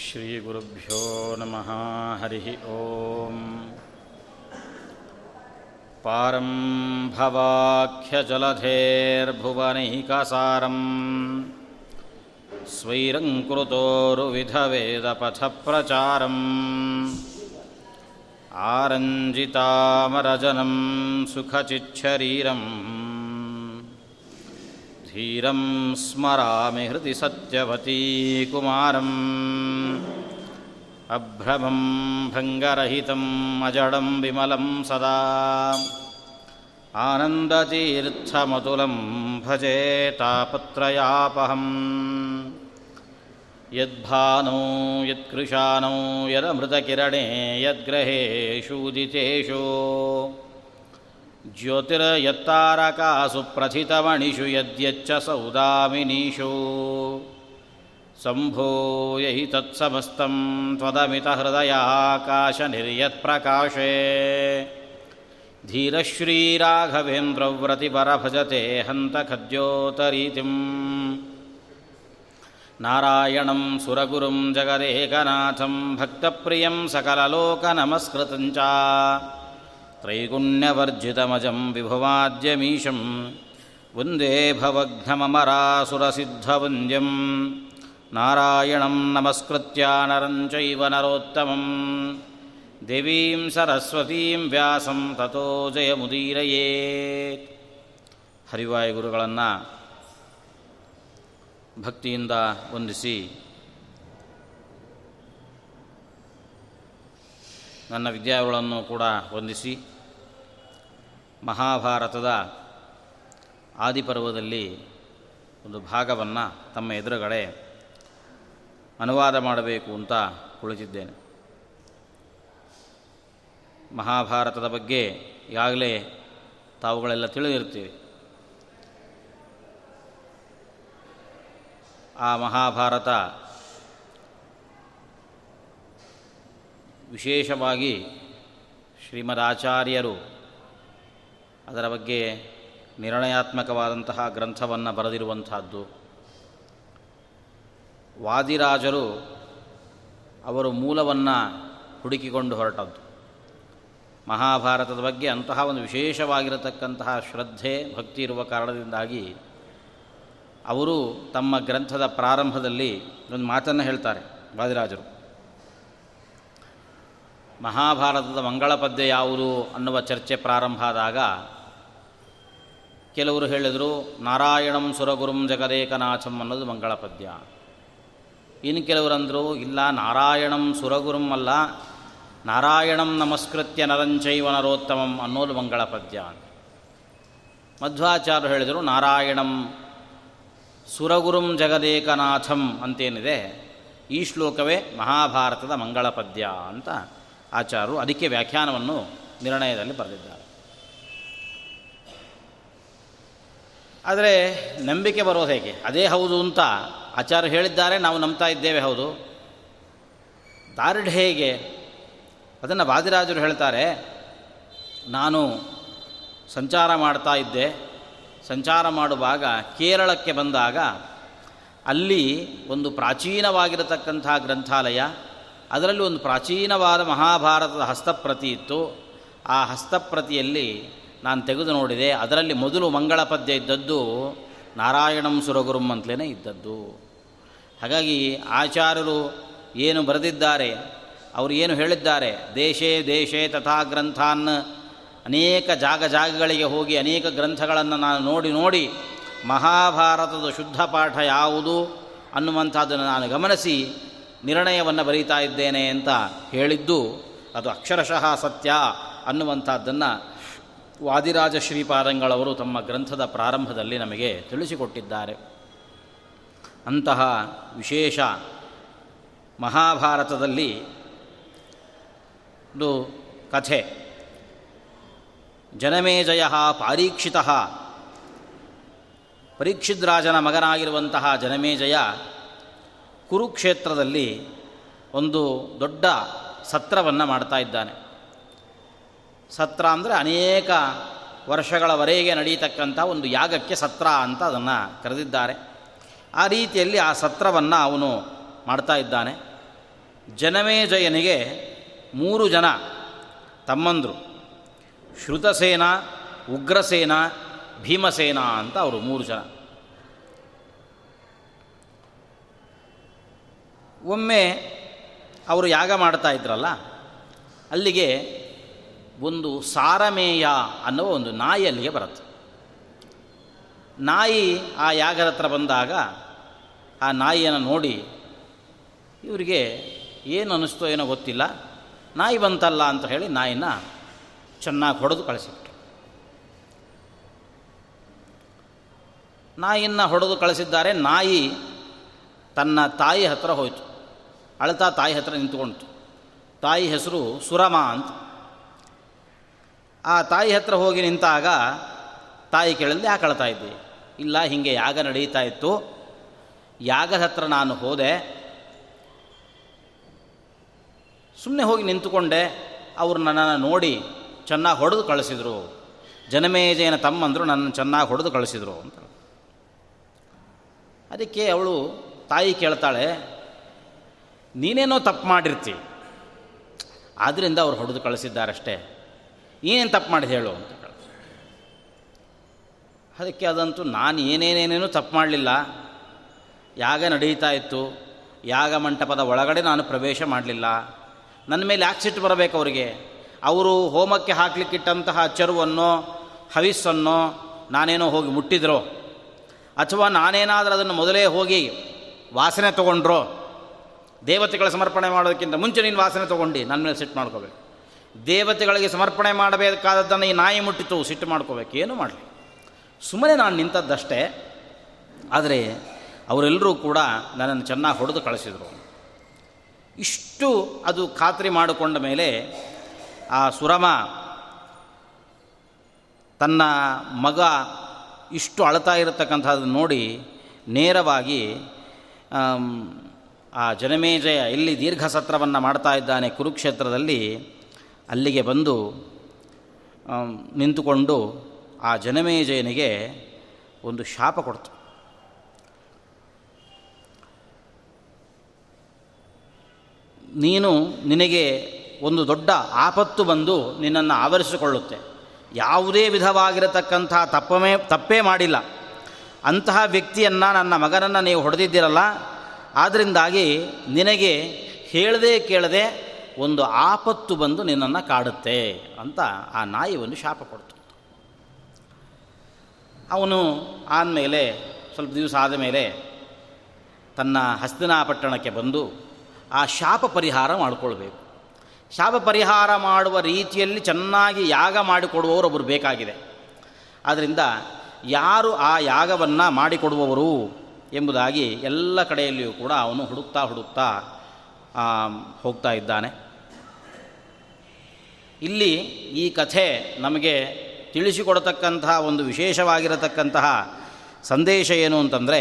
श्रीगुरुभ्यो नमः। हरिः ॐ पारं भवाख्यजलधेर्भुवनैकसारम् स्वैरङ्कृतोरुविधवेदपथप्रचारम् आरञ्जितामरजनं सुखचिच्छरीरम्। धीरं स्मरामि हृदि सत्यवतीकुमारम् अभ्रमं भङ्गरहितम् अजडं विमलं सदा आनन्दतीर्थमतुलं भजे तापत्रयापहम् यद्भानो यत्कृशानौ यदमृतकिरणे यद्ग्रहेषूदितेषु ज्योतिर्यत्तारकासु प्रथितमणिषु यद्यच्च सौदामिनीषु सम्भूय हि तत्समस्तं त्वदमितहृदयाकाशनिर्यत्प्रकाशे। धीरश्रीराघवेन्द्रव्रतिपरभजते हन्तखद्योतरीतिम्। नारायणं सुरगुरुं जगदेकनाथं भक्तप्रियं सकललोकनमस्कृतं च। त्रैगुण्यवर्जितमजं विभुवाद्यमीशं वन्दे भवघ्नममरासुरसिद्धवन्द्यं नारायणं नमस्कृत्य नरं चैव नरोत्तमं देवीं सरस्वतीं व्यासं ततो ಜಯಮುದೀರಯೇತ್ ಹರಿವಾಯ ಗುರುಗಳನ್ನು ಭಕ್ತಿಯಿಂದ ವಂದಿಸಿ ನನ್ನ ವಿದ್ಯಾರ್ಥಿಗಳನ್ನು ಕೂಡ ವಂದಿಸಿ ಮಹಾಭಾರತದ ಆದಿಪರ್ವದಲ್ಲಿ ಒಂದು ಭಾಗವನ್ನು ತಮ್ಮ ಎದುರುಗಡೆ ಅನುವಾದ ಮಾಡಬೇಕು ಅಂತ ಕುಳಿತಿದ್ದೇನೆ. ಮಹಾಭಾರತದ ಬಗ್ಗೆ ಈಗಾಗಲೇ ತಾವುಗಳೆಲ್ಲ ತಿಳಿದಿರ್ತೀವಿ ಆ ಮಹಾಭಾರತ ವಿಶೇಷವಾಗಿ ಶ್ರೀಮದ್ ಆಚಾರ್ಯರು ಅದರ ಬಗ್ಗೆ ನಿರ್ಣಯಾತ್ಮಕವಾದಂತಹ ಗ್ರಂಥವನ್ನು ಬರೆದಿರುವಂತಹದ್ದು ವಾದಿರಾಜರು ಅವರು ಮೂಲವನ್ನು ಹುಡುಕಿಕೊಂಡು ಹೊರಟದ್ದು. ಮಹಾಭಾರತದ ಬಗ್ಗೆ ಅಂತಹ ಒಂದು ವಿಶೇಷವಾಗಿರತಕ್ಕಂತಹ ಶ್ರದ್ಧೆ, ಭಕ್ತಿ ಇರುವ ಕಾರಣದಿಂದಾಗಿ ಅವರು ತಮ್ಮ ಗ್ರಂಥದ ಪ್ರಾರಂಭದಲ್ಲಿ ಒಂದು ಮಾತನ್ನು ಹೇಳ್ತಾರೆ ವಾದಿರಾಜರು. ಮಹಾಭಾರತದ ಮಂಗಳ ಪದ್ಯ ಯಾವುದು ಅನ್ನುವ ಚರ್ಚೆ ಪ್ರಾರಂಭ ಆದಾಗ ಕೆಲವರು ಹೇಳಿದರು, ನಾರಾಯಣಂ ಸುರಗುರುಂ ಜಗದೇಕನಾಥಂ ಅನ್ನೋದು ಮಂಗಳ ಪದ್ಯ. ಇನ್ನು ಕೆಲವರಂದರು, ಇಲ್ಲ, ನಾರಾಯಣಂ ಸುರಗುರುಂ ಅಲ್ಲ, ನಾರಾಯಣಂ ನಮಸ್ಕೃತ್ಯ ನರಂಚೈವ ನರೋತ್ತಮಂ ಅನ್ನೋದು ಮಂಗಳ ಪದ್ಯ ಮಧ್ವಾಚಾರ್ಯರು ಹೇಳಿದರು, ನಾರಾಯಣಂ ಸುರಗುರುಂ ಜಗದೇಕನಾಥಂ ಅಂತೇನಿದೆ, ಈ ಶ್ಲೋಕವೇ ಮಹಾಭಾರತದ ಮಂಗಳ ಪದ್ಯ ಅಂತ ಆಚಾರ್ಯರು ಅದಕ್ಕೆ ವ್ಯಾಖ್ಯಾನವನ್ನು ನಿರ್ಣಯದಲ್ಲಿ ಬರೆದಿದ್ದಾರೆ. ಆದರೆ ನಂಬಿಕೆ ಬರೋದು ಹೇಗೆ? ಅದೇ ಹೌದು ಅಂತ ಆಚಾರ್ಯ ಹೇಳಿದ್ದಾರೆ, ನಾವು ನಂಬ್ತಾ ಇದ್ದೇವೆ, ಹೌದು. ದಾರ್ಢ್ಯ ಹೇಗೆ? ಅದನ್ನು ವಾದಿರಾಜರು ಹೇಳ್ತಾರೆ, ನಾನು ಸಂಚಾರ ಮಾಡ್ತಾ ಇದ್ದೆ. ಸಂಚಾರ ಮಾಡುವಾಗ ಕೇರಳಕ್ಕೆ ಬಂದಾಗ ಅಲ್ಲಿ ಒಂದು ಪ್ರಾಚೀನವಾಗಿರತಕ್ಕಂಥ ಗ್ರಂಥಾಲಯ, ಅದರಲ್ಲಿ ಒಂದು ಪ್ರಾಚೀನವಾದ ಮಹಾಭಾರತದ ಹಸ್ತಪ್ರತಿ ಇತ್ತು. ಆ ಹಸ್ತಪ್ರತಿಯಲ್ಲಿ ನಾನು ತೆಗೆದು ನೋಡಿದೆ, ಅದರಲ್ಲಿ ಮೊದಲು ಮಂಗಳ ಪದ್ಯ ಇದ್ದದ್ದು ನಾರಾಯಣಂ ಸುರಗುರುಂ ಅಂತಲೇ ಇದ್ದದ್ದು. ಹಾಗಾಗಿ ಆಚಾರ್ಯರು ಏನು ಬರೆದಿದ್ದಾರೆ, ಅವರು ಏನು ಹೇಳಿದ್ದಾರೆ, ದೇಶೇ ದೇಶೇ ತಥಾ ಗ್ರಂಥಾನ್, ಅನೇಕ ಜಾಗ ಜಾಗಗಳಿಗೆ ಹೋಗಿ ಅನೇಕ ಗ್ರಂಥಗಳನ್ನು ನಾನು ನೋಡಿ ನೋಡಿ ಮಹಾಭಾರತದ ಶುದ್ಧ ಪಾಠ ಯಾವುದು ಅನ್ನುವಂಥದ್ದನ್ನು ನಾನು ಗಮನಿಸಿ ನಿರ್ಣಯವನ್ನು ಬರೀತಾ ಇದ್ದೇನೆ ಅಂತ ಹೇಳಿದ್ದು, ಅದು ಅಕ್ಷರಶಃ ಸತ್ಯ ಅನ್ನುವಂಥದ್ದನ್ನು ವಾದಿರಾಜ ಶ್ರೀಪಾದಂಗಳವರು ತಮ್ಮ ಗ್ರಂಥದ ಪ್ರಾರಂಭದಲ್ಲಿ ನಮಗೆ ತಿಳಿಸಿಕೊಟ್ಟಿದ್ದಾರೆ. ಅಂತಹ ವಿಶೇಷ ಮಹಾಭಾರತದಲ್ಲಿ ಒಂದು ಕಥೆ. ಜನಮೇಜಯ ಪಾರೀಕ್ಷಿತ ಪರೀಕ್ಷಿದ್ರಾಜನ ಮಗನಾಗಿರುವಂತಹ ಜನಮೇಜಯ ಕುರುಕ್ಷೇತ್ರದಲ್ಲಿ ಒಂದು ದೊಡ್ಡ ಸತ್ರವನ್ನು ಮಾಡ್ತಾ ಇದ್ದಾನೆ. ಸತ್ರ ಅಂದರೆ ಅನೇಕ ವರ್ಷಗಳವರೆಗೆ ನಡೀತಕ್ಕಂಥ ಒಂದು ಯಾಗಕ್ಕೆ ಸತ್ರ ಅಂತ ಅದನ್ನು ಕರೆದಿದ್ದಾರೆ. ಆ ರೀತಿಯಲ್ಲಿ ಆ ಸತ್ರವನ್ನು ಅವನು ಮಾಡ್ತಾ ಇದ್ದಾನೆ. ಜನಮೇಜಯನಿಗೆ ಮೂರು ಜನ ತಮ್ಮಂದರು. ಶ್ರುತಸೇನ, ಉಗ್ರಸೇನ, ಭೀಮಸೇನ ಅಂತ ಅವರು ಮೂರು ಜನ. ಒಮ್ಮೆ ಅವರು ಯಾಗ ಮಾಡ್ತಾ ಇದ್ರಲ್ಲ, ಅಲ್ಲಿಗೆ ಒಂದು ಸಾರಮೇಯ ಅನ್ನುವ ಒಂದು ನಾಯಿ ಅಲ್ಲಿಗೆ ಬರುತ್ತೆ. ನಾಯಿ ಆ ಯಾಗದ ಹತ್ರ ಬಂದಾಗ ಆ ನಾಯಿಯನ್ನು ನೋಡಿ, ಇವರಿಗೆ ಏನು ಅನ್ನಿಸ್ತೋ ಏನೋ ಗೊತ್ತಿಲ್ಲ, ನಾಯಿ ಬಂತಲ್ಲ ಅಂತ ಹೇಳಿ ನಾಯಿನ ಚೆನ್ನಾಗಿ ಹೊಡೆದು ಕಳಿಸಿಬಿಟ್ರು. ನಾಯಿಯನ್ನು ಹೊಡೆದು ಕಳಿಸಿದ್ದಾರೆ, ನಾಯಿ ತನ್ನ ತಾಯಿ ಹತ್ರ ಹೋಯಿತು. ಅಳತಾ ತಾಯಿ ಹತ್ರ ನಿಂತ್ಕೊಳ್ತು ತಾಯಿ ಹೆಸರು ಸುರಮ ಅಂತ. ಆ ತಾಯಿ ಹತ್ರ ಹೋಗಿ ನಿಂತಾಗ ತಾಯಿ ಕೇಳಲು ಯಾಕೆ ಅಳ್ತಾ ಇದ್ದೆ? ಇಲ್ಲ, ಹೀಗೆ ಯಾಗ ನಡೀತಾ ಇತ್ತು. ಯಾಗದ ಹತ್ರ ನಾನು ಹೋದೆ. ಸುಮ್ಮನೆ ಹೋಗಿ ನಿಂತುಕೊಂಡೆ. ಅವರು ನನ್ನನ್ನು ನೋಡಿ ಚೆನ್ನಾಗಿ ಹೊಡೆದು ಕಳಿಸಿದರು. ಜನಮೇಜಯನ ತಮ್ಮಂದರು ನನ್ನ ಚೆನ್ನಾಗಿ ಹೊಡೆದು ಕಳಿಸಿದರು ಅಂತ. ಅದಕ್ಕೆ ಅವಳು ತಾಯಿ ಕೇಳ್ತಾಳೆ, ನೀನೇನೋ ತಪ್ಪು ಮಾಡಿರ್ತಿ. ಆದ್ದರಿಂದ ಅವ್ರು ಹೊಡೆದು ಕಳಿಸಿದ್ದಾರಷ್ಟೇ. ಏನೇನು ತಪ್ಪು ಮಾಡಿ ಹೇಳು ಅಂತ ಅದಕ್ಕೆ ಅದಂತೂ ನಾನು ಏನೇನೇನೇನೂ ತಪ್ಪು ಮಾಡಲಿಲ್ಲ. ಯಾಗ ನಡೀತಾ ಇತ್ತು. ಯಾಗ ಮಂಟಪದ ಒಳಗಡೆ ನಾನು ಪ್ರವೇಶ ಮಾಡಲಿಲ್ಲ. ನನ್ನ ಮೇಲೆ ಯಾಕೆ ಸಿಟ್ಟು ಬರಬೇಕು ಅವರಿಗೆ. ಅವರು ಹೋಮಕ್ಕೆ ಹಾಕ್ಲಿಕ್ಕಿಟ್ಟಂತಹ ಚರುವನ್ನೋ ಹವಿಸ್ಸನ್ನೋ ನಾನೇನೋ ಹೋಗಿ ಮುಟ್ಟಿದ್ರೋ, ಅಥವಾ ನಾನೇನಾದರೂ ಅದನ್ನು ಮೊದಲೇ ಹೋಗಿ ವಾಸನೆ ತೊಗೊಂಡ್ರೋ, ದೇವತೆಗಳ ಸಮರ್ಪಣೆ ಮಾಡೋದಕ್ಕಿಂತ ಮುಂಚೆ ನೀನು ವಾಸನೆ ತೊಗೊಂಡು ನನ್ನ ಮೇಲೆ ಸಿಟ್ಟು ಮಾಡ್ಕೋಬೇಕು. ದೇವತೆಗಳಿಗೆ ಸಮರ್ಪಣೆ ಮಾಡಬೇಕಾದದ್ದನ್ನು ಈ ನಾಯಿ ಮುಟ್ಟಿತು, ಸಿಟ್ಟು ಮಾಡ್ಕೋಬೇಕು, ಏನು ಮಾಡಲಿ. ಸುಮ್ಮನೆ ನಾನು ನಿಂತದ್ದಷ್ಟೇ, ಆದರೆ ಅವರೆಲ್ಲರೂ ಕೂಡ ನನ್ನನ್ನು ಚೆನ್ನಾಗಿ ಹೊಡೆದು ಕಳಿಸಿದರು. ಇಷ್ಟು ಅದು ಖಾತ್ರಿ ಮಾಡಿಕೊಂಡ ಮೇಲೆ ಆ ಸುರಮ ತನ್ನ ಮಗ ಇಷ್ಟು ಅಳ್ತಾ ಇರತಕ್ಕಂಥದ್ದು ನೋಡಿ ನೇರವಾಗಿ ಆ ಜನಮೇಜಯ ಇಲ್ಲಿ ದೀರ್ಘ ಸತ್ರವನ್ನು ಮಾಡ್ತಾ ಇದ್ದಾನೆ ಕುರುಕ್ಷೇತ್ರದಲ್ಲಿ ಅಲ್ಲಿಗೆ ಬಂದು ನಿಂತುಕೊಂಡು ಆ ಜನಮೇಜಯನಿಗೆ ಒಂದು ಶಾಪ ಕೊಡ್ತು. ನೀನು ನಿನಗೆ ಒಂದು ದೊಡ್ಡ ಆಪತ್ತು ಬಂದು ನಿನ್ನನ್ನು ಆವರಿಸಿಕೊಳ್ಳುತ್ತೆ. ಯಾವುದೇ ವಿಧವಾಗಿರತಕ್ಕಂಥ ತಪ್ಪಮೇ, ತಪ್ಪೇ ಮಾಡಿಲ್ಲ. ಅಂತಹ ವ್ಯಕ್ತಿಯನ್ನು, ನನ್ನ ಮಗನನ್ನು ನೀವು ಹೊಡೆದಿದ್ದೀರಲ್ಲ ಆದ್ದರಿಂದಾಗಿ ನಿನಗೆ ಹೇಳದೆ ಕೇಳದೆ ಒಂದು ಆಪತ್ತು ಬಂದು ನಿನ್ನನ್ನು ಕಾಡುತ್ತೆ ಅಂತ ಆ ನಾಯಿ ಶಾಪ ಕೊಡ್ತು. ಅವನು ಆದಮೇಲೆ ಸ್ವಲ್ಪ ದಿವಸ ಆದ ಮೇಲೆ ತನ್ನ ಹಸ್ತಿನಾಪಟ್ಟಣಕ್ಕೆ ಬಂದು ಆ ಶಾಪ ಪರಿಹಾರ ಮಾಡಿಕೊಳ್ಬೇಕು. ಶಾಪ ಪರಿಹಾರ ಮಾಡುವ ರೀತಿಯಲ್ಲಿ ಚೆನ್ನಾಗಿ ಯಾಗ ಮಾಡಿಕೊಡುವವರು ಒಬ್ಬರು ಬೇಕಾಗಿದೆ. ಆದ್ದರಿಂದ ಯಾರು ಆ ಯಾಗವನ್ನು ಮಾಡಿಕೊಡುವವರು ಎಂಬುದಾಗಿ ಎಲ್ಲ ಕಡೆಯಲ್ಲಿಯೂ ಕೂಡ ಅವನು ಹುಡುಕ್ತಾ ಹುಡುಕ್ತಾ ಹೋಗ್ತಾ ಇದ್ದಾನೆ. ಇಲ್ಲಿ ಈ ಕಥೆ ನಮಗೆ ತಿಳಿಸಿಕೊಡತಕ್ಕಂತಹ ಒಂದು ವಿಶೇಷವಾಗಿರತಕ್ಕಂತಹ ಸಂದೇಶ ಏನು ಅಂತಂದರೆ,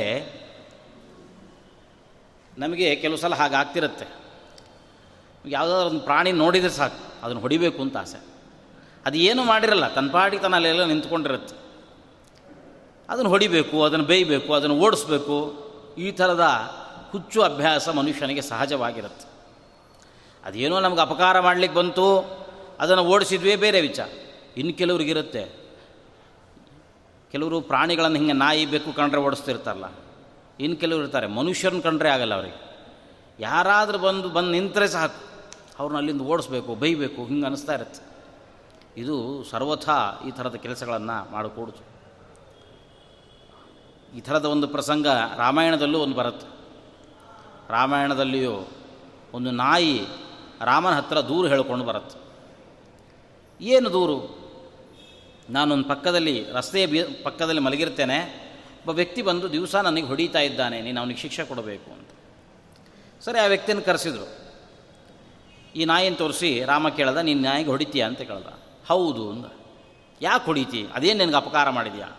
ನಮಗೆ ಕೆಲವು ಸಲ ಹಾಗಾಗ್ತಿರುತ್ತೆ ಯಾವುದಾದ್ರು ಒಂದು ಪ್ರಾಣಿ ನೋಡಿದರೆ ಸಾಕು, ಅದನ್ನು ಹೊಡಿಬೇಕು ಅಂತ ಆಸೆ. ಅದು ಏನು ಮಾಡಿರಲ್ಲ ಪಾಡಿಗೆ ತನ್ನಲ್ಲೆಲ್ಲ ನಿಂತ್ಕೊಂಡಿರುತ್ತೆ. ಅದನ್ನು ಹೊಡಿಬೇಕು, ಅದನ್ನು ಬೇಯಬೇಕು, ಅದನ್ನು ಓಡಿಸ್ಬೇಕು, ಈ ಥರದ ಹುಚ್ಚು ಅಭ್ಯಾಸ ಮನುಷ್ಯನಿಗೆ ಸಹಜವಾಗಿರುತ್ತೆ. ಅದೇನೋ ನಮ್ಗೆ ಅಪಕಾರ ಮಾಡಲಿಕ್ಕೆ ಬಂತು, ಅದನ್ನು ಓಡಿಸಿದ್ವೇ ಬೇರೆ ವಿಚಾರ. ಇನ್ನು ಕೆಲವ್ರಿಗಿರುತ್ತೆ. ಕೆಲವರು ಪ್ರಾಣಿಗಳನ್ನು ಹಿಂಗೆ ನಾಯಿ ಬೇಕು ಕಂಡ್ರೆ ಓಡಿಸ್ತಿರ್ತಾರಲ್ಲ. ಇನ್ನು ಕೆಲವರು ಇರ್ತಾರೆ. ಮನುಷ್ಯರನ್ನ ಕಂಡ್ರೆ ಆಗಲ್ಲ ಅವರಿಗೆ. ಯಾರಾದರೂ ಬಂದು ಬಂದು ನಿಂತರೆ ಸಾಕು ಅವ್ರನ್ನ ಅಲ್ಲಿಂದ ಓಡಿಸ್ಬೇಕು ಬೈಬೇಕು ಹಿಂಗೆ ಅನ್ನಿಸ್ತಾ ಇರುತ್ತೆ. ಇದು ಸರ್ವಥಾ ಈ ಥರದ ಕೆಲಸಗಳನ್ನು ಮಾಡಿಕೊಡ್ತು ಈ ಥರದ ಒಂದು ಪ್ರಸಂಗ ರಾಮಾಯಣದಲ್ಲೂ ಒಂದು ಬರುತ್ತೆ. ರಾಮಾಯಣದಲ್ಲಿಯೂ ಒಂದು ನಾಯಿ ರಾಮನ ಹತ್ರ ದೂರು ಹೇಳಿಕೊಂಡು ಬರುತ್ತೆ. ಏನು ದೂರು? ನಾನೊಂದು ಪಕ್ಕದಲ್ಲಿ, ರಸ್ತೆಯ ಬಿ, ಪಕ್ಕದಲ್ಲಿ ಮಲಗಿರ್ತೇನೆ. ಒಬ್ಬ ವ್ಯಕ್ತಿ ಬಂದು ದಿವಸ ನನಗೆ ಹೊಡೀತಾ ಇದ್ದಾನೆ, ನೀನು ಅವನಿಗೆ ಶಿಕ್ಷೆ ಕೊಡಬೇಕು ಅಂತ. ಸರಿ, ಆ ವ್ಯಕ್ತಿಯನ್ನು ಕರೆಸಿದ್ರು. ಈ ನಾಯಿನ ತೋರಿಸಿ, ರಾಮ ಕೇಳ್ದ, ನೀನು ನಾಯಿಗೆ ಹೊಡಿತೀಯ ಅಂತ ಕೇಳ್ದ. ಹೌದು ಅಂದ. ಯಾಕೆ ಹೊಡಿತಿ? ಅದೇನು ನಿನಗೆ ಅಪಕಾರ ಮಾಡಿದ್ಯಾ?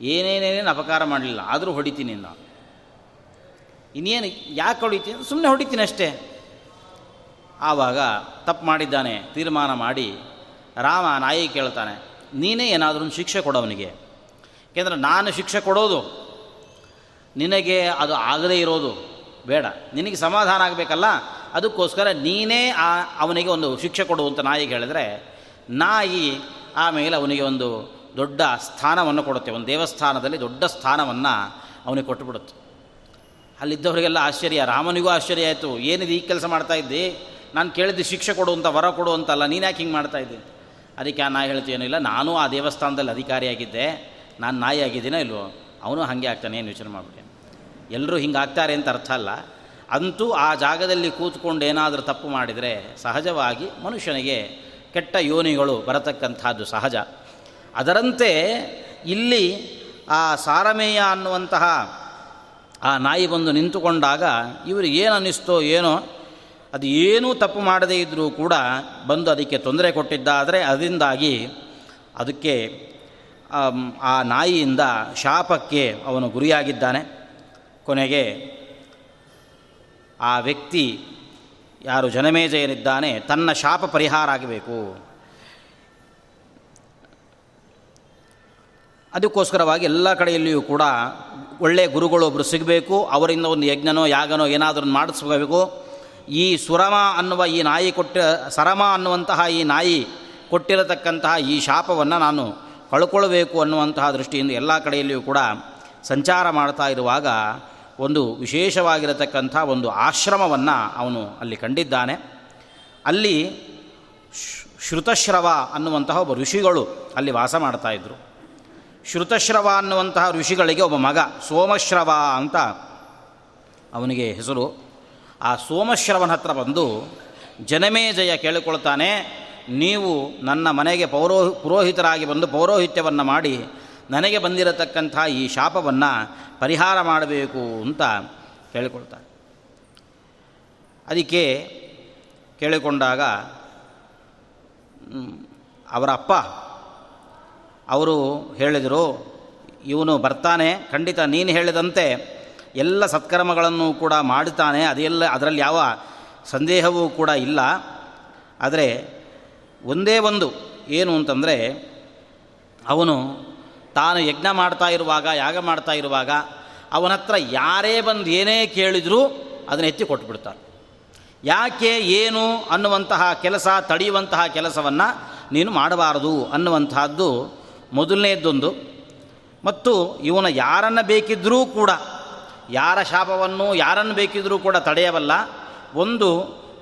ಏನೇನೇನೇನು ಅಪಕಾರ ಮಾಡಲಿಲ್ಲ, ಆದರೂ ಹೊಡಿತೀನಿ ನಾನು ಇನ್ನೇನು ಯಾಕೆ ಹೊಡಿತೀನಿ ಸುಮ್ಮನೆ ಹೊಡಿತೀನಿ ಅಷ್ಟೇ. ಆವಾಗ ತಪ್ಪು ಮಾಡಿದ್ದಾನೆ, ತೀರ್ಮಾನ ಮಾಡಿ ರಾಮ ನಾಯಿ ಕೇಳ್ತಾನೆ, ನೀನೇ ಏನಾದರೂ ಶಿಕ್ಷೆ ಕೊಡೋವನಿಗೆ ಏಕೆಂದರೆ ನಾನು ಶಿಕ್ಷೆ ಕೊಡೋದು, ನಿನಗೆ ಅದು ಆಗದೇ ಇರೋದು, ಬೇಡ. ನಿನಗೆ ಸಮಾಧಾನ ಆಗಬೇಕಲ್ಲ, ಅದಕ್ಕೋಸ್ಕರ ನೀನೇ ಆ ಅವನಿಗೆ ಒಂದು ಶಿಕ್ಷೆ ಕೊಡುವಂಥ ನಾಯಿಗೆ ಹೇಳಿದ್ರೆ, ನಾಯಿ ಆಮೇಲೆ ಅವನಿಗೆ ಒಂದು ದೊಡ್ಡ ಸ್ಥಾನವನ್ನು ಕೊಡುತ್ತೆ, ಒಂದು ದೇವಸ್ಥಾನದಲ್ಲಿ ದೊಡ್ಡ ಸ್ಥಾನವನ್ನು ಅವನಿಗೆ ಕೊಟ್ಟುಬಿಡುತ್ತೆ ಅಲ್ಲಿದ್ದವರಿಗೆಲ್ಲ ಆಶ್ಚರ್ಯ, ರಾಮನಿಗೂ ಆಶ್ಚರ್ಯ ಆಯಿತು, ಏನಿದೆ ಈ ಕೆಲಸ ಮಾಡ್ತಾ ಇದ್ದೆ? ನಾನು ಕೇಳಿದ್ದು ಶಿಕ್ಷೆ ಕೊಡು ಅಂತ, ವರ ಕೊಡು ಅಂತಲ್ಲ ನೀನು ಯಾಕೆ ಹಿಂಗೆ ಮಾಡ್ತಾ ಇದ್ದೀನಿ ಅದಕ್ಕೆ ಆ ನಾಯಿ ಹೇಳ್ತೀನೇನಿಲ್ಲ ನಾನು ಆ ದೇವಸ್ಥಾನದಲ್ಲಿ ಅಧಿಕಾರಿಯಾಗಿದ್ದೆ ನಾನು ನಾಯಿ ಆಗಿದ್ದೀನೋ ಇಲ್ವೋ? ಅವನು ಹಾಗೆ ಆಗ್ತಾನೆ, ಏನು ಯೋಚನೆ ಮಾಡ್ಬಿಟ್ಟೆ ಎಲ್ಲರೂ ಹಿಂಗೆ ಆಗ್ತಾರೆ ಅಂತ ಅರ್ಥ ಅಲ್ಲ. ಅಂತೂ ಆ ಜಾಗದಲ್ಲಿ ಕೂತ್ಕೊಂಡು ಏನಾದರೂ ತಪ್ಪು ಮಾಡಿದರೆ ಸಹಜವಾಗಿ ಮನುಷ್ಯನಿಗೆ ಕೆಟ್ಟ ಯೋನಿಗಳು ಬರತಕ್ಕಂಥದ್ದು ಸಹಜ. ಅದರಂತೆ ಇಲ್ಲಿ ಆ ಸಾರಮೇಯ ಅನ್ನುವಂತಹ ಆ ನಾಯಿ ಬಂದು ನಿಂತುಕೊಂಡಾಗ ಇವರಿಗೆ ಏನು ಅನ್ನಿಸ್ತೋ ಏನೋ, ಅದು ಏನೂ ತಪ್ಪು ಮಾಡದೇ ಇದ್ದರೂ ಕೂಡ ಬಂದು ಅದಕ್ಕೆ ತೊಂದರೆ ಕೊಟ್ಟಿದ್ದಾದರೆ ಅದರಿಂದಾಗಿ ಅದಕ್ಕೆ ಆ ನಾಯಿಯಿಂದ ಶಾಪಕ್ಕೆ ಅವನು ಗುರಿಯಾಗಿದ್ದಾನೆ. ಕೊನೆಗೆ ಆ ವ್ಯಕ್ತಿ ಯಾರು ಜನಮೇಜಯನಿದ್ದಾನೆ, ತನ್ನ ಶಾಪ ಪರಿಹಾರ ಆಗಬೇಕು. ಅದಕ್ಕೋಸ್ಕರವಾಗಿ ಎಲ್ಲ ಕಡೆಯಲ್ಲಿಯೂ ಕೂಡ ಒಳ್ಳೆಯ ಗುರುಗಳು ಒಬ್ಬರು ಸಿಗಬೇಕು, ಅವರಿಂದ ಒಂದು ಯಜ್ಞನೋ, ಯಾಗನೋ ಏನಾದರೂ ಮಾಡಿಸ್ಬೇಕು ಈ ಸುರಮ ಅನ್ನುವ ಈ ನಾಯಿ ಕೊಟ್ಟ, ಸರಮ ಅನ್ನುವಂತಹ ಈ ನಾಯಿ ಕೊಟ್ಟಿರತಕ್ಕಂತಹ ಈ ಶಾಪವನ್ನು ನಾನು ಕಳ್ಕೊಳ್ಬೇಕು ಅನ್ನುವಂತಹ ದೃಷ್ಟಿಯಿಂದ ಎಲ್ಲ ಕಡೆಯಲ್ಲಿಯೂ ಕೂಡ ಸಂಚಾರ ಮಾಡ್ತಾ ಇರುವಾಗ ಒಂದು ವಿಶೇಷವಾಗಿರತಕ್ಕಂಥ ಒಂದು ಆಶ್ರಮವನ್ನು ಅವನು ಅಲ್ಲಿ ಕಂಡಿದ್ದಾನೆ. ಅಲ್ಲಿ ಶ್ರುತಶ್ರವ ಅನ್ನುವಂತಹ ಒಬ್ಬ ಋಷಿಗಳು ಅಲ್ಲಿ ವಾಸ ಮಾಡ್ತಾಯಿದ್ರು ಶ್ರುತಶ್ರವ ಅನ್ನುವಂತಹ ಋಷಿಗಳಿಗೆ ಒಬ್ಬ ಮಗ, ಸೋಮಶ್ರವ ಅಂತ ಅವನಿಗೆ ಹೆಸರು. ಆ ಸೋಮಶ್ರವನ ಹತ್ರ ಬಂದು ಜನಮೇಜಯ ಕೇಳಿಕೊಳ್ತಾನೆ. ನೀವು ನನ್ನ ಮನೆಗೆ ಪೌರೋ, ಪುರೋಹಿತರಾಗಿ ಬಂದು ಪೌರೋಹಿತ್ಯವನ್ನು ಮಾಡಿ, ನನಗೆ ಬಂದಿರತಕ್ಕಂಥ ಈ ಶಾಪವನ್ನು ಪರಿಹಾರ ಮಾಡಬೇಕು ಅಂತ ಕೇಳಿಕೊಳ್ತಾನೆ. ಅದಕ್ಕೆ ಕೇಳಿಕೊಂಡಾಗ ಅವರ ಅಪ್ಪ ಅವರು ಹೇಳಿದರು, ಇವನು ಬರ್ತಾನೆ, ಖಂಡಿತ ನೀನು ಹೇಳಿದಂತೆ ಎಲ್ಲ ಸತ್ಕರ್ಮಗಳನ್ನು ಕೂಡ ಮಾಡುತ್ತಾನೆ ಅದೆಲ್ಲ, ಅದರಲ್ಲಿ ಯಾವ ಸಂದೇಹವೂ ಕೂಡ ಇಲ್ಲ. ಆದರೆ ಒಂದೇ ಒಂದು ಏನು ಅಂತಂದರೆ, ಅವನು ತಾನು ಯಜ್ಞ ಮಾಡ್ತಾ ಇರುವಾಗ, ಯಾಗ ಮಾಡ್ತಾ ಇರುವಾಗ, ಅವನ ಹತ್ರ ಯಾರೇ ಬಂದು ಏನೇ ಕೇಳಿದರೂ ಅದನ್ನು ಎತ್ತಿ ಕೊಟ್ಬಿಡ್ತಾನೆ. ಯಾಕೆ ಏನು ಅನ್ನುವಂತಹ ಕೆಲಸ, ತಡೆಯುವಂತಹ ಕೆಲಸವನ್ನು ನೀನು ಮಾಡಬಾರದು ಅನ್ನುವಂತಹದ್ದು ಮೊದಲನೇದ್ದೊಂದು ಮತ್ತು ಇವನ ಯಾರನ್ನು ಬೇಕಿದ್ದರೂ ಕೂಡ, ಯಾರ ಶಾಪವನ್ನು, ಯಾರನ್ನು ಬೇಕಿದ್ದರೂ ಕೂಡ ತಡೆಯವಲ್ಲ. ಒಂದು,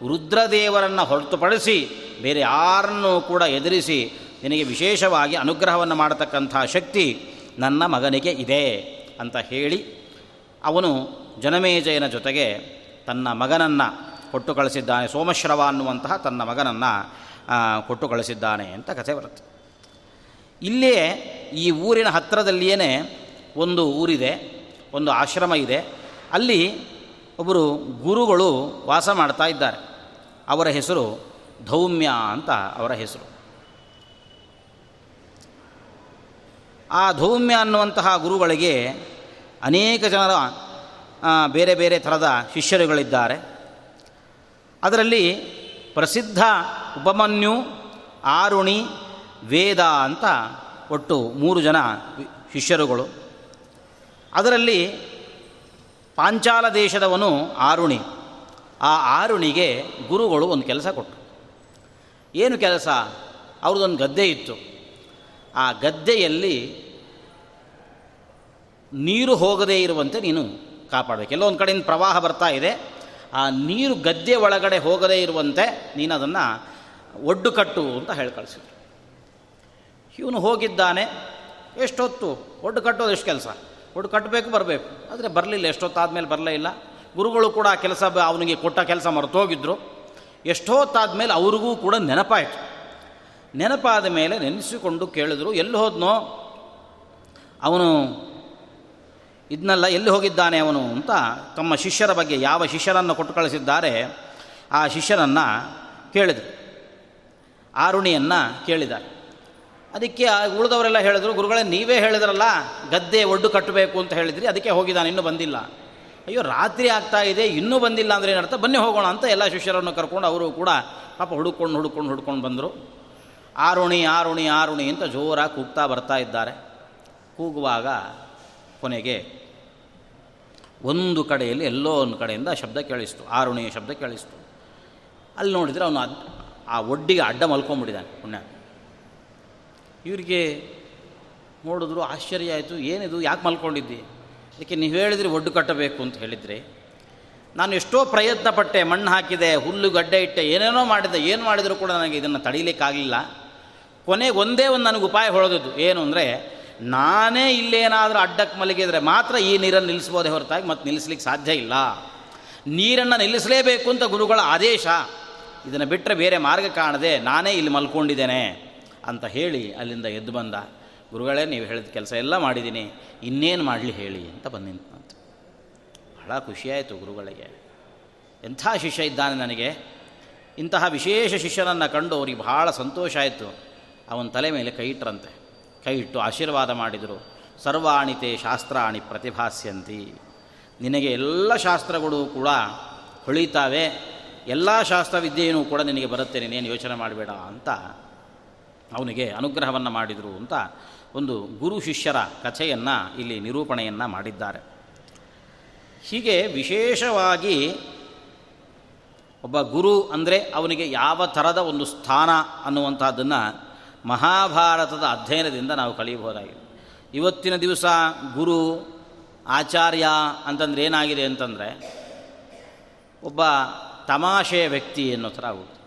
ರುದ್ರದೇವರನ್ನು ಹೊರತುಪಡಿಸಿ ಬೇರೆ ಯಾರನ್ನು ಕೂಡ ಎದುರಿಸಿ ನಿನಗೆ ವಿಶೇಷವಾಗಿ ಅನುಗ್ರಹವನ್ನು ಮಾಡತಕ್ಕಂಥ ಶಕ್ತಿ ನನ್ನ ಮಗನಿಗೆ ಇದೆ ಅಂತ ಹೇಳಿ, ಅವನು ಜನಮೇಜಯನ ಜೊತೆಗೆ ತನ್ನ ಮಗನನ್ನು ಕೊಟ್ಟು ಕಳಿಸಿದ್ದಾನೆ. ಸೋಮಶ್ರವ ಅನ್ನುವಂತಹ ತನ್ನ ಮಗನನ್ನು ಕೊಟ್ಟು ಕಳಿಸಿದ್ದಾನೆ ಅಂತ ಕಥೆ ಬರುತ್ತೆ. ಇಲ್ಲೇ ಈ ಊರಿನ ಹತ್ತಿರದಲ್ಲಿಯೇ ಒಂದು ಊರಿದೆ, ಒಂದು ಆಶ್ರಮ ಇದೆ. ಅಲ್ಲಿ ಒಬ್ಬರು ಗುರುಗಳು ವಾಸ ಮಾಡ್ತಾ ಇದ್ದಾರೆ. ಅವರ ಹೆಸರು ಧೌಮ್ಯ ಅಂತ ಅವರ ಹೆಸರು. ಆ ಧೌಮ್ಯ ಅನ್ನುವಂತಹ ಗುರುಗಳಿಗೆ ಅನೇಕ ಜನರ ಬೇರೆ ಬೇರೆ ಥರದ ಶಿಷ್ಯರುಗಳಿದ್ದಾರೆ. ಅದರಲ್ಲಿ ಪ್ರಸಿದ್ಧ ಉಪಮನ್ಯು, ಆರುಣಿ ವೇದ ಅಂತ ಒಟ್ಟು ಮೂರು ಜನ ಶಿಷ್ಯರುಗಳು. ಅದರಲ್ಲಿ ಪಾಂಚಾಲ ದೇಶದವನು ಆರುಣಿ. ಆ ಆರುಣಿಗೆ ಗುರುಗಳು ಒಂದು ಕೆಲಸ ಕೊಟ್ಟರು ಏನು ಕೆಲಸ? ಅವ್ರದ್ದೊಂದು ಗದ್ದೆ ಇತ್ತು. ಆ ಗದ್ದೆಯಲ್ಲಿ ನೀರು ಹೋಗದೇ ಇರುವಂತೆ ನೀನು ಕಾಪಾಡಬೇಕು. ಎಲ್ಲೊಂದು ಕಡೆಯಿಂದ ಪ್ರವಾಹ ಬರ್ತಾ ಇದೆ. ಆ ನೀರು ಗದ್ದೆ ಒಳಗಡೆ ಹೋಗದೇ ಇರುವಂತೆ ನೀನು ಅದನ್ನು ಒಡ್ಡು ಕಟ್ಟು ಅಂತ ಹೇಳಿ ಇವನು ಹೋಗಿದ್ದಾನೆ, ಎಷ್ಟೊತ್ತು? ಒಡ್ಡು ಕಟ್ಟೋದು ಎಷ್ಟು ಕೆಲಸ? ಒಡ್ಡು ಕಟ್ಟಬೇಕು, ಬರಬೇಕು. ಆದರೆ ಬರಲಿಲ್ಲ, ಎಷ್ಟೊತ್ತಾದಮೇಲೆ ಬರಲೇ ಇಲ್ಲ. ಗುರುಗಳು ಕೂಡ ಆ ಕೆಲಸ ಅವನಿಗೆ ಕೊಟ್ಟ ಕೆಲಸ ಮರೆತೋಗಿದ್ರು. ಎಷ್ಟೊತ್ತಾದಮೇಲೆ ಅವ್ರಿಗೂ ಕೂಡ ನೆನಪಾಯಿತು. ನೆನಪಾದ ಮೇಲೆ ನೆನೆಸಿಕೊಂಡು ಕೇಳಿದ್ರು, ಎಲ್ಲಿ ಹೋದ್ನೋ? ಅವನು ಇದನ್ನೆಲ್ಲ ಎಲ್ಲಿ ಹೋಗಿದ್ದಾನೆ ಅವನು? ಅಂತ ತಮ್ಮ ಶಿಷ್ಯರ ಬಗ್ಗೆ ಯಾವ ಶಿಷ್ಯರನ್ನು ಕೊಟ್ಟು ಕಳಿಸಿದ್ದಾರೆ, ಆ ಶಿಷ್ಯರನ್ನು ಕೇಳಿದರು. ಆರುಣಿಯನ್ನು ಕೇಳಿದ್ದಾರೆ. ಅದಕ್ಕೆ ಉಳಿದವರೆಲ್ಲ ಹೇಳಿದ್ರು, ಗುರುಗಳೇ, ನೀವೇ ಹೇಳಿದ್ರಲ್ಲ, ಗದ್ದೆ ಒಡ್ಡು ಕಟ್ಟಬೇಕು ಅಂತ ಹೇಳಿದ್ರಿ, ಅದಕ್ಕೆ ಹೋಗಿದ್ದಾನೆ, ಇನ್ನೂ ಬಂದಿಲ್ಲ. ಅಯ್ಯೋ, ರಾತ್ರಿ ಆಗ್ತಾ ಇದೆ, ಇನ್ನೂ ಬಂದಿಲ್ಲ ಅಂದರೆ ಏನರ್ಥ? ಬನ್ನಿ ಹೋಗೋಣ, ಅಂತ ಎಲ್ಲ ಶಿಷ್ಯರನ್ನು ಕರ್ಕೊಂಡು ಅವರು ಕೂಡ ಪಾಪ ಹುಡುಕೊಂಡು ಹುಡುಕೊಂಡು ಹುಡ್ಕೊಂಡು ಬಂದರು. ಆರುಣಿ ಆರುಣಿ ಆರುಣಿ, ಅಂತ ಜೋರಾಗಿ ಕೂಗ್ತಾ ಬರ್ತಾ ಇದ್ದಾರೆ. ಕೂಗುವಾಗ ಕೊನೆಗೆ ಒಂದು ಕಡೆಯಲ್ಲಿ ಎಲ್ಲೋ ಒಂದು ಕಡೆಯಿಂದ ಶಬ್ದ ಕೇಳಿಸ್ತು, ಆರುಣಿಯ ಶಬ್ದ ಕೇಳಿಸ್ತು. ಅಲ್ಲಿ ನೋಡಿದರೆ ಅವನು ಆ ಒಡ್ಡಿಗೆ ಅಡ್ಡ ಮಲ್ಕೊಂಬಿಟ್ಟಿದ್ದಾನೆ ಪುಣ್ಯ. ಇವರಿಗೆ ನೋಡಿದ್ರು ಆಶ್ಚರ್ಯ ಆಯಿತು, ಏನಿದು, ಯಾಕೆ ಮಲ್ಕೊಂಡಿದ್ದಿ? ಅದಕ್ಕೆ ನೀವು ಹೇಳಿದ್ರಿ ಒಡ್ಡು ಕಟ್ಟಬೇಕು ಅಂತ ಹೇಳಿದ್ರಿ, ನಾನು ಎಷ್ಟೋ ಪ್ರಯತ್ನ ಪಟ್ಟೆ, ಮಣ್ಣು ಹಾಕಿದೆ, ಹುಲ್ಲು, ಗಡ್ಡೆ ಇಟ್ಟೆ, ಏನೇನೋ ಮಾಡಿದೆ, ಏನು ಮಾಡಿದರೂ ಕೂಡ ನನಗೆ ಇದನ್ನು ತಡೀಲಿಕ್ಕಾಗಲಿಲ್ಲ ಕೊನೆಗೆ ಒಂದೇ ಒಂದು ನನಗೆ ಉಪಾಯ ಹೊಳೆದದ್ದು ಏನು ಅಂದರೆ, ನಾನೇ ಇಲ್ಲೇನಾದರೂ ಅಡ್ಡಕ್ಕೆ ಮಲಗಿದರೆ ಮಾತ್ರ ಈ ನೀರನ್ನು ನಿಲ್ಲಿಸ್ಬೋದೇ ಹೊರತಾಗಿ ಮತ್ತು ನಿಲ್ಲಿಸ್ಲಿಕ್ಕೆ ಸಾಧ್ಯ ಇಲ್ಲ. ನೀರನ್ನು ನಿಲ್ಲಿಸಲೇಬೇಕು ಅಂತ ಗುರುಗಳ ಆದೇಶ. ಇದನ್ನು ಬಿಟ್ಟರೆ ಬೇರೆ ಮಾರ್ಗ ಕಾಣದೆ ನಾನೇ ಇಲ್ಲಿ ಮಲ್ಕೊಂಡಿದ್ದೇನೆ. ಅಂತ ಹೇಳಿ ಅಲ್ಲಿಂದ ಎದ್ದು ಬಂದ. ಗುರುಗಳೇ, ನೀವು ಹೇಳಿದ ಕೆಲಸ ಎಲ್ಲ ಮಾಡಿದ್ದೀನಿ. ಇನ್ನೇನು ಮಾಡಲಿ ಹೇಳಿ ಅಂತ ಬಂದಿಂತ ಬಹಳ ಖುಷಿಯಾಯಿತು ಗುರುಗಳಿಗೆ. ಎಂಥ ಶಿಷ್ಯ ಇದ್ದಾನೆ ನನಗೆ. ಇಂತಹ ವಿಶೇಷ ಶಿಷ್ಯನನ್ನು ಕಂಡು ಅವ್ರಿಗೆ ಬಹಳ ಸಂತೋಷ ಆಯಿತು. ಅವನ ತಲೆ ಮೇಲೆ ಕೈ ಇಟ್ಟರಂತೆ ಕೈ ಇಟ್ಟು ಆಶೀರ್ವಾದ ಮಾಡಿದರು. ಸರ್ವಾಣಿತೆ ಶಾಸ್ತ್ರಾಣಿ ಪ್ರತಿಭಾಸ್ಯಂತಿ. ನಿನಗೆ ಎಲ್ಲ ಶಾಸ್ತ್ರಗಳು ಕೂಡ ಹೊಳಿತಾವೆ. ಎಲ್ಲ ಶಾಸ್ತ್ರ ವಿದ್ಯೆಯೂ ಕೂಡ ನಿನಗೆ ಬರುತ್ತೆ. ನೀನೇನು ಯೋಚನೆ ಮಾಡಬೇಡ ಅಂತ ಅವನಿಗೆ ಅನುಗ್ರಹವನ್ನು ಮಾಡಿದರು ಅಂತ ಒಂದು ಗುರು ಶಿಷ್ಯರ ಕಥೆಯನ್ನು ಇಲ್ಲಿ ನಿರೂಪಣೆಯನ್ನು ಮಾಡಿದ್ದಾರೆ. ಹೀಗೆ ವಿಶೇಷವಾಗಿ ಒಬ್ಬ ಗುರು ಅಂದರೆ ಅವನಿಗೆ ಯಾವ ಥರದ ಒಂದು ಸ್ಥಾನ ಅನ್ನುವಂಥದ್ದನ್ನು ಮಹಾಭಾರತದ ಅಧ್ಯಯನದಿಂದ ನಾವು ಕಲಿಯಬಹುದಾಗಿದೆ. ಇವತ್ತಿನ ದಿವಸ ಗುರು, ಆಚಾರ್ಯ ಅಂತಂದ್ರೆ ಏನಾಗಿದೆ ಅಂತಂದರೆ ಒಬ್ಬ ತಮಾಷೆಯ ವ್ಯಕ್ತಿ ಅನ್ನೋ ಥರ ಆಗುತ್ತೆ.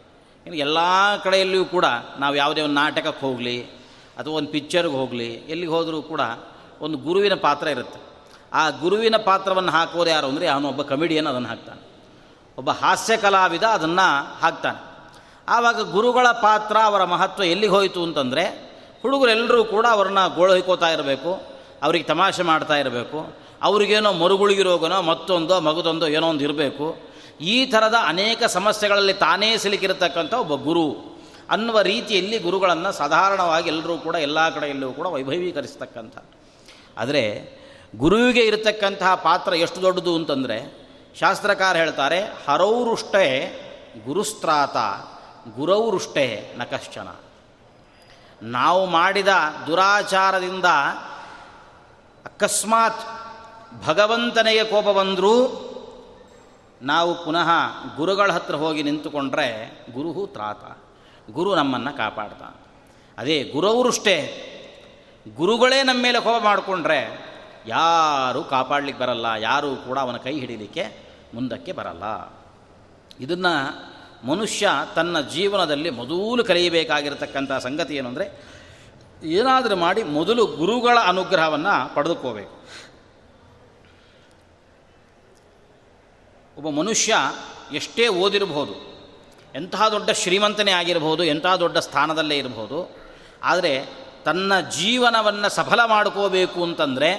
ಇನ್ನು ಎಲ್ಲ ಕಡೆಯಲ್ಲಿಯೂ ಕೂಡ ನಾವು ಯಾವುದೇ ಒಂದು ನಾಟಕಕ್ಕೆ ಹೋಗಲಿ ಅಥವಾ ಒಂದು ಪಿಕ್ಚರ್ಗೆ ಹೋಗಲಿ, ಎಲ್ಲಿಗೆ ಹೋದರೂ ಕೂಡ ಒಂದು ಗುರುವಿನ ಪಾತ್ರ ಇರುತ್ತೆ. ಆ ಗುರುವಿನ ಪಾತ್ರವನ್ನು ಹಾಕೋದು ಯಾರು ಅಂದರೆ ಅವನು ಒಬ್ಬ ಕಮಿಡಿಯನ್ ಅದನ್ನು ಹಾಕ್ತಾನೆ. ಒಬ್ಬ ಹಾಸ್ಯ ಕಲಾವಿದ ಅದನ್ನು ಹಾಕ್ತಾನೆ. ಆವಾಗ ಗುರುಗಳ ಪಾತ್ರ ಅವರ ಮಹತ್ವ ಎಲ್ಲಿಗೆ ಹೋಯಿತು ಅಂತಂದರೆ, ಹುಡುಗರೆಲ್ಲರೂ ಕೂಡ ಅವ್ರನ್ನ ಗೋಳು ಹೊಯ್ಕೋತಾ ಇರಬೇಕು, ಅವ್ರಿಗೆ ತಮಾಷೆ ಮಾಡ್ತಾ ಇರಬೇಕು, ಅವ್ರಿಗೇನೋ ಮರುಗುಳಿಗಿರೋಗನೋ ಮತ್ತೊಂದೋ ಮಗದೊಂದೋ ಏನೋ ಒಂದು ಇರಬೇಕು ಈ ಥರದ ಅನೇಕ ಸಮಸ್ಯೆಗಳಲ್ಲಿ ತಾನೇ ಸಿಲುಕಿರತಕ್ಕಂಥ ಒಬ್ಬ ಗುರು ಅನ್ನುವ ರೀತಿಯಲ್ಲಿ ಗುರುಗಳನ್ನು ಸಾಧಾರಣವಾಗಿ ಎಲ್ಲರೂ ಕೂಡ ಎಲ್ಲ ಕಡೆಯಲ್ಲೂ ಕೂಡ ವೈಭವೀಕರಿಸ್ತಕ್ಕಂಥ. ಆದರೆ ಗುರುವಿಗೆ ಇರತಕ್ಕಂತಹ ಪಾತ್ರ ಎಷ್ಟು ದೊಡ್ಡದು ಅಂತಂದರೆ ಶಾಸ್ತ್ರಕಾರ ಹೇಳ್ತಾರೆ, ಹರೌರುಷ್ಟೇ ಗುರುಸ್ತ್ರಾತ, ಗುರೌರುಷ್ಟೇ ನಕಶ್ಚನ ನಾವು ಮಾಡಿದ ದುರಾಚಾರದಿಂದ ಅಕಸ್ಮಾತ್ ಭಗವಂತನಿಗೆ ಕೋಪ ಬಂದರೂ ನಾವು ಪುನಃ ಗುರುಗಳ ಹತ್ರ ಹೋಗಿ ನಿಂತುಕೊಂಡ್ರೆ ಗುರುಹು ತ್ರಾತ. ಗುರು ನಮ್ಮನ್ನು ಕಾಪಾಡ್ತಾನೆ ಅದೇ ಗುರವರುಷ್ಟೇ ಗುರುಗಳೇ ನಮ್ಮ ಮೇಲೆ ಕೋಪ ಮಾಡಿಕೊಂಡ್ರೆ ಯಾರೂ ಕಾಪಾಡಲಿಕ್ಕೆ ಬರಲ್ಲ, ಯಾರೂ ಕೂಡ ಅವನ ಕೈ ಹಿಡಿಲಿಕ್ಕೆ ಮುಂದಕ್ಕೆ ಬರಲ್ಲ. ಇದನ್ನು ಮನುಷ್ಯ ತನ್ನ ಜೀವನದಲ್ಲಿ ಮೊದಲು ಕಲಿಯಬೇಕಾಗಿರತಕ್ಕಂಥ ಸಂಗತಿ ಏನು ಏನಾದರೂ ಮಾಡಿ ಮೊದಲು ಗುರುಗಳ ಅನುಗ್ರಹವನ್ನು ಪಡೆದುಕೋಬೇಕು. ಒಬ್ಬ ಮನುಷ್ಯ ಎಷ್ಟೇ ಓದಿರಬಹುದು, ಎಂತಹ ದೊಡ್ಡ ಶ್ರೀಮಂತನೇ ಆಗಿರಬಹುದು, ಎಂತಹ ದೊಡ್ಡ ಸ್ಥಾನದಲ್ಲೇ ಇರಬಹುದು, ಆದರೆ ತನ್ನ ಜೀವನವನ್ನು ಸಫಲ ಮಾಡ್ಕೋಬೇಕು ಅಂತಂದರೆ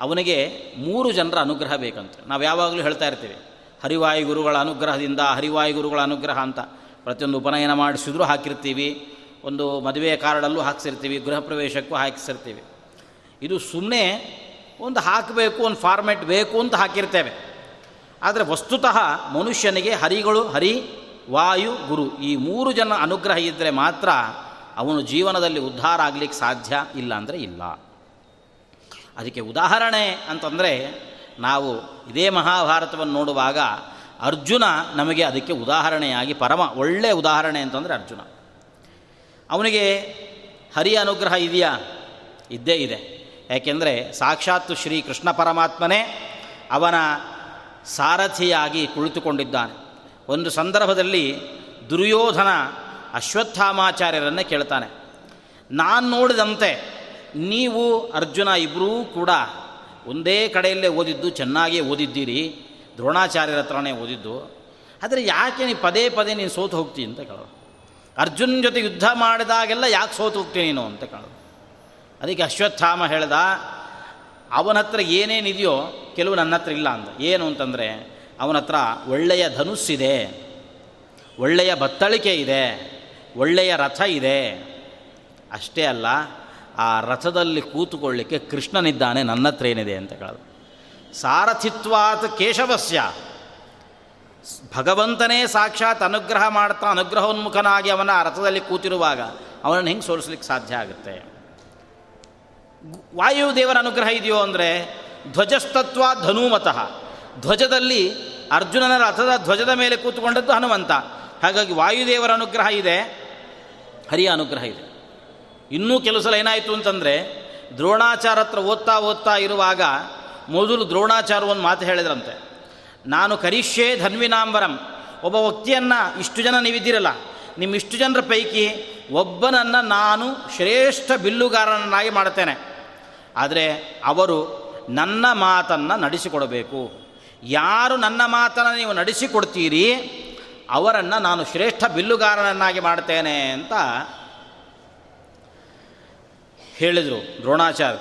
ಅವನಿಗೆ ಮೂರು ಜನರ ಅನುಗ್ರಹ ಬೇಕಂತ. ನಾವು ಯಾವಾಗಲೂ ಹೇಳ್ತಾ ಇರ್ತೀವಿ, ಹರಿವಾಯು ಗುರುಗಳ ಅನುಗ್ರಹದಿಂದ, ಹರಿವಾಯು ಗುರುಗಳ ಅನುಗ್ರಹ ಅಂತ. ಪ್ರತಿಯೊಂದು ಉಪನಯನ ಮಾಡಿಸಿದ್ರೂ ಹಾಕಿರ್ತೀವಿ, ಒಂದು ಮದುವೆ ಕಾರ್ಡಲ್ಲೂ ಹಾಕ್ಸಿರ್ತೀವಿ, ಗೃಹ ಪ್ರವೇಶಕ್ಕೂ ಹಾಕಿಸಿರ್ತೀವಿ. ಇದು ಸುಮ್ಮನೆ ಒಂದು ಹಾಕಬೇಕು, ಒಂದು ಫಾರ್ಮೆಟ್ ಬೇಕು ಅಂತ ಹಾಕಿರ್ತೇವೆ. ಆದರೆ ವಸ್ತುತಃ ಮನುಷ್ಯನಿಗೆ ಹರಿಗಳು, ಹರಿ, ವಾಯು, ಗುರು ಈ ಮೂರು ಜನ ಅನುಗ್ರಹ ಇದ್ದರೆ ಮಾತ್ರ ಅವನು ಜೀವನದಲ್ಲಿ ಉದ್ಧಾರ ಆಗಲಿಕ್ಕೆ ಸಾಧ್ಯ ಇಲ್ಲ ಅಂದರೆ ಇಲ್ಲ. ಅದಕ್ಕೆ ಉದಾಹರಣೆ ಅಂತಂದರೆ ನಾವು ಇದೇ ಮಹಾಭಾರತವನ್ನು ನೋಡುವಾಗ ಅರ್ಜುನ ನಮಗೆ ಅದಕ್ಕೆ ಉದಾಹರಣೆಯಾಗಿ ಪರಮ ಒಳ್ಳೆಯ ಉದಾಹರಣೆ ಅಂತಂದರೆ ಅರ್ಜುನ. ಅವನಿಗೆ ಹರಿಯ ಅನುಗ್ರಹ ಇದೆಯಾ? ಇದ್ದೇ ಇದೆ. ಯಾಕೆಂದರೆ ಸಾಕ್ಷಾತ್ತು ಶ್ರೀ ಕೃಷ್ಣ ಪರಮಾತ್ಮನೇ, ಅವನ ಸಾರಥಿಯಾಗಿ ಕುಳಿತುಕೊಂಡಿದ್ದಾನೆ. ಒಂದು ಸಂದರ್ಭದಲ್ಲಿ ದುರ್ಯೋಧನ ಅಶ್ವತ್ಥಾಮಾಚಾರ್ಯರನ್ನು ಕೇಳ್ತಾನೆ. ನಾನು ನೋಡಿದಂತೆ ನೀವು ಅರ್ಜುನ ಇಬ್ಬರೂ ಕೂಡ ಒಂದೇ ಕಡೆಯಲ್ಲೇ ಓದಿದ್ದು, ಚೆನ್ನಾಗಿ ಓದಿದ್ದೀರಿ, ದ್ರೋಣಾಚಾರ್ಯರ ಹತ್ರನೇ ಓದಿದ್ದು. ಆದರೆ ಯಾಕೆ ನೀನು ಪದೇ ಪದೇ ನೀನು ಸೋತು ಹೋಗ್ತೀನಿ ಅಂತ ಕೇಳೋದು ಅರ್ಜುನ್ ಜೊತೆ ಯುದ್ಧ ಮಾಡಿದಾಗೆಲ್ಲ ಯಾಕೆ ಸೋತು ಹೋಗ್ತೀನಿ ನೀನು ಅಂತ ಕೇಳೋದು ಅದಕ್ಕೆ ಅಶ್ವತ್ಥಾಮ ಹೇಳ್ದ ಅವನ ಹತ್ರ ಏನೇನಿದೆಯೋ ಕೆಲವು ನನ್ನ ಹತ್ರ ಇಲ್ಲ ಅಂತ ಏನು ಅಂತಂದರೆ ಅವನ ಹತ್ರ ಒಳ್ಳೆಯ ಧನುಸ್ಸಿದೆ, ಒಳ್ಳೆಯ ಬತ್ತಳಿಕೆ ಇದೆ, ಒಳ್ಳೆಯ ರಥ ಇದೆ. ಅಷ್ಟೇ ಅಲ್ಲ, ಆ ರಥದಲ್ಲಿ ಕೂತುಕೊಳ್ಳಿಕ್ಕೆ ಕೃಷ್ಣನಿದ್ದಾನೆ ನನ್ನ ಹತ್ರ ಏನಿದೆ ಅಂತ ಕೇಳೋದು. ಸಾರಥಿತ್ವಾತ್ ಕೇಶವಸ್ಯ. ಭಗವಂತನೇ ಸಾಕ್ಷಾತ್ ಅನುಗ್ರಹ ಮಾಡ್ತಾ ಅನುಗ್ರಹೋನ್ಮುಖನಾಗಿ ಅವನ ರಥದಲ್ಲಿ ಕೂತಿರುವಾಗ ಅವನನ್ನು ಹೆಂಗೆ ಸೋಲಿಸ್ಲಿಕ್ಕೆ ಸಾಧ್ಯ ಆಗುತ್ತೆ? ವಾಯುದೇವರ ಅನುಗ್ರಹ ಇದೆಯೋ ಅಂದರೆ ಧ್ವಜಸ್ತತ್ವ ಧನುಮತಃ. ಧ್ವಜದಲ್ಲಿ ಅರ್ಜುನನ ರಥದ ಧ್ವಜದ ಮೇಲೆ ಕೂತ್ಕೊಂಡದ್ದು ಹನುಮಂತ. ಹಾಗಾಗಿ ವಾಯುದೇವರ ಅನುಗ್ರಹ ಇದೆ, ಹರಿಯ ಅನುಗ್ರಹ ಇದೆ. ಇನ್ನೂ ಕೆಲವು ಸಲ ಏನಾಯಿತು ಅಂತಂದರೆ ದ್ರೋಣಾಚಾರ ಹತ್ರ ಓದ್ತಾ ಓದ್ತಾ ಇರುವಾಗ ಮೊದಲು ದ್ರೋಣಾಚಾರ ಒಂದು ಮಾತು ಹೇಳಿದ್ರಂತೆ. ನಾನು ಕರಿಷ್ಯೇ ಧನ್ವಿನಾಂಬರಂ, ಒಬ್ಬ ವ್ಯಕ್ತಿಯನ್ನು ಇಷ್ಟು ಜನ ನೀವಿದ್ದೀರಲ್ಲ ನಿಮ್ಮ ಇಷ್ಟು ಜನರ ಪೈಕಿ ಒಬ್ಬನನ್ನು ನಾನು ಶ್ರೇಷ್ಠ ಬಿಲ್ಲುಗಾರನನ್ನಾಗಿ ಮಾಡುತ್ತೇನೆ. ಆದರೆ ಅವರು ನನ್ನ ಮಾತನ್ನು ನಡೆಸಿಕೊಡಬೇಕು. ಯಾರು ನನ್ನ ಮಾತನ್ನು ನೀವು ನಡೆಸಿಕೊಡ್ತೀರಿ, ಅವರನ್ನು ನಾನು ಶ್ರೇಷ್ಠ ಬಿಲ್ಲುಗಾರನನ್ನಾಗಿ ಮಾಡ್ತೇನೆ ಅಂತ ಹೇಳಿದರು ದ್ರೋಣಾಚಾರ್ಯ.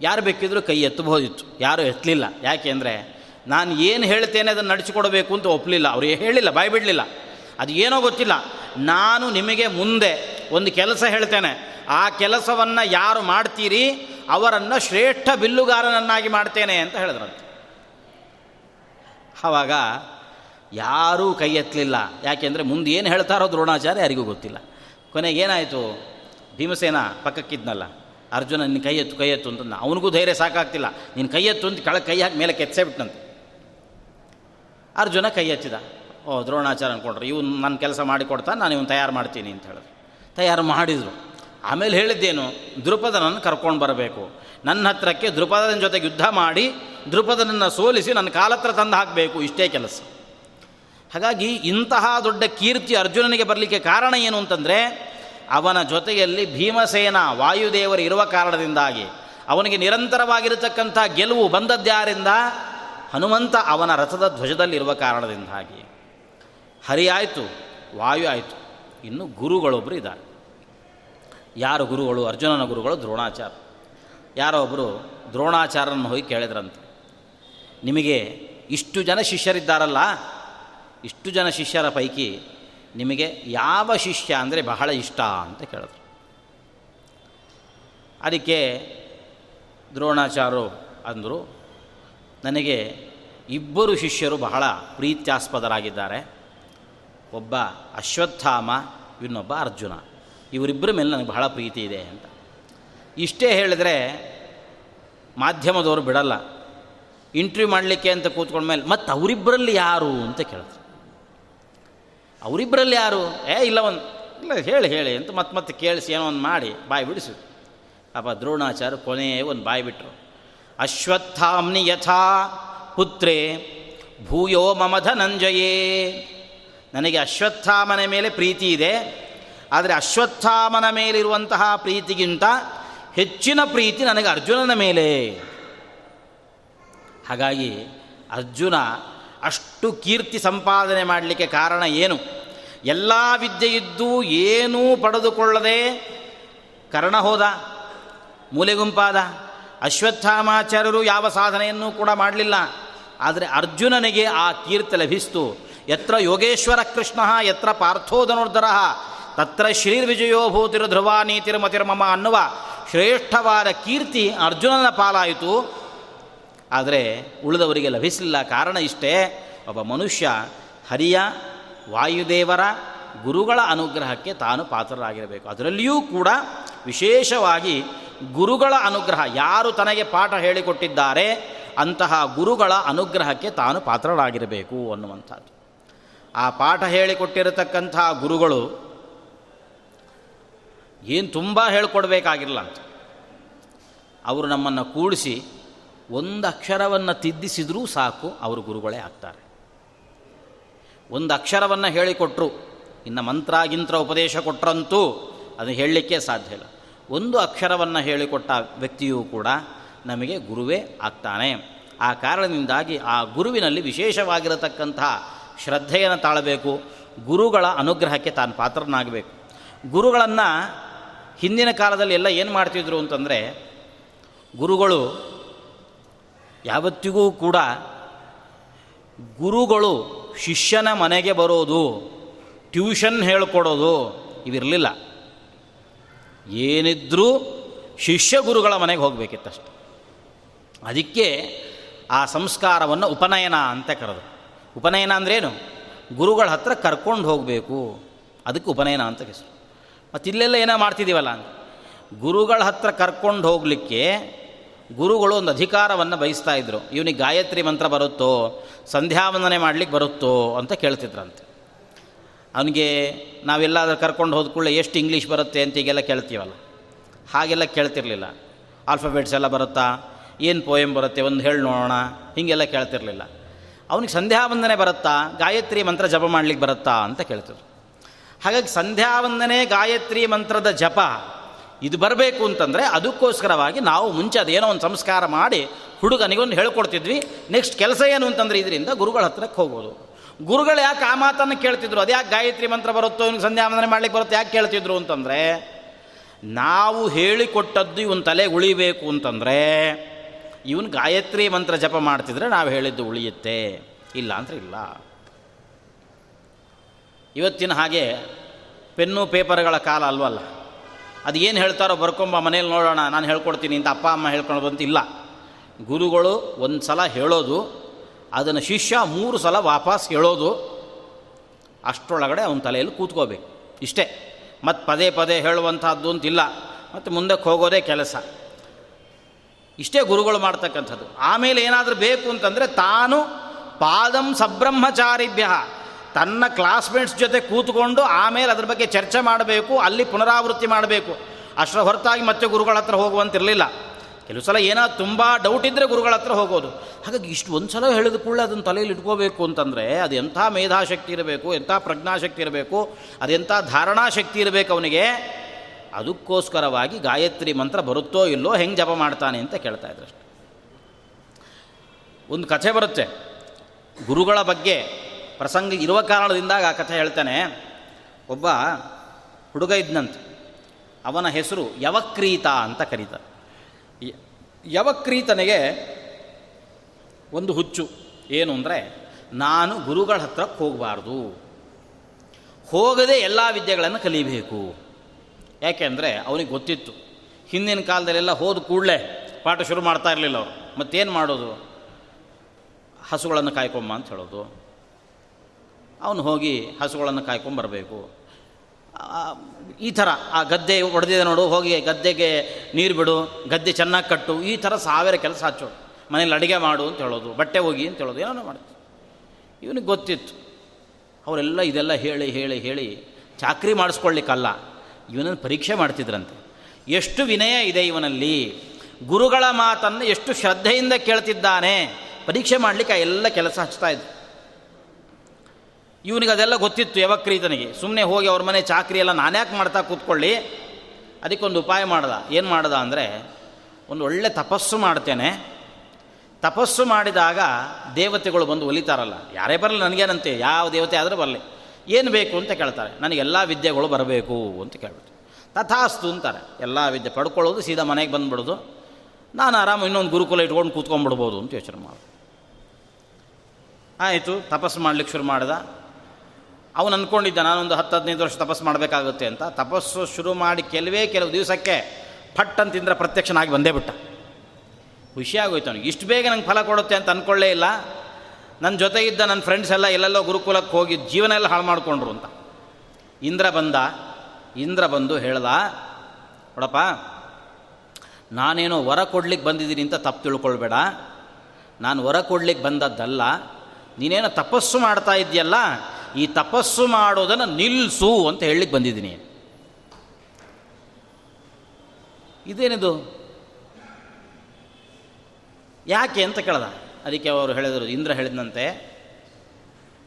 ಯಾರು ಬೇಕಿದ್ರೂ ಕೈ ಎತ್ತಬಹುದಿತ್ತು, ಯಾರು ಎತ್ತಲಿಲ್ಲ. ಯಾಕೆ ಅಂದರೆ, ನಾನು ಏನು ಹೇಳ್ತೇನೆ ಅದನ್ನು ನಡೆಸಿಕೊಡಬೇಕು ಅಂತ ಒಪ್ಪಲಿಲ್ಲ ಅವ್ರು ಹೇಳಿಲ್ಲ, ಬಾಯಿ ಬಿಡಲಿಲ್ಲ. ಅದು ಏನೋ ಗೊತ್ತಿಲ್ಲ. ನಾನು ನಿಮಗೆ ಮುಂದೆ ಒಂದು ಕೆಲಸ ಹೇಳ್ತೇನೆ. ಆ ಕೆಲಸವನ್ನು ಯಾರು ಮಾಡ್ತೀರಿ? ಅವರನ್ನು ಶ್ರೇಷ್ಠ ಬಿಲ್ಲುಗಾರನನ್ನಾಗಿ ಮಾಡ್ತೇನೆ ಅಂತ ಹೇಳಿದ್ರಂತೆ. ಆವಾಗ ಯಾರೂ ಕೈ ಎತ್ತಲಿಲ್ಲ. ಯಾಕೆಂದರೆ ಮುಂದೆ ಏನು ಹೇಳ್ತಾರೋ ದ್ರೋಣಾಚಾರ್ಯ ಯಾರಿಗೂ ಗೊತ್ತಿಲ್ಲ. ಕೊನೆಗೆ ಏನಾಯಿತು? ಭೀಮಸೇನ ಪಕ್ಕಕ್ಕಿದ್ನಲ್ಲ. ಅರ್ಜುನ ನಿನ್ನ ಕೈ ಎತ್ತು ಕೈ ಎತ್ತು ಅಂತ ಅವನಿಗೂ ಧೈರ್ಯ ಸಾಕಾಗ್ತಿಲ್ಲ. ನಿನ್ನ ಕೈ ಎತ್ತು ಅಂತ ಕೆಳಗೆ ಕೈ ಹಾಕಿ ಮೇಲೆ ಕೆತ್ಸೇ ಬಿಟ್ಟನಂತೆ ಅರ್ಜುನ ಕೈ ಎತ್ತಿದ. ಓ ದ್ರೋಣಾಚಾರ ಅಂದ್ಕೊಂಡ್ರು ಇವನು ನನ್ನ ಕೆಲಸ ಮಾಡಿಕೊಡ್ತಾ ನಾನು ಇವನು ತಯಾರು ಮಾಡ್ತೀನಿ ಅಂತ ಹೇಳಿದ್ರು. ತಯಾರು ಮಾಡಿದರು. ಆಮೇಲೆ ಹೇಳಿದ್ದೇನು ದೃಪದನನ್ನು ಕರ್ಕೊಂಡು ಬರಬೇಕು. ನನ್ನ ಹತ್ರಕ್ಕೆ ದೃಪದನ ಜೊತೆಗೆ ಯುದ್ಧ ಮಾಡಿ ದೃಪದನನ್ನು ಸೋಲಿಸಿ ನನ್ನ ಕಾಲತ್ರ ತಂದು ಹಾಕಬೇಕು. ಇಷ್ಟೇ ಕೆಲಸ. ಹಾಗಾಗಿ ಇಂತಹ ದೊಡ್ಡ ಕೀರ್ತಿ ಅರ್ಜುನನಿಗೆ ಬರಲಿಕ್ಕೆ ಕಾರಣ ಏನು ಅಂತಂದರೆ, ಅವನ ಜೊತೆಯಲ್ಲಿ ಭೀಮಸೇನ ವಾಯುದೇವರು ಇರುವ ಕಾರಣದಿಂದಾಗಿ, ಅವನಿಗೆ ನಿರಂತರವಾಗಿರತಕ್ಕಂಥ ಗೆಲುವು ಬಂದದ್ದ್ಯಾರಿಂದ ಹನುಮಂತ ಅವನ ರಥದ ಧ್ವಜದಲ್ಲಿರುವ ಕಾರಣದಿಂದಾಗಿ. ಹರಿ ಆಯಿತು ವಾಯು ಆಯಿತು ಇನ್ನು ಗುರುಗಳೊಬ್ಬರು ಇದ್ದಾರೆ. ಯಾರು ಗುರುಗಳು? ಅರ್ಜುನನ ಗುರುಗಳು ದ್ರೋಣಾಚಾರ ಯಾರೋ ಒಬ್ಬರು ದ್ರೋಣಾಚಾರ್ಯನ ಹೋಗಿ ಕೇಳಿದ್ರಂತೆ. ನಿಮಗೆ ಇಷ್ಟು ಜನ ಶಿಷ್ಯರಿದ್ದಾರಲ್ಲ, ಇಷ್ಟು ಜನ ಶಿಷ್ಯರ ಪೈಕಿ ನಿಮಗೆ ಯಾವ ಶಿಷ್ಯ ಅಂದರೆ ಬಹಳ ಇಷ್ಟ ಅಂತ ಕೇಳಿದ್ರು. ಅದಕ್ಕೆ ದ್ರೋಣಾಚಾರ್ಯರು ಅಂದರು, ನನಗೆ ಇಬ್ಬರು ಶಿಷ್ಯರು ಬಹಳ ಪ್ರೀತ್ಯಾಸ್ಪದರಾಗಿದ್ದಾರೆ. ಒಬ್ಬ ಅಶ್ವತ್ಥಾಮ, ಇನ್ನೊಬ್ಬ ಅರ್ಜುನ. ಇವರಿಬ್ಬರ ಮೇಲೆ ನನಗೆ ಬಹಳ ಪ್ರೀತಿ ಇದೆ ಅಂತ. ಇಷ್ಟೇ ಹೇಳಿದ್ರೆ ಮಾಧ್ಯಮದವರು ಬಿಡಲ್ಲ. ಇಂಟರ್ವ್ಯೂ ಮಾಡಲಿಕ್ಕೆ ಅಂತ ಕೂತ್ಕೊಂಡ ಮೇಲೆ, ಮತ್ತು ಅವರಿಬ್ಬರಲ್ಲಿ ಯಾರು? ಅಂತ ಕೇಳಿದ್ರು ಅವರಿಬ್ಬರಲ್ಲಿ ಯಾರು? ಏ, ಇಲ್ಲ ಒಂದು, ಇಲ್ಲ, ಹೇಳಿ ಹೇಳಿ ಅಂತ ಮತ್ತೆ ಮತ್ತೆ ಕೇಳಿಸಿ ಏನೋ ಒಂದು ಮಾಡಿ, ಬಾಯಿ ಬಿಡಿಸು. ಅಪ್ಪ ದ್ರೋಣಾಚಾರ್ಯ ಕೊನೆಯೇ ಒಂದು ಬಾಯಿ ಬಿಟ್ಟರು ಅಶ್ವತ್ಥಾಮ್ನಿ ಯಥಾ, ಪುತ್ರೇ, ಭೂಯೋ ಮಮಧ ನಂಜಯೇ ನನಗೆ ಅಶ್ವತ್ಥಾಮನ ಮೇಲೆ ಪ್ರೀತಿ ಇದೆ. ಆದರೆ ಅಶ್ವತ್ಥಾಮನ ಮೇಲಿರುವಂತಹ ಪ್ರೀತಿಗಿಂತ ಹೆಚ್ಚಿನ ಪ್ರೀತಿ ನನಗೆ ಅರ್ಜುನನ ಮೇಲೆ. ಹಾಗಾಗಿ ಅರ್ಜುನ ಅಷ್ಟು ಕೀರ್ತಿ ಸಂಪಾದನೆ ಮಾಡಲಿಕ್ಕೆ ಕಾರಣ ಏನು? ಎಲ್ಲ ವಿದ್ಯೆಯಿದ್ದು ಏನೂ ಪಡೆದುಕೊಳ್ಳದೆ ಕರ್ಣ ಹೋದ ಮೂಲೆಗುಂಪಾದ ಅಶ್ವತ್ಥಾಮಾಚಾರ್ಯರು ಯಾವ ಸಾಧನೆಯನ್ನು ಕೂಡ ಮಾಡಲಿಲ್ಲ. ಆದರೆ ಅರ್ಜುನನಿಗೆ ಆ ಕೀರ್ತಿ ಲಭಿಸ್ತು. ಎತ್ರ ಯೋಗೇಶ್ವರ ಕೃಷ್ಣ ಎತ್ರ ಪಾರ್ಥೋಧನುರ್ಧರ ತತ್ರ ಶ್ರೀರ್ವಿಜಯೋ ಭೂತಿರ ಧ್ರುವ ನೀತಿರ್ಮತಿರ್ಮಮ ಅನ್ನುವ ಶ್ರೇಷ್ಠವಾದ ಕೀರ್ತಿ ಅರ್ಜುನನ ಪಾಲಾಯಿತು. ಆದರೆ ಉಳಿದವರಿಗೆ ಲಭಿಸಲಿಲ್ಲ ಕಾರಣ ಇಷ್ಟೇ, ಒಬ್ಬ ಮನುಷ್ಯ ಹರಿಯ ವಾಯುದೇವರ ಗುರುಗಳ ಅನುಗ್ರಹಕ್ಕೆ ತಾನು ಪಾತ್ರರಾಗಿರಬೇಕು. ಅದರಲ್ಲಿಯೂ ಕೂಡ ವಿಶೇಷವಾಗಿ ಗುರುಗಳ ಅನುಗ್ರಹ, ಯಾರು ತನಗೆ ಪಾಠ ಹೇಳಿಕೊಟ್ಟಿದ್ದಾರೆ ಅಂತಹ ಗುರುಗಳ ಅನುಗ್ರಹಕ್ಕೆ ತಾನು ಪಾತ್ರರಾಗಿರಬೇಕು ಅನ್ನುವಂಥದ್ದು. ಆ ಪಾಠ ಹೇಳಿಕೊಟ್ಟಿರತಕ್ಕಂಥ ಗುರುಗಳು ಏನು ತುಂಬ ಹೇಳ್ಕೊಡ್ಬೇಕಾಗಿರಲ್ಲ ಅಂತ. ಅವರು ನಮ್ಮನ್ನು ಕೂಡಿಸಿ ಒಂದು ಅಕ್ಷರವನ್ನು ತಿದ್ದಿಸಿದರೂ ಸಾಕು ಅವರು ಗುರುಗಳೇ ಆಗ್ತಾರೆ. ಒಂದು ಅಕ್ಷರವನ್ನು ಹೇಳಿಕೊಟ್ರು, ಇನ್ನು ಮಂತ್ರ ಉಪದೇಶ ಕೊಟ್ಟರಂತೂ ಅದು ಹೇಳಲಿಕ್ಕೆ ಸಾಧ್ಯ ಇಲ್ಲ. ಒಂದು ಅಕ್ಷರವನ್ನು ಹೇಳಿಕೊಟ್ಟ ವ್ಯಕ್ತಿಯೂ ಕೂಡ ನಮಗೆ ಗುರುವೇ ಆಗ್ತಾನೆ. ಆ ಕಾರಣದಿಂದಾಗಿ ಆ ಗುರುವಿನಲ್ಲಿ ವಿಶೇಷವಾಗಿರತಕ್ಕಂತಹ ಶ್ರದ್ಧೆಯನ್ನು ತಾಳಬೇಕು, ಗುರುಗಳ ಅನುಗ್ರಹಕ್ಕೆ ತಾನು ಪಾತ್ರನಾಗಬೇಕು. ಗುರುಗಳನ್ನು ಹಿಂದಿನ ಕಾಲದಲ್ಲಿ ಎಲ್ಲ ಏನು ಮಾಡ್ತಿದ್ರು ಅಂತಂದರೆ, ಗುರುಗಳು ಯಾವತ್ತಿಗೂ ಕೂಡ ಗುರುಗಳು ಶಿಷ್ಯನ ಮನೆಗೆ ಬರೋದು, ಟ್ಯೂಷನ್ ಹೇಳಿಕೊಡೋದು ಇವಿರಲಿಲ್ಲ. ಏನಿದ್ರೂ ಶಿಷ್ಯ ಗುರುಗಳ ಮನೆಗೆ ಹೋಗಬೇಕಿತ್ತಷ್ಟು. ಅದಕ್ಕೆ ಆ ಸಂಸ್ಕಾರವನ್ನು ಉಪನಯನ ಅಂತ ಕರೆದು ಉಪನಯನ ಅಂದ್ರೇನು? ಗುರುಗಳ ಹತ್ರ ಕರ್ಕೊಂಡು ಹೋಗಬೇಕು. ಅದಕ್ಕೆ ಉಪನಯನ ಅಂತ ಹೆಸರು. ಮತ್ತು ಇಲ್ಲೆಲ್ಲ ಏನೋ ಮಾಡ್ತಿದ್ದೀವಲ್ಲ ಗುರುಗಳ ಹತ್ರ ಕರ್ಕೊಂಡು ಹೋಗಲಿಕ್ಕೆ ಗುರುಗಳು ಒಂದು ಅಧಿಕಾರವನ್ನು ಬಯಸ್ತಾ ಇದ್ರು. ಇವನಿಗೆ ಗಾಯತ್ರಿ ಮಂತ್ರ ಬರುತ್ತೋ, ಸಂಧ್ಯಾವಂದನೆ ಮಾಡಲಿಕ್ಕೆ ಬರುತ್ತೋ ಅಂತ ಕೇಳ್ತಿದ್ರಂತೆ. ಅವನಿಗೆ ನಾವೆಲ್ಲಾದರೂ ಕರ್ಕೊಂಡು ಹೋದ ಕೂಡಲೇ ಎಷ್ಟು ಇಂಗ್ಲೀಷ್ ಬರುತ್ತೆ ಅಂತ ಈಗೆಲ್ಲ ಕೇಳ್ತೀವಲ್ಲ. ಹಾಗೆಲ್ಲ ಕೇಳ್ತಿರ್ಲಿಲ್ಲ. ಆಲ್ಫಾಬೆಟ್ಸ್ ಎಲ್ಲ ಬರುತ್ತಾ? ಏನು ಪೋಯಮ್ ಬರುತ್ತೆ? ಒಂದು ಹೇಳಿ ನೋಡೋಣ. ಹೀಗೆಲ್ಲ ಕೇಳ್ತಿರ್ಲಿಲ್ಲ. ಅವನಿಗೆ ಸಂಧ್ಯಾವಂದನೆ ಬರುತ್ತಾ? ಗಾಯತ್ರಿ ಮಂತ್ರ ಜಪ ಮಾಡಲಿಕ್ಕೆ ಬರುತ್ತಾ ಅಂತ ಕೇಳ್ತಿದ್ರು. ಹಾಗಾಗಿ ಸಂಧ್ಯಾವಂದನೆ, ಗಾಯತ್ರಿ ಮಂತ್ರದ ಜಪ ಇದು ಬರಬೇಕು ಅಂತಂದರೆ ಅದಕ್ಕೋಸ್ಕರವಾಗಿ ನಾವು ಮುಂಚೆ ಅದೇನೋ ಒಂದು ಸಂಸ್ಕಾರ ಮಾಡಿ ಹುಡುಗನಿಗೊಂದು ಹೇಳ್ಕೊಡ್ತಿದ್ವಿ. ನೆಕ್ಸ್ಟ್ ಕೆಲಸ ಏನು ಅಂತಂದರೆ ಇದರಿಂದ ಗುರುಗಳ ಹತ್ರಕ್ಕೆ ಹೋಗೋದು. ಗುರುಗಳು ಯಾಕೆ ಆ ಮಾತನ್ನು ಕೇಳ್ತಿದ್ರು? ಅದ್ಯಾಕೆ ಗಾಯತ್ರಿ ಮಂತ್ರ ಬರುತ್ತೋ, ಇವನಿಗೆ ಸಂಧ್ಯಾವಂದನೆ ಮಾಡ್ಲಿಕ್ಕೆ ಬರುತ್ತೆ, ಯಾಕೆ ಕೇಳ್ತಿದ್ರು ಅಂತಂದರೆ, ನಾವು ಹೇಳಿಕೊಟ್ಟದ್ದು ಇವನ್ ತಲೆ ಉಳಿಬೇಕು ಅಂತಂದರೆ ಇವನು ಗಾಯತ್ರಿ ಮಂತ್ರ ಜಪ ಮಾಡ್ತಿದ್ರೆ ನಾವು ಹೇಳಿದ್ದು ಉಳಿಯುತ್ತೆ. ಇಲ್ಲ ಅಂದರೆ ಇಲ್ಲ. ಇವತ್ತಿನ ಹಾಗೆ ಪೆನ್ನು ಪೇಪರ್ಗಳ ಕಾಲ ಅಲ್ವಲ್ಲ? ಅದು ಏನು ಹೇಳ್ತಾರೋ ಬರ್ಕೊಂಬ ಮನೇಲಿ ನೋಡೋಣ, ನಾನು ಹೇಳ್ಕೊಡ್ತೀನಿ ಅಂತ ಅಪ್ಪ, ಅಮ್ಮ ಹೇಳ್ಕೊಂಡು ಬಂತು ಇಲ್ಲ. ಗುರುಗಳು ಒಂದು ಸಲ ಹೇಳೋದು, ಅದನ್ನು ಶಿಷ್ಯ ಮೂರು ಸಲ ವಾಪಸ್ ಹೇಳೋದು, ಅಷ್ಟರೊಳಗಡೆ ಅವನ ತಲೆಯಲ್ಲಿ ಕೂತ್ಕೋಬೇಕು. ಇಷ್ಟೇ. ಮತ್ತು ಪದೇ ಪದೇ ಹೇಳುವಂಥದ್ದು ಅಂತಿಲ್ಲ ಮತ್ತು ಮುಂದಕ್ಕೆ ಹೋಗೋದೇ ಕೆಲಸ. ಇಷ್ಟೇ ಗುರುಗಳು ಮಾಡ್ತಕ್ಕಂಥದ್ದು. ಆಮೇಲೆ ಏನಾದರೂ ಬೇಕು ಅಂತಂದರೆ ತಾನು ಪಾದಂ ಸಬ್ರಹ್ಮಚಾರಿಭ್ಯ. ತನ್ನ ಕ್ಲಾಸ್ಮೇಟ್ಸ್ ಜೊತೆ ಕೂತ್ಕೊಂಡು ಆಮೇಲೆ ಅದ್ರ ಬಗ್ಗೆ ಚರ್ಚೆ ಮಾಡಬೇಕು, ಅಲ್ಲಿ ಪುನರಾವೃತ್ತಿ ಮಾಡಬೇಕು. ಅಷ್ಟರ ಹೊರತಾಗಿ ಮತ್ತೆ ಗುರುಗಳ ಹತ್ರ ಹೋಗುವಂತಿರಲಿಲ್ಲ. ಕೆಲವು ಸಲ ಏನಾದ್ರು ತುಂಬ ಡೌಟ್ ಇದ್ದರೆ ಗುರುಗಳ ಹತ್ರ ಹೋಗೋದು. ಹಾಗಾಗಿ ಇಷ್ಟು ಒಂದು ಸಲ ಹೇಳಿದ ಕೂಡಲೇ ಅದನ್ನು ತಲೆಯಲ್ಲಿ ಇಟ್ಕೋಬೇಕು ಅಂತಂದರೆ ಅದು ಎಂಥ ಮೇಧಾಶಕ್ತಿ ಇರಬೇಕು, ಎಂಥ ಪ್ರಜ್ಞಾಶಕ್ತಿ ಇರಬೇಕು ಅದೆಂಥ ಧಾರಣಾಶಕ್ತಿ ಇರಬೇಕು ಅವನಿಗೆ. ಅದಕ್ಕೋಸ್ಕರವಾಗಿ ಗಾಯತ್ರಿ ಮಂತ್ರ ಬರುತ್ತೋ ಇಲ್ಲೋ ಹೆಂಗೆ ಜಪ ಮಾಡ್ತಾನೆ ಅಂತ ಕೇಳ್ತಾ ಇದ್ರು ಅಷ್ಟೆ. ಒಂದು ಕಥೆ ಬರುತ್ತೆ. ಗುರುಗಳ ಬಗ್ಗೆ ಪ್ರಸಂಗ ಇರುವ ಕಾರಣದಿಂದಾಗ ಆ ಕಥೆ ಹೇಳ್ತಾನೆ. ಒಬ್ಬ ಹುಡುಗ ಇದ್ನಂತೆ. ಅವನ ಹೆಸರು ಯವಕ್ರೀತ ಅಂತ ಕರೀತಾರೆ. ಯವಕ್ರೀತನಿಗೆ ಒಂದು ಹುಚ್ಚು. ಏನು ಅಂದರೆ ನಾನು ಗುರುಗಳ ಹತ್ರಕ್ಕೆ ಹೋಗಬಾರ್ದು. ಹೋಗದೆ ಎಲ್ಲ ವಿದ್ಯೆಗಳನ್ನು ಕಲಿಬೇಕು. ಯಾಕೆಂದರೆ ಅವನಿಗೆ ಗೊತ್ತಿತ್ತು. ಹಿಂದಿನ ಕಾಲದಲ್ಲೆಲ್ಲ ಹೋದ ಕೂಡಲೇ ಪಾಠ ಶುರು ಮಾಡ್ತಾ ಇರಲಿಲ್ಲ ಅವರು. ಮತ್ತೇನು ಮಾಡೋದು? ಹಸುಗಳನ್ನು ಕಾಯ್ಕೊಂಬ ಅಂತ ಹೇಳೋದು. ಅವನು ಹೋಗಿ ಹಸುಗಳನ್ನು ಕಾಯ್ಕೊಂಬರಬೇಕು. ಈ ಥರ ಆ ಗದ್ದೆ ಹೊಡೆದಿದೆ ನೋಡು, ಹೋಗಿ ಗದ್ದೆಗೆ ನೀರು ಬಿಡು, ಗದ್ದೆ ಚೆನ್ನಾಗಿ ಕಟ್ಟು, ಈ ಥರ ಸಾವಿರ ಕೆಲಸ ಹಚ್ಚೋದು ಮನೇಲಿ ಅಡುಗೆ ಮಾಡು ಅಂತ ಹೇಳೋದು, ಬಟ್ಟೆ ಹೋಗಿ ಅಂತ ಹೇಳೋದು, ಏನೋ ಮಾಡುತ್ತೆ. ಇವನಿಗೆ ಗೊತ್ತಿತ್ತು. ಅವರೆಲ್ಲ ಇದೆಲ್ಲ ಹೇಳಿ ಹೇಳಿ ಹೇಳಿ ಚಾಕ್ರಿ ಮಾಡಿಸ್ಕೊಳ್ಳಿಕ್ಕಲ್ಲ ಇವನನ್ನು ಪರೀಕ್ಷೆ ಮಾಡ್ತಿದ್ರಂತೆ. ಎಷ್ಟು ವಿನಯ ಇದೆ ಇವನಲ್ಲಿ. ಗುರುಗಳ ಮಾತನ್ನು ಎಷ್ಟು ಶ್ರದ್ಧೆಯಿಂದ ಕೇಳ್ತಿದ್ದಾನೆ. ಪರೀಕ್ಷೆ ಮಾಡಲಿಕ್ಕೆ ಎಲ್ಲ ಕೆಲಸ ಹಚ್ತಾ ಇದ್ದ ಇವನಿಗೆ ಅದೆಲ್ಲ ಗೊತ್ತಿತ್ತು ಯವಕ್ರೀತನಿಗೆ. ಸುಮ್ಮನೆ ಹೋಗಿ ಅವ್ರ ಮನೆ ಚಾಕ್ರಿ ಎಲ್ಲ ನಾನ್ಯಾಕೆ ಮಾಡ್ತಾ ಕೂತ್ಕೊಳ್ಳಿ. ಅದಕ್ಕೊಂದು ಉಪಾಯ ಮಾಡ್ದ. ಏನು ಮಾಡ್ದ ಅಂದರೆ, ಒಂದು ಒಳ್ಳೆ ತಪಸ್ಸು ಮಾಡ್ತೇನೆ. ತಪಸ್ಸು ಮಾಡಿದಾಗ ದೇವತೆಗಳು ಬಂದು ಒಲಿತಾರಲ್ಲ. ಯಾರೇ ಬರಲಿ ನನಗೇನಂತೆ, ಯಾವ ದೇವತೆ ಆದರೂ ಬರಲಿ. ಏನು ಬೇಕು ಅಂತ ಕೇಳ್ತಾರೆ. ನನಗೆಲ್ಲ ವಿದ್ಯೆಗಳು ಬರಬೇಕು ಅಂತ ಕೇಳ್ಬಿಟ್ಟು ತಥಾಸ್ತು ಅಂತಾರೆ. ಎಲ್ಲ ವಿದ್ಯೆ ಪಡ್ಕೊಳ್ಳೋದು, ಸೀದಾ ಮನೆಗೆ ಬಂದುಬಿಡೋದು. ನಾನು ಆರಾಮ ಇನ್ನೊಂದು ಗುರುಕುಲ ಇಟ್ಕೊಂಡು ಕೂತ್ಕೊಂಡ್ಬಿಡ್ಬೋದು ಅಂತ ಯೋಚನೆ ಮಾಡೋದು. ಆಯಿತು ತಪಸ್ಸು ಮಾಡ್ಲಿಕ್ಕೆ ಶುರು ಮಾಡ್ದ. ಅವನು ಅಂದ್ಕೊಂಡಿದ್ದ ನಾನೊಂದು ಹತ್ತು, ಹದಿನೈದು ವರ್ಷ ತಪಸ್ಸು ಮಾಡಬೇಕಾಗುತ್ತೆ ಅಂತ. ತಪಸ್ಸು ಶುರು ಮಾಡಿ ಕೆಲವೇ ಕೆಲವು ದಿವಸಕ್ಕೆ ಫಟ್ ಅಂತಿಂದ್ರೆ ಪ್ರತ್ಯಕ್ಷನಾಗಿ ಬಂದೇ ಬಿಟ್ಟ. ಖುಷಿಯಾಗೋಯ್ತು ಅವನಿಗೆ. ಇಷ್ಟು ಬೇಗ ನಂಗೆ ಫಲ ಕೊಡುತ್ತೆ ಅಂತ ಅಂದ್ಕೊಳ್ಳೇ ಇಲ್ಲ. ನನ್ನ ಜೊತೆ ಇದ್ದ ನನ್ನ ಫ್ರೆಂಡ್ಸ್ ಎಲ್ಲ ಎಲ್ಲೆಲ್ಲೋ ಗುರುಕುಲಕ್ಕೆ ಹೋಗಿ ಜೀವನ ಎಲ್ಲ ಹಾಳು ಮಾಡಿಕೊಂಡ್ರು ಅಂತ. ಇಂದ್ರ ಬಂದ, ಇಂದ್ರ ಬಂದು ಹೇಳ್ದ, ನೋಡಪ್ಪ, ನಾನೇನೋ ವರ ಕೊಡ್ಲಿಕ್ಕೆ ಬಂದಿದ್ದೀನಿ ಅಂತ ತಪ್ಪು ತಿಳ್ಕೊಳ್ಬೇಡ. ನಾನು ವರ ಕೊಡ್ಲಿಕ್ಕೆ ಬಂದದ್ದಲ್ಲ, ನೀನೇನೋ ತಪಸ್ಸು ಮಾಡ್ತಾ ಇದೆಯಲ್ಲ ಈ ತಪಸ್ಸು ಮಾಡೋದನ್ನು ನಿಲ್ಲಿಸು ಅಂತ ಹೇಳಲಿಕ್ಕೆ ಬಂದಿದ್ದೀನಿ. ಇದೇನಿದು? ಯಾಕೆ ಅಂತ ಕೇಳ್ದ? ಅದಕ್ಕೆ ಅವರು ಹೇಳಿದರು, ಇಂದ್ರ ಹೇಳಿದಂತೆ,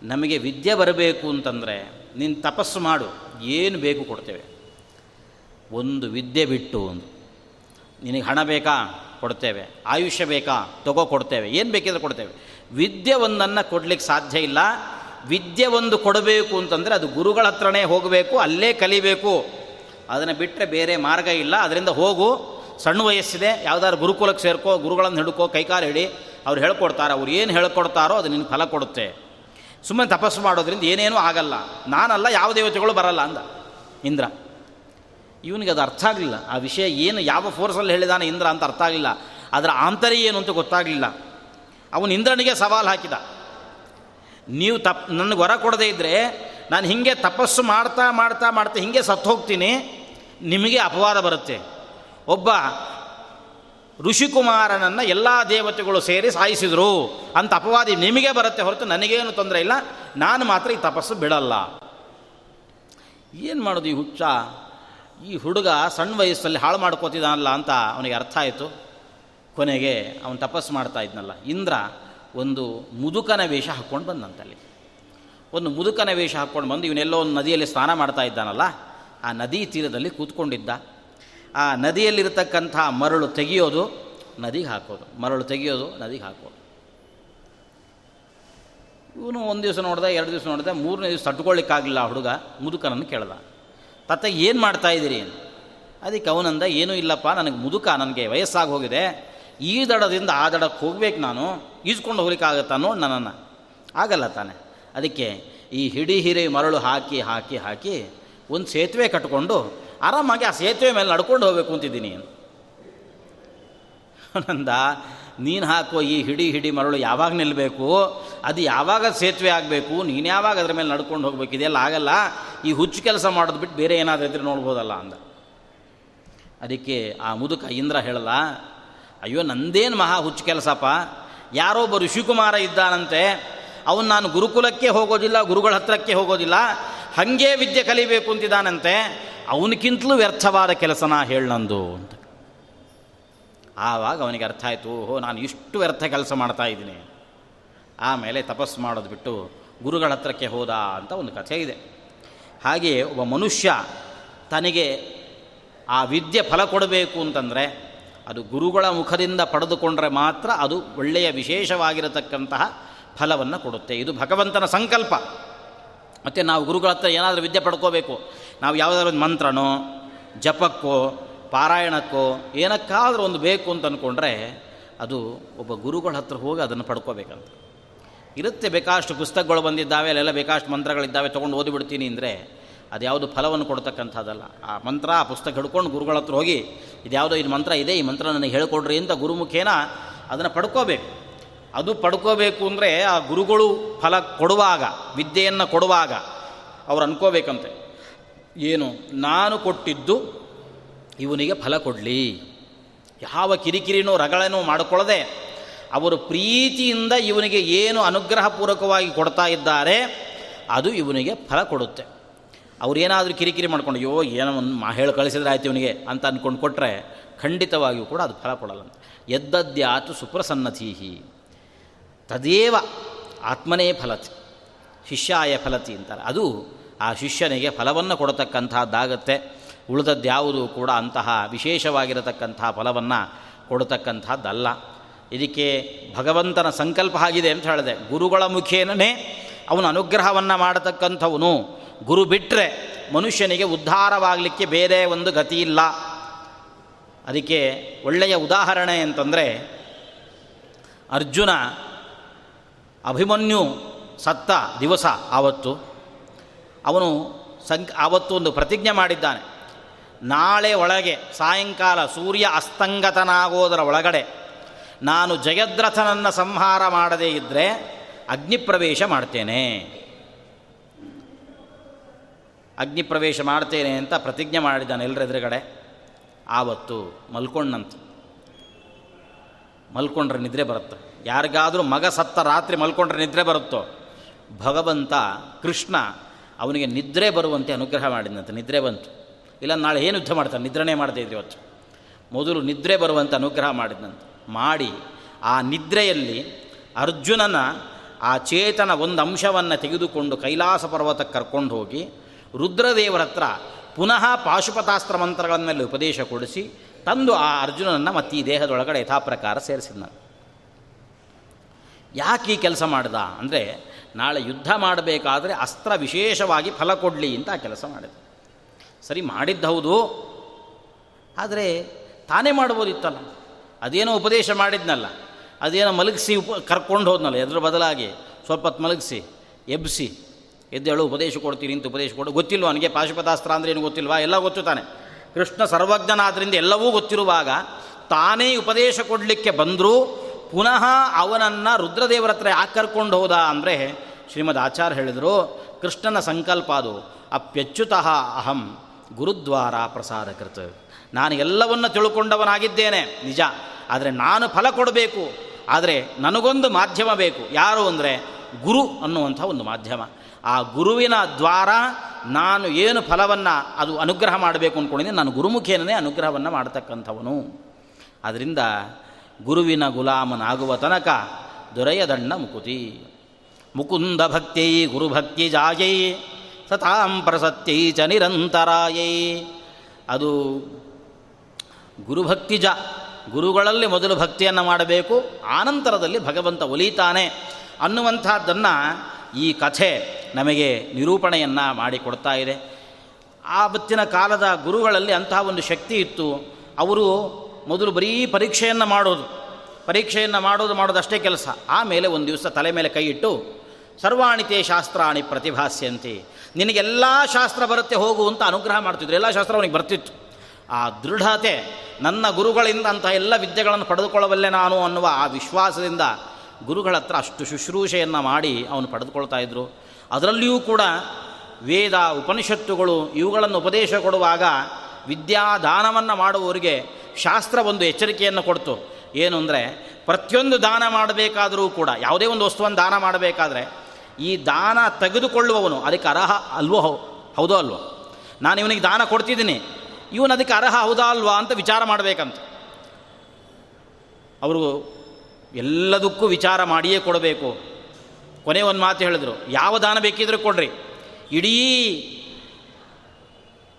ನಮಗೆ ವಿದ್ಯೆ ಬರಬೇಕು ಅಂತಂದರೆ ನೀನು ತಪಸ್ಸು ಮಾಡು, ಏನು ಬೇಕು ಕೊಡ್ತೇವೆ. ಒಂದು ವಿದ್ಯೆ ಬಿಟ್ಟು ಒಂದು. ನಿನಗೆ ಹಣ ಬೇಕಾ? ಕೊಡ್ತೇವೆ. ಆಯುಷ್ಯ ಬೇಕಾ? ತಗೋ, ಕೊಡ್ತೇವೆ. ಏನು ಬೇಕಿದ್ರೆ ಕೊಡ್ತೇವೆ. ವಿದ್ಯೆ ಒಂದನ್ನು ಕೊಡಲಿಕ್ಕೆ ಸಾಧ್ಯ ಇಲ್ಲ. ವಿದ್ಯೆ ಒಂದು ಕೊಡಬೇಕು ಅಂತಂದರೆ ಅದು ಗುರುಗಳ ಹತ್ರನೇ ಹೋಗಬೇಕು, ಅಲ್ಲೇ ಕಲಿಬೇಕು. ಅದನ್ನು ಬಿಟ್ಟರೆ ಬೇರೆ ಮಾರ್ಗ ಇಲ್ಲ. ಅದರಿಂದ ಹೋಗು. ಸಣ್ಣ ವಯಸ್ಸಿದೆ. ಯಾವುದಾದ್ರು ಗುರುಕುಲಕ್ಕೆ ಸೇರ್ಕೋ, ಗುರುಗಳನ್ನು ಹಿಡ್ಕೋ, ಕೈಕಾಲು ಹಿಡಿ. ಅವ್ರು ಹೇಳ್ಕೊಡ್ತಾರೆ, ಅವ್ರು ಏನು ಹೇಳ್ಕೊಡ್ತಾರೋ ಅದು ನಿನ್ನ ಫಲ ಕೊಡುತ್ತೆ. ಸುಮ್ಮನೆ ತಪಸ್ಸು ಮಾಡೋದ್ರಿಂದ ಏನೇನೂ ಆಗಲ್ಲ. ನಾನಲ್ಲ, ಯಾವ ದೇವತೆಗಳು ಬರಲ್ಲ ಅಂದ ಇಂದ್ರ. ಇವನಿಗೆ ಅದು ಅರ್ಥ ಆಗಲಿಲ್ಲ. ಆ ವಿಷಯ ಏನು, ಯಾವ ಫೋರ್ಸಲ್ಲಿ ಹೇಳಿದಾನೆ ಇಂದ್ರ ಅಂತ ಅರ್ಥ ಆಗಲಿಲ್ಲ. ಅದರ ಆಂತರ್ಯ ಏನು ಅಂತ ಗೊತ್ತಾಗಲಿಲ್ಲ. ಅವನು ಇಂದ್ರನಿಗೆ ಸವಾಲು ಹಾಕಿದ. ನೀವು ತಪ್, ನನಗೆ ಹೊರ ಕೊಡದೇ ಇದ್ದರೆ ನಾನು ಹೀಗೆ ತಪಸ್ಸು ಮಾಡ್ತಾ ಮಾಡ್ತಾ ಮಾಡ್ತಾ ಹೀಗೆ ಸತ್ತು ಹೋಗ್ತೀನಿ ನಿಮಗೆ ಅಪವಾದ ಬರುತ್ತೆ. ಒಬ್ಬ ಋಷಿಕುಮಾರನನ್ನು ಎಲ್ಲ ದೇವತೆಗಳು ಸೇರಿ ಸಾಯಿಸಿದರು. ಅಂತ ಅಪವಾದಿ ನಿಮಗೆ ಬರುತ್ತೆ ಹೊರತು ನನಗೇನು ತೊಂದರೆ ಇಲ್ಲ. ನಾನು ಮಾತ್ರ ಈ ತಪಸ್ಸು ಬಿಡಲ್ಲ. ಏನು ಮಾಡೋದು ಈ ಹುಚ್ಚ? ಈ ಹುಡುಗ ಸಣ್ಣ ವಯಸ್ಸಲ್ಲಿ ಹಾಳು ಮಾಡ್ಕೋತಿದ್ದಾನಲ್ಲ ಅಂತ ಅವನಿಗೆ ಅರ್ಥ ಆಯಿತು. ಕೊನೆಗೆ ಅವನು ತಪಸ್ಸು ಮಾಡ್ತಾ ಇದ್ನಲ್ಲ. ಇಂದ್ರ ಒಂದು ಮುದುಕನ ವೇಷ ಹಾಕ್ಕೊಂಡು ಬಂದಂತಲ್ಲಿ. ಒಂದು ಮುದುಕನ ವೇಷ ಹಾಕ್ಕೊಂಡು ಬಂದು ಇವನೆಲ್ಲೋ ಒಂದು ನದಿಯಲ್ಲಿ ಸ್ನಾನ ಮಾಡ್ತಾ ಇದ್ದಾನಲ್ಲ. ಆ ನದಿ ತೀರದಲ್ಲಿ ಕೂತ್ಕೊಂಡಿದ್ದ. ಆ ನದಿಯಲ್ಲಿರತಕ್ಕಂಥ ಮರಳು ತೆಗೆಯೋದು, ನದಿಗೆ ಹಾಕೋದು. ಮರಳು ತೆಗೆಯೋದು, ನದಿಗೆ ಹಾಕೋದು. ಇವನು ಒಂದು ದಿವಸ ನೋಡಿದೆ, ಎರಡು ದಿವಸ ನೋಡಿದೆ, ಮೂರನೇ ದಿವಸ ತಟ್ಕೊಳ್ಳಿಕ್ಕಾಗಲಿಲ್ಲ ಹುಡುಗ, ಮುದುಕನನ್ನು ಕೇಳ್ದ. ತತ್ತ ಏನು ಮಾಡ್ತಾ ಇದ್ದೀರಿ? ಅದಕ್ಕೆ ಅವನಂದ, ಏನೂ ಇಲ್ಲಪ್ಪ, ನನಗೆ ಮುದುಕ, ನನಗೆ ವಯಸ್ಸಾಗಿ ಹೋಗಿದೆ. ಈ ದಡದಿಂದ ಆ ದಡಕ್ಕೆ ಹೋಗ್ಬೇಕು ನಾನು. ಈಜ್ಕೊಂಡು ಹೋಗ್ಲಿಕ್ಕಾಗತ್ತ ನೋಡಿ ನನ್ನನ್ನು. ಆಗಲ್ಲ ತಾನೆ. ಅದಕ್ಕೆ ಈ ಹಿಡಿ ಹಿರಿ ಮರಳು ಹಾಕಿ ಹಾಕಿ ಹಾಕಿ, ಒಂದು ಸೇತುವೆ ಕಟ್ಕೊಂಡು ಆರಾಮಾಗಿ ಆ ಸೇತುವೆ ಮೇಲೆ ನಡ್ಕೊಂಡು ಹೋಗಬೇಕು ಅಂತಿದ್ದೀನಿ ನಂದ ನೀನು ಹಾಕುವ ಈ ಹಿಡಿ ಹಿಡಿ ಮರಳು ಯಾವಾಗ ನಿಲ್ಲಬೇಕು ಅದು ಯಾವಾಗ ಸೇತುವೆ ಆಗಬೇಕು? ನೀನು ಯಾವಾಗ ಅದ್ರ ಮೇಲೆ ನಡ್ಕೊಂಡು ಹೋಗ್ಬೇಕು? ಇದೆಲ್ಲ ಆಗಲ್ಲ. ಈ ಹುಚ್ಚು ಕೆಲಸ ಮಾಡೋದು ಬಿಟ್ಟು ಬೇರೆ ಏನಾದರೂ ಇದ್ರೆ ನೋಡ್ಬೋದಲ್ಲ ಅಂದ. ಅದಕ್ಕೆ ಆ ಮುದುಕ ಇಂದ್ರ ಹೇಳಲ್ಲ, ಅಯ್ಯೋ, ನಂದೇನು ಮಹಾ ಹುಚ್ಚು ಕೆಲಸಪ್ಪ? ಯಾರೊಬ್ಬ ಋಷಿಕುಮಾರ ಇದ್ದಾನಂತೆ. ಅವನು ನಾನು ಗುರುಕುಲಕ್ಕೆ ಹೋಗೋದಿಲ್ಲ, ಗುರುಗಳ ಹತ್ರಕ್ಕೆ ಹೋಗೋದಿಲ್ಲ. ಹಾಗೇ ವಿದ್ಯೆ ಕಲಿಬೇಕು ಅಂತಿದ್ದಾನಂತೆ. ಅವನಕ್ಕಿಂತಲೂ ವ್ಯರ್ಥವಾದ ಕೆಲಸನ ಹೇಳಂದು ಅಂತ. ಆವಾಗ ಅವನಿಗೆ ಅರ್ಥ ಆಯಿತು, ಓಹೋ, ನಾನು ಇಷ್ಟು ವ್ಯರ್ಥ ಕೆಲಸ ಮಾಡ್ತಾ ಇದ್ದೀನಿ. ಆಮೇಲೆ ತಪಸ್ಸು ಮಾಡೋದು ಬಿಟ್ಟು ಗುರುಗಳ ಹತ್ರಕ್ಕೆ ಹೋದ ಅಂತ ಒಂದು ಕಥೆ ಇದೆ. ಹಾಗೆ ಒಬ್ಬ ಮನುಷ್ಯ ತನಗೆ ಆ ವಿದ್ಯೆ ಫಲ ಕೊಡಬೇಕು ಅಂತಂದರೆ ಅದು ಗುರುಗಳ ಮುಖದಿಂದ ಪಡೆದುಕೊಂಡ್ರೆ ಮಾತ್ರ ಅದು ಒಳ್ಳೆಯ ವಿಶೇಷವಾಗಿರತಕ್ಕಂತಹ ಫಲವನ್ನು ಕೊಡುತ್ತೆ. ಇದು ಭಗವಂತನ ಸಂಕಲ್ಪ. ಮತ್ತು ನಾವು ಗುರುಗಳ ಹತ್ರ ಏನಾದರೂ ವಿದ್ಯೆ ಪಡ್ಕೋಬೇಕು. ನಾವು ಯಾವುದಾದ್ರು ಒಂದು ಮಂತ್ರನೋ, ಜಪಕ್ಕೋ, ಪಾರಾಯಣಕ್ಕೋ, ಏನಕ್ಕಾದರೂ ಒಂದು ಬೇಕು ಅಂತ ಅಂದ್ಕೊಂಡ್ರೆ ಅದು ಒಬ್ಬ ಗುರುಗಳ ಹತ್ರ ಹೋಗಿ ಅದನ್ನು ಪಡ್ಕೋಬೇಕಂತ. ಇರುತ್ತೆ ಬೇಕಾಷ್ಟು ಪುಸ್ತಕಗಳು ಬಂದಿದ್ದಾವೆ, ಅಲ್ಲೆಲ್ಲ ಬೇಕಾಷ್ಟು ಮಂತ್ರಗಳಿದ್ದಾವೆ, ತೊಗೊಂಡು ಓದಿಬಿಡ್ತೀನಿ ಅಂದರೆ ಅದು ಯಾವುದು ಫಲವನ್ನು ಕೊಡ್ತಕ್ಕಂಥದ್ದಲ್ಲ. ಆ ಮಂತ್ರ, ಆ ಪುಸ್ತಕ ಹಿಡ್ಕೊಂಡು ಗುರುಗಳ ಹತ್ರ ಹೋಗಿ, ಇದ್ಯಾವುದೋ ಇದು ಮಂತ್ರ ಇದೆ, ಈ ಮಂತ್ರ ನನಗೆ ಹೇಳ್ಕೊಡ್ರಿ ಅಂತ ಗುರುಮುಖೇನ ಅದನ್ನು ಪಡ್ಕೋಬೇಕು. ಅದು ಪಡ್ಕೋಬೇಕು ಅಂದರೆ ಆ ಗುರುಗಳು ಫಲ ಕೊಡುವಾಗ, ವಿದ್ಯೆಯನ್ನು ಕೊಡುವಾಗ ಅವ್ರು ಅನ್ಕೋಬೇಕಂತೆ. ಏನು? ನಾನು ಕೊಟ್ಟಿದ್ದು ಇವನಿಗೆ ಫಲ ಕೊಡಲಿ. ಯಾವ ಕಿರಿಕಿರಿನೋ ರಗಳನೂ ಮಾಡಿಕೊಳ್ಳದೆ ಅವರು ಪ್ರೀತಿಯಿಂದ ಇವನಿಗೆ ಏನು ಅನುಗ್ರಹಪೂರ್ವಕವಾಗಿ ಕೊಡ್ತಾ ಇದ್ದಾರೆ, ಅದು ಇವನಿಗೆ ಫಲ ಕೊಡುತ್ತೆ. ಅವರೇನಾದರೂ ಕಿರಿಕಿರಿ ಮಾಡ್ಕೊಂಡು, ಅಯ್ಯೋ, ಏನೋ ಒಂದು ಮಾ, ಹೇಳಿ ಕಳಿಸಿದ್ರೆ ಆಯ್ತು ಇವನಿಗೆ ಅಂತ ಅಂದ್ಕೊಂಡು ಕೊಟ್ಟರೆ ಖಂಡಿತವಾಗಿಯೂ ಕೂಡ ಅದು ಫಲ ಕೊಡಲ್ಲ ಎದ್ದದ್ಯಾತು ಸುಪ್ರಸನ್ನತೀಹಿ. ತದೇವ ಆತ್ಮನೇ ಫಲತಿ, ಶಿಷ್ಯಾಯ ಫಲತಿ ಅಂತಾರೆ. ಅದು ಆ ಶಿಷ್ಯನಿಗೆ ಫಲವನ್ನು ಕೊಡತಕ್ಕಂಥದ್ದಾಗತ್ತೆ. ಉಳಿದದ್ಯಾವುದು ಕೂಡ ಅಂತಹ ವಿಶೇಷವಾಗಿರತಕ್ಕಂಥ ಫಲವನ್ನು ಕೊಡತಕ್ಕಂಥದ್ದಲ್ಲ. ಇದಕ್ಕೆ ಭಗವಂತನ ಸಂಕಲ್ಪ ಆಗಿದೆ ಅಂತ ಹೇಳಿದೆ. ಗುರುಗಳ ಮುಖೇನೇ ಅವನು ಅನುಗ್ರಹವನ್ನು ಮಾಡತಕ್ಕಂಥವನು. ಗುರು ಬಿಟ್ಟರೆ ಮನುಷ್ಯನಿಗೆ ಉದ್ಧಾರವಾಗಲಿಕ್ಕೆ ಬೇರೆ ಒಂದು ಗತಿ ಇಲ್ಲ. ಅದಕ್ಕೆ ಒಳ್ಳೆಯ ಉದಾಹರಣೆ ಅಂತಂದರೆ ಅರ್ಜುನ ಅಭಿಮನ್ಯು ಸತ್ತ ದಿವಸ ಆವತ್ತು ಅವನು ಸಂಕ್ ಆವತ್ತು ಒಂದು ಪ್ರತಿಜ್ಞೆ ಮಾಡಿದ್ದಾನೆ. ನಾಳೆ ಒಳಗೆ, ಸಾಯಂಕಾಲ ಸೂರ್ಯ ಅಸ್ತಂಗತನಾಗೋದರ ಒಳಗಡೆ ನಾನು ಜಯದ್ರಥನನ್ನು ಸಂಹಾರ ಮಾಡದೇ ಇದ್ದರೆ ಅಗ್ನಿಪ್ರವೇಶ ಮಾಡ್ತೇನೆ. ಅಗ್ನಿಪ್ರವೇಶ ಮಾಡ್ತೇನೆ ಅಂತ ಪ್ರತಿಜ್ಞೆ ಮಾಡಿದ್ದಾನೆ ಎಲ್ಲರ ಎದುರುಗಡೆ. ಆವತ್ತು ಮಲ್ಕೊಂಡಂತ. ಮಲ್ಕೊಂಡ್ರೆ ನಿದ್ರೆ ಬರುತ್ತೆ. ಯಾರಿಗಾದರೂ ಮಗ ಸತ್ತ ರಾತ್ರಿ ಮಲ್ಕೊಂಡ್ರೆ ನಿದ್ರೆ ಬರುತ್ತೋ? ಭಗವಂತ ಕೃಷ್ಣ ಅವನಿಗೆ ನಿದ್ರೆ ಬರುವಂತೆ ಅನುಗ್ರಹ ಮಾಡಿದಂತೆ, ನಿದ್ರೆ ಬಂತು. ಇಲ್ಲ, ನಾಳೆ ಏನು ಯುದ್ಧ ಮಾಡ್ತಾನೆ? ನಿದ್ರಣೆ ಮಾಡ್ತಾಯಿದ್ರಿ ಇವತ್ತು. ಮೊದಲು ನಿದ್ರೆ ಬರುವಂತೆ ಅನುಗ್ರಹ ಮಾಡಿದಂತೆ. ಮಾಡಿ, ಆ ನಿದ್ರೆಯಲ್ಲಿ ಅರ್ಜುನನ ಆ ಚೇತನ ಒಂದು ಅಂಶವನ್ನು ತೆಗೆದುಕೊಂಡು ಕೈಲಾಸ ಪರ್ವತಕ್ಕೆ ಕರ್ಕೊಂಡು ಹೋಗಿ ರುದ್ರದೇವರ ಹತ್ರ ಪುನಃ ಪಾಶುಪತಾಸ್ತ್ರ ಮಂತ್ರಗಳನ್ನೆಲ್ಲ ಉಪದೇಶ ಕೊಡಿಸಿ ತಂದು ಆ ಅರ್ಜುನನನ್ನು ಮತ್ತು ಈ ದೇಹದೊಳಗಡೆ ಯಥಾಪ್ರಕಾರ ಸೇರಿಸಿದ ಯಾಕೆ ಈ ಕೆಲಸ ಮಾಡ್ದ? ಅಂದರೆ ನಾಳೆ ಯುದ್ಧ ಮಾಡಬೇಕಾದರೆ ಅಸ್ತ್ರ ವಿಶೇಷವಾಗಿ ಫಲ ಕೊಡಲಿ ಅಂತ ಆ ಕೆಲಸ ಮಾಡಿದ ಸರಿ ಮಾಡಿದ್ದು ಹೌದು ಆದರೆ ತಾನೇ ಮಾಡ್ಬೋದಿತ್ತಲ್ಲ. ಅದೇನೋ ಉಪದೇಶ ಮಾಡಿದ್ನಲ್ಲ, ಅದೇನೋ ಮಲಗಿಸಿ ಉಪ, ಕರ್ಕೊಂಡು ಹೋದ್ನಲ್ಲ, ಎದ್ರ ಬದಲಾಗಿ ಸ್ವಲ್ಪ ಹೊತ್ತು ಮಲಗಿಸಿ ಎಬ್ಬಿಸಿ ಎದ್ದೇಳು ಉಪದೇಶ ಕೊಡ್ತೀನಿ ಅಂತ ಉಪದೇಶ ಕೊಡು. ಗೊತ್ತಿಲ್ವ ಅವನಿಗೆ ಪಾಶುಪತಾಸ್ತ್ರ ಅಂದರೆ ಏನು ಗೊತ್ತಿಲ್ವಾ? ಎಲ್ಲ ಗೊತ್ತು ತಾನೆ. ಕೃಷ್ಣ ಸರ್ವಜ್ಞನಾದ್ರಿಂದ ಎಲ್ಲವೂ ಗೊತ್ತಿರುವಾಗ ತಾನೇ ಉಪದೇಶ ಕೊಡಲಿಕ್ಕೆ ಬಂದರೂ ಪುನಃ ಅವನನ್ನು ರುದ್ರದೇವರ ಹತ್ರ ಯಾಕೆ ಕರ್ಕೊಂಡು ಹೋದ ಅಂದರೆ ಶ್ರೀಮದ್ ಆಚಾರ್ಯ ಹೇಳಿದರು, ಕೃಷ್ಣನ ಸಂಕಲ್ಪ ಅದು. ಅಪ್ಯಚ್ಯುತಃ ಅಹಂ ಗುರುದ್ವಾರ ಪ್ರಸಾದ ಕೃತ ನಾನು ಎಲ್ಲವನ್ನು ತಿಳ್ಕೊಂಡವನಾಗಿದ್ದೇನೆ, ನಿಜ. ಆದರೆ ನಾನು ಫಲ ಕೊಡಬೇಕು. ಆದರೆ ನನಗೊಂದು ಮಾಧ್ಯಮ ಬೇಕು. ಯಾರು ಅಂದರೆ ಗುರು ಅನ್ನುವಂಥ ಒಂದು ಮಾಧ್ಯಮ. ಆ ಗುರುವಿನ ದ್ವಾರ ನಾನು ಏನು ಫಲವನ್ನು ಅದು ಅನುಗ್ರಹ ಮಾಡಬೇಕು ಅಂದ್ಕೊಂಡಿದ್ದೀನಿ ನಾನು ಗುರುಮುಖೇನೇ ಅನುಗ್ರಹವನ್ನು ಮಾಡ್ತಕ್ಕಂಥವನು. ಅದರಿಂದ ಗುರುವಿನ ಗುಲಾಮನಾಗುವ ತನಕ ದೊರೆಯದಣ್ಣ ಮುಕುತಿ. ಮುಕುಂದ ಭಕ್ತಿ ಗುರುಭಕ್ತಿ ಜಾಯೈ, ಸತಾಂ ಪ್ರಸತ್ಯೈ ಚ ನಿರಂತರಾಯೈ. ಅದು ಗುರುಭಕ್ತಿ ಜ, ಗುರುಗಳಲ್ಲಿ ಮೊದಲು ಭಕ್ತಿಯನ್ನು ಮಾಡಬೇಕು, ಆನಂತರದಲ್ಲಿ ಭಗವಂತ ಒಲಿತಾನೆ ಅನ್ನುವಂಥದ್ದನ್ನು ಈ ಕಥೆ ನಮಗೆ ನಿರೂಪಣೆಯನ್ನು ಮಾಡಿಕೊಡ್ತಾ ಇದೆ. ಆ ಬತ್ತಿನ ಕಾಲದ ಗುರುಗಳಲ್ಲಿ ಅಂತಹ ಒಂದು ಶಕ್ತಿ ಇತ್ತು. ಅವರು ಮೊದಲು ಬರೀ ಪರೀಕ್ಷೆಯನ್ನು ಮಾಡೋದು. ಪರೀಕ್ಷೆಯನ್ನು ಮಾಡೋದು ಮಾಡೋದಷ್ಟೇ ಕೆಲಸ. ಆಮೇಲೆ ಒಂದು ದಿವಸ ತಲೆ ಮೇಲೆ ಕೈ ಇಟ್ಟು, ಸರ್ವಾಣಿತೆ ಶಾಸ್ತ್ರಾಣಿ ಪ್ರತಿಭಾಸ್ಯಂತಿ. ನಿನಗೆಲ್ಲ ಶಾಸ್ತ್ರ ಬರುತ್ತೆ, ಹೋಗು ಅಂತ ಅನುಗ್ರಹ ಮಾಡ್ತಿದ್ರು. ಎಲ್ಲ ಶಾಸ್ತ್ರ ಅವನಿಗೆ ಬರ್ತಿತ್ತು. ಆ ದೃಢತೆ, ನನ್ನ ಗುರುಗಳಿಂದ ಅಂಥ ಎಲ್ಲ ವಿದ್ಯೆಗಳನ್ನು ಪಡೆದುಕೊಳ್ಳಬಲ್ಲೆ ನಾನು ಅನ್ನುವ ಆ ವಿಶ್ವಾಸದಿಂದ ಗುರುಗಳ ಹತ್ರ ಅಷ್ಟು ಶುಶ್ರೂಷೆಯನ್ನು ಮಾಡಿ ಅವನು ಪಡೆದುಕೊಳ್ತಾ ಇದ್ದರು ಅದರಲ್ಲಿಯೂ ಕೂಡ ವೇದ ಉಪನಿಷತ್ತುಗಳು ಇವುಗಳನ್ನು ಉಪದೇಶ ಕೊಡುವಾಗ ವಿದ್ಯಾದಾನವನ್ನು ಮಾಡುವವರಿಗೆ ಶಾಸ್ತ್ರ ಒಂದು ಎಚ್ಚರಿಕೆಯನ್ನು ಕೊಡ್ತು. ಏನು ಅಂದರೆ, ಪ್ರತಿಯೊಂದು ದಾನ ಮಾಡಬೇಕಾದರೂ ಕೂಡ, ಯಾವುದೇ ಒಂದು ವಸ್ತುವನ್ನು ದಾನ ಮಾಡಬೇಕಾದ್ರೆ, ಈ ದಾನ ತೆಗೆದುಕೊಳ್ಳುವವನು, ಅದಕ್ಕೆ ಅರ್ಹ ಅಲ್ವೋ ಹೌದೋ ಅಲ್ವೋ? ನಾನು ಇವನಿಗೆ ದಾನ ಕೊಡ್ತಿದ್ದೀನಿ, ಇವನು ಅದಕ್ಕೆ ಅರ್ಹ ಹೌದಾ ಅಲ್ವಾ ಅಂತ ವಿಚಾರ ಮಾಡಬೇಕಂತ. ಅವರು ಎಲ್ಲದಕ್ಕೂ ವಿಚಾರ ಮಾಡಿಯೇ ಕೊಡಬೇಕು. ಕೊನೆ ಒಂದು ಮಾತು ಹೇಳಿದರು, ಯಾವ ದಾನ ಬೇಕಿದ್ರೂ ಕೊಡ್ರಿ. ಇಡೀ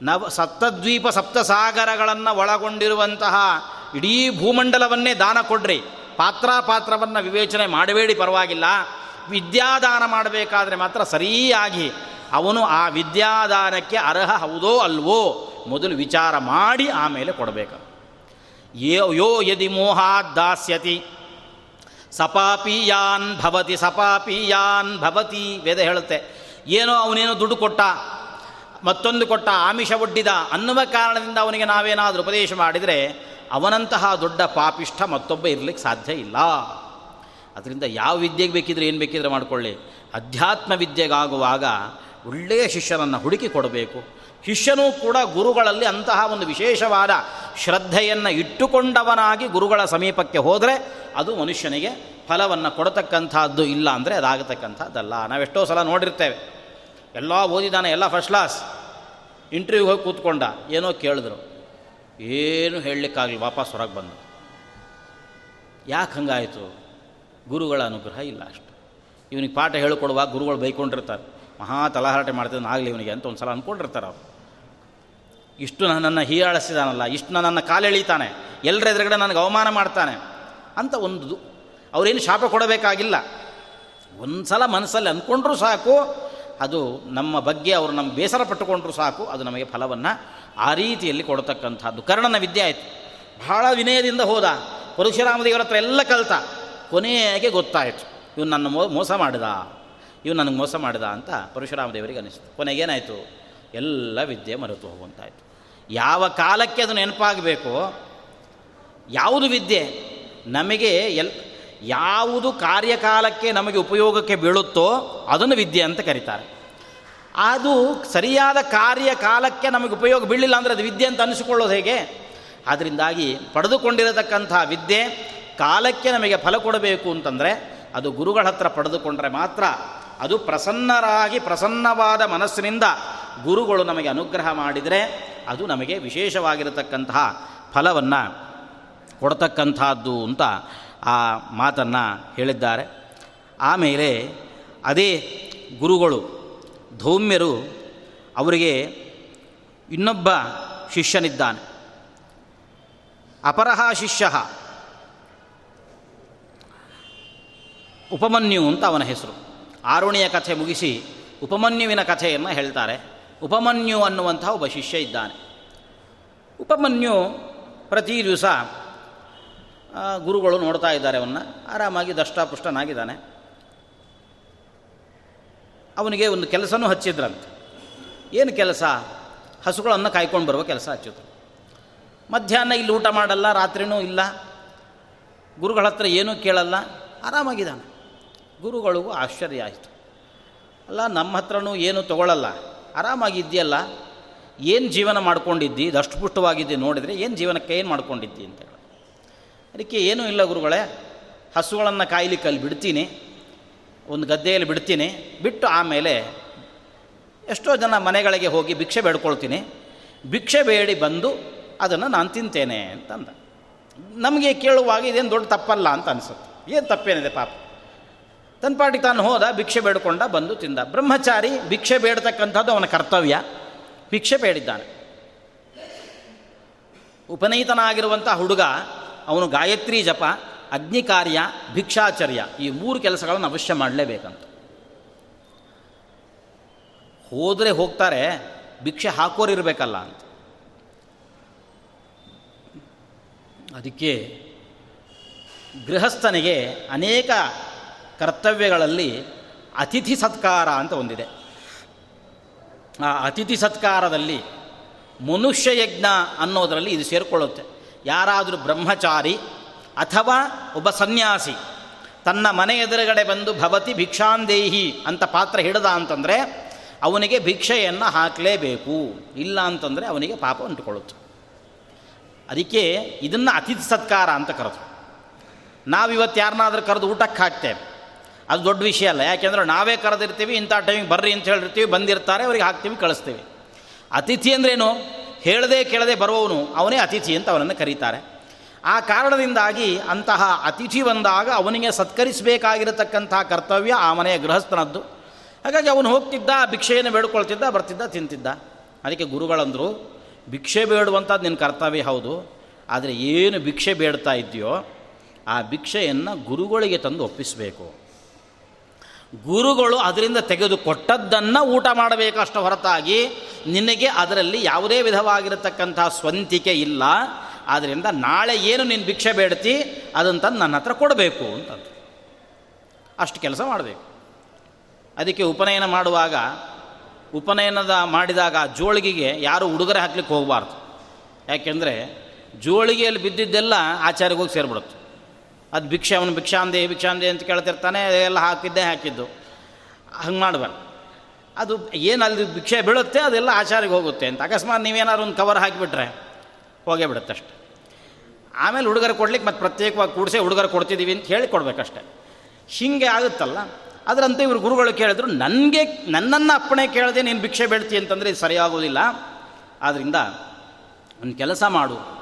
ನವ ಸಪ್ತದ್ವೀಪ ಸಪ್ತಸಾಗರಗಳನ್ನು ಒಳಗೊಂಡಿರುವಂತಹ ಇಡೀ ಭೂಮಂಡಲವನ್ನೇ ದಾನ ಕೊಡ್ರಿ. ಪಾತ್ರ ಪಾತ್ರವನ್ನು ವಿವೇಚನೆ ಮಾಡಬೇಡಿ, ಪರವಾಗಿಲ್ಲ. ವಿದ್ಯಾದಾನ ಮಾಡಬೇಕಾದ್ರೆ ಮಾತ್ರ ಸರಿಯಾಗಿ. ಅವನು ಆ ವಿದ್ಯಾದಾನಕ್ಕೆ ಅರ್ಹ ಹೌದೋ ಅಲ್ವೋ ಮೊದಲು ವಿಚಾರ ಮಾಡಿ ಆಮೇಲೆ ಕೊಡಬೇಕು. ಯೋ ಯದಿ ಮೋಹಾತ್ ದಾಸ್ಯತಿ. ಸಪಾಪೀಯಾನ್ ಭವತಿ ಸಪಾಪೀಯಾನ್ ಭವತಿ ವೇದ ಹೇಳುತ್ತೆ. ಏನೋ ಅವನೇನೋ ದುಡ್ಡು ಕೊಟ್ಟ. ಮತ್ತೊಂದು ಕೊಟ್ಟ ಆಮಿಷ ಒಡ್ಡಿದ ಅನ್ನುವ ಕಾರಣದಿಂದ ಅವನಿಗೆ ನಾವೇನಾದರೂ ಉಪದೇಶ ಮಾಡಿದರೆ ಅವನಂತಹ ದೊಡ್ಡ ಪಾಪಿಷ್ಠ ಮತ್ತೊಬ್ಬ ಇರಲಿಕ್ಕೆ ಸಾಧ್ಯ ಇಲ್ಲ. ಅದರಿಂದ ಯಾವ ವಿದ್ಯೆಗೆ ಬೇಕಿದ್ರೆ ಏನು ಬೇಕಿದ್ರೆ ಮಾಡಿಕೊಳ್ಳಿ. ಅಧ್ಯಾತ್ಮ ವಿದ್ಯೆಗಾಗುವಾಗ ಒಳ್ಳೆಯ ಶಿಷ್ಯನನ್ನು ಹುಡುಕಿ ಕೊಡಬೇಕು. ಶಿಷ್ಯನೂ ಕೂಡ ಗುರುಗಳಲ್ಲಿ ಅಂತಹ ಒಂದು ವಿಶೇಷವಾದ ಶ್ರದ್ಧೆಯನ್ನು ಇಟ್ಟುಕೊಂಡವನಾಗಿ ಗುರುಗಳ ಸಮೀಪಕ್ಕೆ ಹೋದರೆ ಅದು ಮನುಷ್ಯನಿಗೆ ಫಲವನ್ನು ಕೊಡತಕ್ಕಂಥದ್ದು ಇಲ್ಲ ಅಂದರೆ ಅದಾಗತಕ್ಕಂಥದ್ದಲ್ಲ. ನಾವೆಷ್ಟೋ ಸಲ ನೋಡಿರ್ತೇವೆ. ಎಲ್ಲ ಓದಿದ್ದಾನೆ ಎಲ್ಲ ಫಸ್ಟ್ ಕ್ಲಾಸ್ ಇಂಟರ್ವ್ಯೂಗೆ ಹೋಗಿ ಕೂತ್ಕೊಂಡ, ಏನೋ ಕೇಳಿದ್ರು. ಏನು ಹೇಳಲಿಕ್ಕಾಗಲಿ, ವಾಪಸ್ ಹೊರಗೆ ಬಂದು. ಯಾಕೆ ಹಂಗಾಯಿತು? ಗುರುಗಳ ಅನುಗ್ರಹ ಇಲ್ಲ ಅಷ್ಟು. ಇವನಿಗೆ ಪಾಠ ಹೇಳಿಕೊಡುವಾಗ ಗುರುಗಳು ಬೈಕೊಂಡಿರ್ತಾರೆ. ಮಹಾ ತಲಹರಟೆ ಮಾಡ್ತಿದ್ದಾನೆ, ಆಗಲಿ ಇವನಿಗೆ ಅಂತ ಒಂದು ಸಲ ಅಂದ್ಕೊಂಡಿರ್ತಾರೆ ಅವರು. ಇಷ್ಟು ನನ್ನನ್ನು ಹೀಯಾಳಿಸಿದಾನಲ್ಲ, ಇಷ್ಟು ನನ್ನ ಕಾಲೆಳೀತಾನೆ ಎಲ್ಲರ ಎದುರುಗಡೆ ನನಗೆ ಅವಮಾನ ಮಾಡ್ತಾನೆ ಅಂತ ಒಂದು ಅವರೇನು ಶಾಪ ಕೊಡಬೇಕಾಗಿಲ್ಲ. ಒಂದು ಸಲ ಮನಸ್ಸಲ್ಲಿ ಅಂದ್ಕೊಂಡ್ರೂ ಸಾಕು ಅದು ನಮ್ಮ ಬಗ್ಗೆ ಅವರು ನಮ್ಮ ಬೇಸರ ಪಟ್ಟುಕೊಂಡ್ರೂ ಸಾಕು, ಅದು ನಮಗೆ ಫಲವನ್ನು ಆ ರೀತಿಯಲ್ಲಿ ಕೊಡತಕ್ಕಂಥದ್ದು. ಕರ್ಣನ ವಿದ್ಯೆ ಆಯಿತು. ಬಹಳ ವಿನಯದಿಂದ ಹೋದ. ಪರಶುರಾಮದೇವರ ಹತ್ರ ಎಲ್ಲ ಕಲಿತ. ಕೊನೆಗೆ ಗೊತ್ತಾಯಿತು. ಇವನು ನನ್ನ ಮೋ, ಮೋಸ ಮಾಡಿದ. ಇವು ನನಗೆ ಮೋಸ ಮಾಡಿದ ಅಂತ ಪರಶುರಾಮ ದೇವರಿಗೆ ಅನಿಸ್ತು ಕೊನೆಗೇನಾಯಿತು ಎಲ್ಲ ವಿದ್ಯೆ ಮರೆತು ಹೋಗುವಂತಾಯಿತು. ಯಾವ ಕಾಲಕ್ಕೆ ಅದು ನೆನಪಾಗಬೇಕು, ಯಾವುದು ವಿದ್ಯೆ? ನಮಗೆ ಎಲ್ ಯಾವುದು ಕಾರ್ಯಕಾಲಕ್ಕೆ ನಮಗೆ ಉಪಯೋಗಕ್ಕೆ ಬೀಳುತ್ತೋ ಅದನ್ನು ವಿದ್ಯೆ ಅಂತ ಕರೀತಾರೆ. ಅದು ಸರಿಯಾದ ಕಾರ್ಯಕಾಲಕ್ಕೆ ನಮಗೆ ಉಪಯೋಗ ಬೀಳಲಿಲ್ಲ ಅಂದರೆ ಅದು ವಿದ್ಯೆ ಅಂತ ಅನಿಸಿಕೊಳ್ಳೋದು ಹೇಗೆ? ಅದರಿಂದಾಗಿ ಪಡೆದುಕೊಂಡಿರತಕ್ಕಂಥ ವಿದ್ಯೆ ಕಾಲಕ್ಕೆ ನಮಗೆ ಫಲ ಕೊಡಬೇಕು ಅಂತಂದರೆ ಅದು ಗುರುಗಳ ಹತ್ರ ಪಡೆದುಕೊಂಡ್ರೆ ಮಾತ್ರ ಅದು ಪ್ರಸನ್ನರಾಗಿ ಪ್ರಸನ್ನವಾದ ಮನಸ್ಸಿನಿಂದ ಗುರುಗಳು ನಮಗೆ ಅನುಗ್ರಹ ಮಾಡಿದರೆ ಅದು ನಮಗೆ ವಿಶೇಷವಾಗಿರತಕ್ಕಂತಹ ಫಲವನ್ನು ಕೊಡತಕ್ಕಂಥದ್ದು ಅಂತ ಆ ಮಾತನ್ನು ಹೇಳಿದ್ದಾರೆ. ಆಮೇಲೆ ಅದೇ ಗುರುಗಳು, ಧೌಮ್ಯರು ಅವರಿಗೆ ಇನ್ನೊಬ್ಬ ಶಿಷ್ಯನಿದ್ದಾನೆ. ಅಪರಹ ಶಿಷ್ಯ. ಉಪಮನ್ಯು ಅಂತ ಅವನ ಹೆಸರು. ಆರುಣಿಯ ಕಥೆ ಮುಗಿಸಿ ಉಪಮನ್ಯುವಿನ ಕಥೆಯನ್ನು ಹೇಳ್ತಾರೆ. ಉಪಮನ್ಯು ಅನ್ನುವಂಥ ಒಬ್ಬ ಶಿಷ್ಯ ಇದ್ದಾನೆ. ಉಪಮನ್ಯು ಪ್ರತಿ ದಿವಸ ಗುರುಗಳು ನೋಡ್ತಾ ಇದ್ದಾರೆ ಅವನ್ನ. ಆರಾಮಾಗಿ ದಷ್ಟಪುಷ್ಟನಾಗಿದ್ದಾನೆ. ಅವನಿಗೆ ಒಂದು ಕೆಲಸನೂ ಹಚ್ಚಿದ್ರಂತೆ. ಏನು ಕೆಲಸ? ಹಸುಗಳನ್ನು ಕಾಯ್ಕೊಂಡು ಬರುವ ಕೆಲಸ ಹಚ್ಚಿದ್ರು. ಮಧ್ಯಾಹ್ನ ಇಲ್ಲಿ ಊಟ ಮಾಡಲ್ಲ, ರಾತ್ರಿನೂ ಇಲ್ಲ. ಗುರುಗಳ ಹತ್ರ ಏನೂ ಕೇಳಲ್ಲ. ಆರಾಮಾಗಿದ್ದಾನೆ. ಗುರುಗಳಿಗೂ ಆಶ್ಚರ್ಯ ಆಯಿತು. ಅಲ್ಲ, ನಮ್ಮ ಹತ್ರನೂ ಏನೂ ತಗೊಳ್ಳಲ್ಲ ಆರಾಮಾಗಿದ್ದೀಯಲ್ಲ. ಏನು ಜೀವನ ಮಾಡ್ಕೊಂಡಿದ್ದಿ? ದಷ್ಟಪುಷ್ಟವಾಗಿದ್ದಿ ನೋಡಿದರೆ ಏನು ಜೀವನಕ್ಕೆ ಏನು ಮಾಡ್ಕೊಂಡಿದ್ದಿ ಅಂತ ಅದಕ್ಕೆ ಏನೂ ಇಲ್ಲ ಗುರುಗಳೇ. ಹಸುಗಳನ್ನು ಕಾಯ್ಲಿಕ್ಕೆ ಅಲ್ಲಿ ಬಿಡ್ತೀನಿ. ಒಂದು ಗದ್ದೆಯಲ್ಲಿ ಬಿಡ್ತೀನಿ. ಬಿಟ್ಟು ಆಮೇಲೆ ಎಷ್ಟೋ ಜನ ಮನೆಗಳಿಗೆ ಹೋಗಿ ಭಿಕ್ಷೆ ಬೇಡ್ಕೊಳ್ತೀನಿ. ಭಿಕ್ಷೆ ಬೇಡಿ ಬಂದು ಅದನ್ನು ನಾನು ತಿಂತೇನೆ ಅಂತಂದ. ನಮಗೆ ಕೇಳುವಾಗ ಇದೇನು ದೊಡ್ಡ ತಪ್ಪಲ್ಲ ಅಂತ ಅನಿಸುತ್ತೆ. ಏನು ತಪ್ಪೇನಿದೆ ಪಾಪ. ತನ್ನ ಪಾಟಿಗೆ ತಾನು ಹೋದ, ಭಿಕ್ಷೆ ಬೇಡ್ಕೊಂಡ ಬಂದು ತಿಂದ. ಬ್ರಹ್ಮಚಾರಿ ಭಿಕ್ಷೆ ಬೇಡತಕ್ಕಂಥದ್ದು ಅವನ ಕರ್ತವ್ಯ. ಭಿಕ್ಷೆ ಬೇಡಿದ್ದಾನೆ. ಉಪನೀತನಾಗಿರುವಂಥ ಹುಡುಗ ಅವನು ಗಾಯತ್ರಿ ಜಪ ಅಗ್ನಿ ಕಾರ್ಯ ಭಿಕ್ಷಾಚರ್ಯ ಈ ಮೂರು ಕೆಲಸಗಳನ್ನು ಅವಶ್ಯ ಮಾಡಲೇಬೇಕಂತ. ಹೋದರೆ ಹೋಗ್ತಾರೆ, ಭಿಕ್ಷೆ ಹಾಕೋರಿರಬೇಕಲ್ಲ ಅಂತ. ಅದಕ್ಕೆ ಗೃಹಸ್ಥನಿಗೆ ಅನೇಕ ಕರ್ತವ್ಯಗಳಲ್ಲಿ ಅತಿಥಿ ಸತ್ಕಾರ ಅಂತ ಒಂದಿದೆ. ಆ ಅತಿಥಿ ಸತ್ಕಾರದಲ್ಲಿ ಮನುಷ್ಯ ಯಜ್ಞ ಅನ್ನೋದರಲ್ಲಿ ಇದು ಸೇರಿಕೊಳ್ಳುತ್ತೆ. ಯಾರಾದರೂ ಬ್ರಹ್ಮಚಾರಿ ಅಥವಾ ಒಬ್ಬ ಸನ್ಯಾಸಿ, ತನ್ನ ಮನೆ ಎದುರುಗಡೆ ಬಂದು ಭವತಿ ಭಿಕ್ಷಾಂದೇಹಿ ಅಂತ ಪಾತ್ರ ಹಿಡಿದ ಅಂತಂದರೆ ಅವನಿಗೆ ಭಿಕ್ಷೆಯನ್ನು ಹಾಕಲೇಬೇಕು, ಇಲ್ಲ ಅಂತಂದರೆ ಅವನಿಗೆ ಪಾಪ ಉಂಟುಕೊಳ್ಳುತ್ತೆ. ಅದಕ್ಕೆ ಇದನ್ನು ಅತಿಥಿ ಸತ್ಕಾರ ಅಂತ ಕರೆದು ನಾವಿವತ್ತು ಯಾರನ್ನಾದರೂ ಕರೆದು ಊಟಕ್ಕೆ ಹಾಕ್ತೇವೆ. ಅದು ದೊಡ್ಡ ವಿಷಯ ಅಲ್ಲ, ಯಾಕೆಂದ್ರೆ ನಾವೇ ಕರೆದಿರ್ತೀವಿ, ಇಂಥ ಟೈಮಿಗೆ ಬರ್ರಿ ಅಂತ ಹೇಳಿರ್ತೀವಿ, ಬಂದಿರ್ತಾರೆ, ಅವ್ರಿಗೆ ಹಾಕ್ತೀವಿ, ಕಳಿಸ್ತೀವಿ. ಅತಿಥಿ ಅಂದ್ರೇನು? ಹೇಳದೆ ಕೇಳದೆ ಬರುವವನು ಅವನೇ ಅತಿಥಿ ಅಂತ ಅವನನ್ನು ಕರೀತಾರೆ. ಆ ಕಾರಣದಿಂದಾಗಿ ಅಂತಹ ಅತಿಥಿ ಬಂದಾಗ ಅವನಿಗೆ ಸತ್ಕರಿಸಬೇಕಾಗಿರತಕ್ಕಂತಹ ಕರ್ತವ್ಯ ಆ ಮನೆಯ ಗೃಹಸ್ಥನದ್ದು. ಹಾಗಾಗಿ ಅವನು ಹೋಗ್ತಿದ್ದ, ಭಿಕ್ಷೆಯನ್ನು ಬೇಡ್ಕೊಳ್ತಿದ್ದ, ಬರ್ತಿದ್ದ, ತಿಂತಿದ್ದ. ಅದಕ್ಕೆ ಗುರುಗಳಂದರು, ಭಿಕ್ಷೆ ಬೇಡುವಂಥದ್ದು ನಿನ್ನ ಕರ್ತವ್ಯ ಹೌದು, ಆದರೆ ಏನು ಭಿಕ್ಷೆ ಬೇಡ್ತಾ ಇದೆಯೋ ಆ ಭಿಕ್ಷೆಯನ್ನು ಗುರುಗಳಿಗೆ ತಂದು ಒಪ್ಪಿಸಬೇಕು. ಗುರುಗಳು ಅದರಿಂದ ತೆಗೆದುಕೊಟ್ಟದ್ದನ್ನು ಊಟ ಮಾಡಬೇಕಷ್ಟು ಹೊರತಾಗಿ ನಿನಗೆ ಅದರಲ್ಲಿ ಯಾವುದೇ ವಿಧವಾಗಿರತಕ್ಕಂಥ ಸ್ವಂತಿಕೆ ಇಲ್ಲ. ಆದ್ದರಿಂದ ನಾಳೆ ಏನು ನೀನು ಭಿಕ್ಷೆ ಬೇಡ್ತಿ ಅದನ್ನು ತಂದು ನನ್ನ ಹತ್ರ ಕೊಡಬೇಕು ಅಂತಂದು ಅಷ್ಟು ಕೆಲಸ ಮಾಡಬೇಕು. ಅದಕ್ಕೆ ಉಪನಯನ ಮಾಡುವಾಗ, ಉಪನಯನದ ಮಾಡಿದಾಗ ಜೋಳಿಗೆಗೆ ಯಾರು ಉಡುಗೊರೆ ಹಾಕ್ಲಿಕ್ಕೆ ಹೋಗಬಾರ್ದು. ಯಾಕೆಂದರೆ ಜೋಳಿಗೆಯಲ್ಲಿ ಬಿದ್ದಿದ್ದೆಲ್ಲ ಆಚಾರ್ಯಗೋಗಿ ಸೇರಿಬಿಡುತ್ತೆ. ಅದು ಭಿಕ್ಷೆ, ಅವನು ಭಿಕ್ಷಾಂದೆ ಭಿಕ್ಷಾಂದೆ ಅಂತ ಕೇಳ್ತಿರ್ತಾನೆ ಅದೆಲ್ಲ ಹಾಕಿದ್ದೇ ಹಾಕಿದ್ದು. ಹಂಗೆ ಮಾಡಬಾರ್ದು. ಅದು ಏನು ಅಲ್ಲಿ ಭಿಕ್ಷೆ ಬೀಳುತ್ತೆ, ಅದೆಲ್ಲ ಆಚಾರಿಗೆ ಹೋಗುತ್ತೆ ಅಂತ. ಅಕಸ್ಮಾತ್ ನೀವೇನಾದ್ರು ಒಂದು ಕವರ್ ಹಾಕಿಬಿಟ್ರೆ ಹೋಗೇ ಬಿಡುತ್ತೆ ಅಷ್ಟೆ. ಆಮೇಲೆ ಹುಡುಗರು ಕೊಡ್ಲಿಕ್ಕೆ ಮತ್ತು ಪ್ರತ್ಯೇಕವಾಗಿ ಕೂಡಿಸಿ ಹುಡುಗರು ಕೊಡ್ತಿದ್ದೀವಿ ಅಂತ ಹೇಳಿ ಕೊಡಬೇಕಷ್ಟೆ. ಹಿಂಗೆ ಆಗುತ್ತಲ್ಲ, ಅದರಂತೆ ಇವರು ಗುರುಗಳು ಕೇಳಿದ್ರು, ನನಗೆ, ನನ್ನನ್ನು ಅಪ್ಪಣೆ ಕೇಳದೆ ನೀನು ಭಿಕ್ಷೆ ಬೇಡ್ತಿ ಅಂತಂದರೆ ಇದು ಸರಿಯಾಗೋದಿಲ್ಲ ಆದ್ದರಿಂದ ಒಂದು ಕೆಲಸ ಮಾಡು.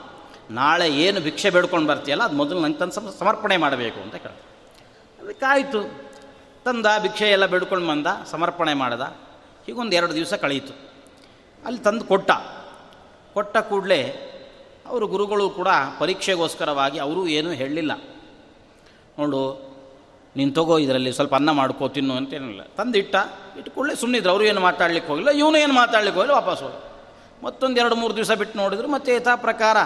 ನಾಳೆ ಏನು ಭಿಕ್ಷೆ ಬೇಡ್ಕೊಂಡು ಬರ್ತೀಯಲ್ಲ, ಅದು ಮೊದಲು ನಂಗೆ ತಂದು ಸಮರ್ಪಣೆ ಮಾಡಬೇಕು ಅಂತ ಕೇಳ ಅದಕ್ಕಾಯಿತು. ತಂದ, ಭಿಕ್ಷೆ ಎಲ್ಲ ಬೇಡ್ಕೊಂಡು ಬಂದ, ಸಮರ್ಪಣೆ ಮಾಡ್ದ. ಹೀಗೊಂದು ಎರಡು ದಿವಸ ಕಳೀತು. ಅಲ್ಲಿ ತಂದು ಕೊಟ್ಟ. ಕೊಟ್ಟ ಕೂಡಲೇ ಅವರು ಗುರುಗಳು ಕೂಡ ಪರೀಕ್ಷೆಗೋಸ್ಕರವಾಗಿ ಅವರೂ ಏನೂ ಹೇಳಲಿಲ್ಲ. ನೋಡು, ನೀನು ತಗೋ ಇದರಲ್ಲಿ ಸ್ವಲ್ಪ ಅನ್ನ ಮಾಡ್ಕೋ, ತಿನ್ನು ಅಂತೇನಿಲ್ಲ. ತಂದಿಟ್ಟ ಇಟ್ಟು ಕೂಡಲೇ ಸುಮ್ಮನಿದ್ರು ಅವರು ಏನು ಮಾತಾಡ್ಲಿಕ್ಕೆ ಹೋಗಿಲ್ಲ, ಇವನು ಏನು ಮಾತಾಡ್ಲಿಕ್ಕೆ ಹೋಗಿಲ್ಲ, ವಾಪಸ್ ಹೋಗಿ ಮತ್ತೊಂದು ಎರಡು ಮೂರು ದಿವಸ ಬಿಟ್ಟು ನೋಡಿದ್ರು, ಮತ್ತೆ ಯಥಾ ಪ್ರಕಾರ